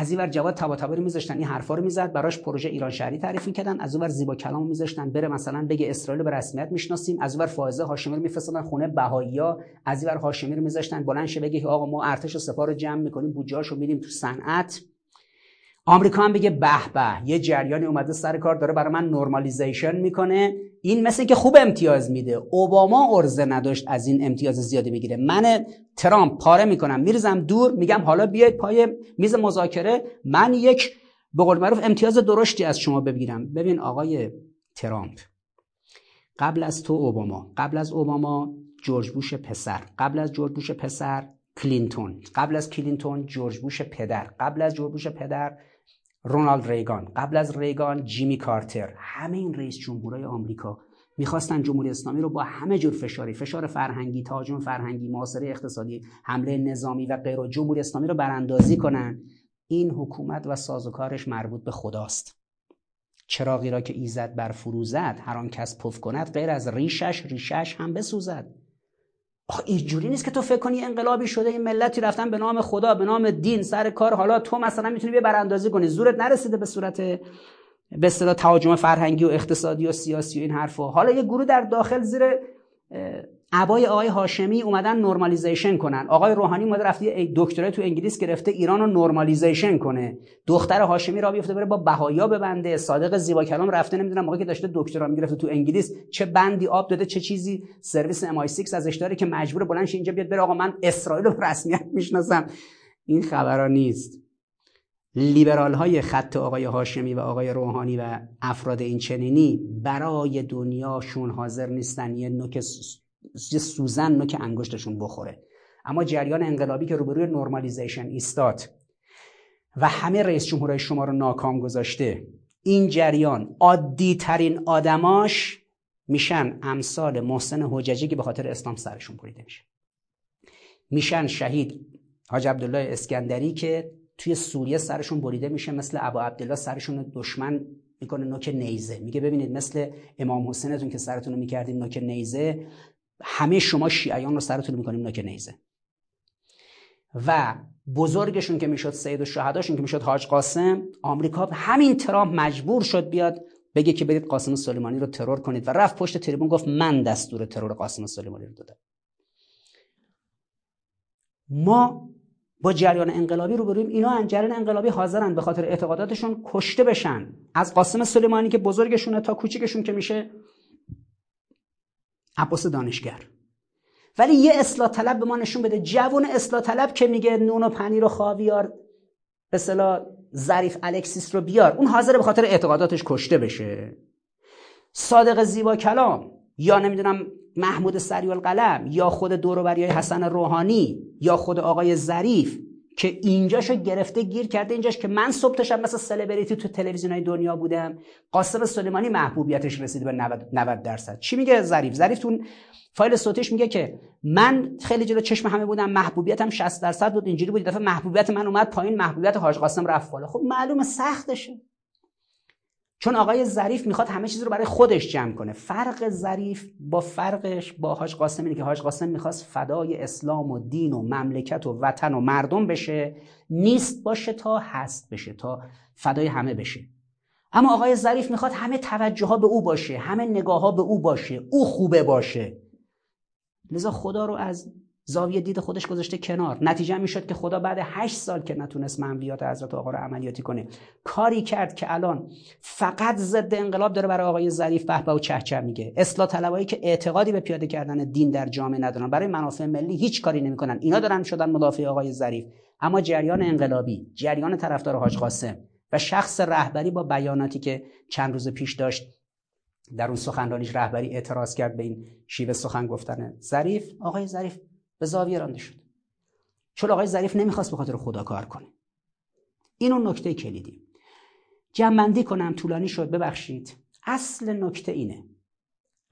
از این ور جواد طباطبایی رو میذاشتن این حرفا رو می‌زد براش پروژه ایران شهری تعریف می‌کردن از اون زیبا کلام میذاشتن بره مثلا بگه اسرائیل به رسمیت می‌شناسیم از اون فائزه هاشمی رو میفرستادن خونه بهاییا از این ور هاشمی رو میذاشتن بلند شه بگه آقا ما ارتش و سپاه رو جمع می‌کنیم بودجه‌اشو میدیم تو صنعت. آمریکا هم بگه به به یه جریانی اومده سر کار داره برای من نرمالیزیشن می‌کنه. این مثل که خوب امتیاز میده. اوباما عرضه نداشت از این امتیاز زیادی بگیره من ترامپ پاره می‌کنم. میریزم دور میگم حالا بیاید پای میز مذاکره. من یک به قول معروف امتیاز درشتی از شما بگیرم. ببین آقای ترامپ قبل از تو اوباما قبل از اوباما جورج بوش پسر قبل از جورج بوش پسر کلینتون قبل از کلینتون جورج بوش پدر قبل از جورج بوش پدر رونالد ریگان. قبل از ریگان جیمی کارتر. همه این رئیس جمهورهای آمریکا می‌خواستن جمهوری اسلامی رو با همه جور فشاری فشار فرهنگی تهاجم فرهنگی محاصره اقتصادی حمله نظامی و غیره جمهوری اسلامی رو براندازی کنن. این حکومت و سازوکارش مربوط به خداست. چراغی را که ایزد بر فروزد هر آن کس پف کند غیر از ریشش ریشش هم بسوزد. آخه اینجوری نیست که تو فکر کنی انقلابی شده این ملتی رفتن به نام خدا به نام دین سر کار. حالا تو مثلا می‌تونی به براندازی کنی. زورت نرسیده به صورت به اصطلاح تهاجم فرهنگی و اقتصادی و سیاسی و این حرفا. حالا یه گروه در داخل زیر عبای آقای هاشمی اومدن normalization کنن. آقای روحانی اومده رفته دکترا تو انگلیس گرفته ایران رو normalization کنه. دختر هاشمی را بیفته بره با بهایا ببنده. صادق زیبا کلام رفته نمی‌دونم موقعی که داشته دکترا می‌گرفته تو انگلیس. چه بندی آب داده چه چیزی. سرویس ام 6 ازش داره که مجبور بلنش اینجا بیاد بره. آقا من اسرائیل رو رسمیت می‌شناسم. این خبرا نیست. لیبرال های خط آقای هاشمی و آقای روحانی و افراد این چنینی برای دنیاشون حاضر نیستن. یه نوک سوزن نوک انگشتشون بخوره. اما جریان انقلابی که روبروی نرمالیزیشن ایستاد و همه رئیس جمهورهای شما رو ناکام گذاشته این جریان عادی ترین آدماش میشن امثال محسن حججی که به خاطر اسلام سرشون بریده میشه. میشن شهید حاج عبدالله اسکندری که توی سوریه سرشون بریده میشه مثل ابا عبدالله سرشون دشمن می‌کنه نوک نیزه. میگه ببینید مثل امام حسینتون که سرتون رو می‌کردیم نوک نیزه همه شما شیعیان رو سرتون می‌کنیم نوک نیزه. و بزرگشون که می‌شد سید و شهداشون که می‌شد حاج قاسم آمریکا همین ترامپ مجبور شد بیاد بگه که برید قاسم سلیمانی رو ترور کنید. و رفت پشت تریبون گفت من دستور ترور قاسم سلیمانی رو دادم. ما با جریان انقلابی رو بریم اینا جریان انقلابی حاضرن. به خاطر اعتقاداتشون کشته بشن. از قاسم سلیمانی که بزرگشونه تا کوچیکشون که میشه عباس دانشگر. ولی یه اصلاح طلب به ما نشون بده. جوون اصلاح طلب که میگه نون و پنیر و خاویار به صلاح ظریف الکسیس رو بیار. اون حاضر به خاطر اعتقاداتش کشته بشه. صادق زیبا کلام یا نمی‌دونم محمود سریال قلم یا خود دوروبری های حسن روحانی یا خود آقای ظریف که اینجاشو گرفته گیر کرده اینجاش که من صبح تا مثل سلبریتی تو تلویزیون های دنیا بودم. قاسم سلیمانی محبوبیتش رسیده به 90 درصد. چی میگه ظریف؟ ظریف تو فایل صوتیش میگه که من خیلی جلو چشم همه بودم محبوبیتم 60 درصد بود اینجوری بود دفعه محبوبیت من اومد پایین محبوبیت حاج قاسم رفت بالا. خب معلومه سختشه. چون آقای ظریف می‌خواد همه چیز رو برای خودش جمع کنه. فرق ظریف با فرقش با حاج قاسم اینه که حاج قاسم می‌خواست فدای اسلام و دین و مملکت و وطن و مردم بشه. نیست باشه تا هست بشه تا فدای همه بشه. اما آقای ظریف می‌خواد همه توجه ها به او باشه همه نگاه ها به او باشه او خوبه باشه. لذا خدا رو از زاویه دید خودش گذاشته کنار. نتیجه می شد که خدا بعد هشت سال که نتونست منویات حضرت آقا رو عملیاتی کنه کاری کرد که الان فقط ضد انقلاب داره برای آقای ظریف بهبه و چهچه میگه. اصلاح طلبایی که اعتقادی به پیاده کردن دین در جامعه ندارن. برای منافع ملی هیچ کاری نمی‌کنن. اینا دارن شدن مدافع آقای ظریف. اما جریان انقلابی جریان طرفدار حاج قاسم و شخص رهبری با بیاناتی که چند روز پیش داشت در اون سخنرانیش رهبری اعتراض کرد به این شیوه سخن گفتن. ظریف آقای ظریف به زاویه رانده شد. چون آقای ظریف نمی‌خواست به خاطر خدا کار کنه. این اون نکته کلیدی. جمعندی کنم طولانی شد ببخشید. اصل نکته اینه.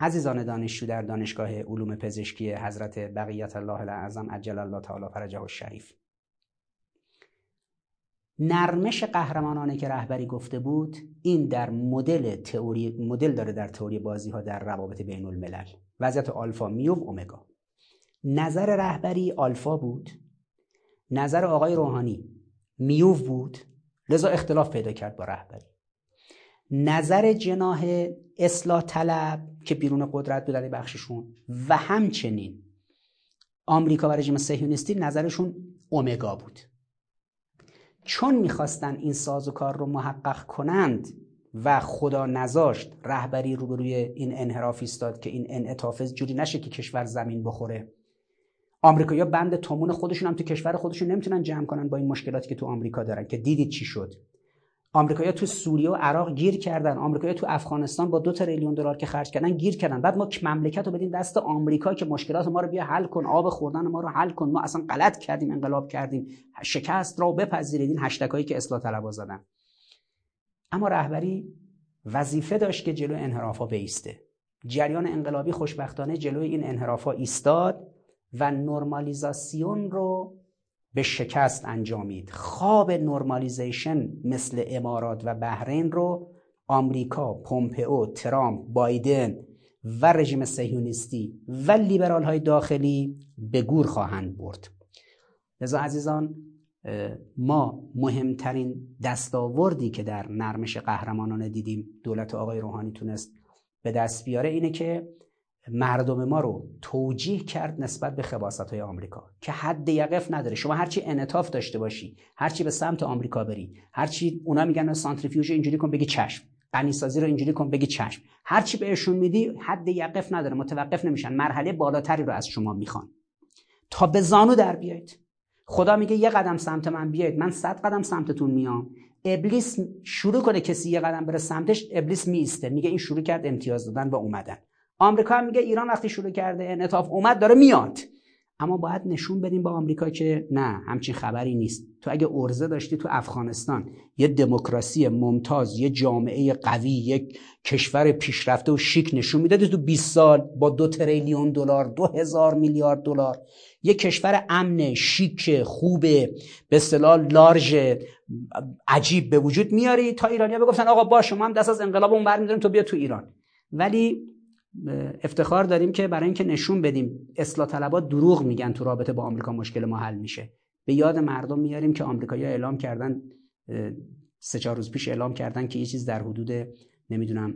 عزیزان دانشجو در دانشگاه علوم پزشکی حضرت بقیت الله الاعظم عجل الله تعالی فرجه الشریف نرمش قهرمانانه که رهبری گفته بود این در مدل تئوری مدل داره در تئوری بازی ها در روابط بین الملل وضعیت آلفا میو اومگا. نظر رهبری آلفا بود. نظر آقای روحانی میوو بود. لذا اختلاف پیدا کرد با رهبری. نظر جناه اصلاح طلب که بیرون قدرت بود بخششون و همچنین آمریکا و رژیم صهیونیستی نظرشون اومگا بود. چون می‌خواستن این ساز و کار رو محقق کنند و خدا نذاشت رهبری روبروی این انحراف ایستاد که این انعطاف جوری نشه که کشور زمین بخوره آمریکایی‌ها بند تومون خودشون هم تو کشور خودشون نمی‌تونن جمع کنن با این مشکلاتی که تو آمریکا دارن. که دیدید چی شد؟ آمریکایی‌ها تو سوریه و عراق گیر کردن. آمریکایی‌ها تو افغانستان با دو تریلیون دلار که خرج کردن گیر کردن. بعد ما مملکت رو بدیم دست آمریکا که مشکلات ما رو بیا حل کن آب خوردن ما رو حل کن. ما اصلا غلط کردیم انقلاب کردیم. شکست را بپذیرید. این هشتگایی که اصلاح طلبا زدن. اما رهبری وظیفه داشت که جلو انحرافا بیسته. جریان انقلابی خوشبختانه جلوی این انحرافا ایستاد. و نرمالیزاسیون رو به شکست انجامید. خواب نرمالیزیشن مثل امارات و بحرین رو آمریکا، پومپئو، ترامپ، بایدن و رژیم سهیونیستی و لیبرال های داخلی به گور خواهند برد. لذا عزیزان ما مهمترین دستاوردی که در نرمش قهرمانانه دیدیم دولت آقای روحانی تونست به دست بیاره اینه که مردم ما رو توجیه کرد نسبت به خباست های آمریکا که حد یقف نداره. شما هرچی انعطاف داشته باشی هرچی به سمت آمریکا بری هرچی اونا میگن سانتریفیوژ اینجوری کن بگی چشم غنی سازی رو اینجوری کن بگی چشم. هرچی بهشون میدی حد یقف نداره متوقف نمیشن مرحله بالاتری رو از شما می‌خوان. تا به زانو در بیایید. خدا میگه یه قدم سمت من بیاید من صد قدم سمتتون میام. ابلیس شروع کنه کسی یه قدم بره سمتش ابلیس میسته میگه این شروع کرد امتیاز دادن و اومدن. آمریکا هم میگه ایران وقتی شروع کرده انعطاف اومد داره میاد. اما باید نشون بدیم با آمریکا که نه همچین خبری نیست. تو اگه ارزه داشتی تو افغانستان یه دموکراسی ممتاز یه جامعه قوی یک کشور پیشرفته و شیک نشون می‌دادی تو 20 سال با دو تریلیون دلار دو هزار میلیارد دلار. یه کشور امن شیک خوب به اصطلاح لارژ عجیب به وجود میاری. تا ایرانیا بگفتن آقا با شما هم دست از انقلاب اون برمیداریم تو بیا تو ایران. ولی افتخار داریم که برای اینکه نشون بدیم اصلاح طلبات دروغ میگن تو رابطه با آمریکا مشکل ما حل میشه. به یاد مردم میاریم که آمریکایی‌ها اعلام کردن سه چهار روز پیش اعلام کردن که یه چیز در حدود نمی‌دونم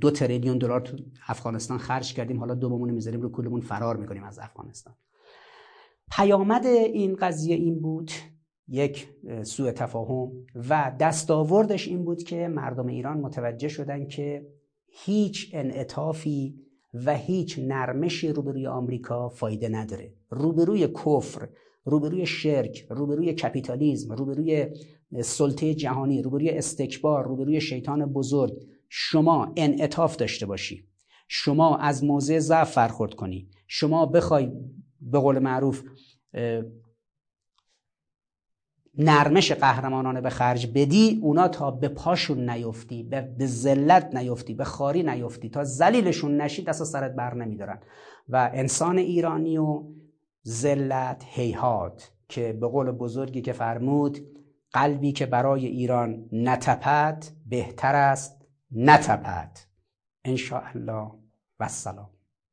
دو تریلیون دلار تو افغانستان خرج کردیم. حالا دومون می‌ذاریم رو کلمون فرار می‌کنیم از افغانستان. پیامد این قضیه این بود یک سوء تفاهم و دستاوردش این بود که مردم ایران متوجه شدن که هیچ انعطافی و هیچ نرمشی روبروی آمریکا فایده نداره. روبروی کفر روبروی شرک روبروی کپیتالیزم روبروی سلطه جهانی روبروی استکبار روبروی شیطان بزرگ شما انعطاف داشته باشی. شما از موضع ضعف برخورد کنی. شما بخوای به قول معروف نرمش قهرمانانه به خرج بدی اونا تا به پاشون نیفتی به ذلت نیفتی به خاری نیفتی. تا زلیلشون نشی دست سرت بر نمیدارن. و انسان ایرانی و ذلت هیهات که به قول بزرگی که فرمود قلبی که برای ایران نتپد بهتر است نتپد. ان الله و السلام.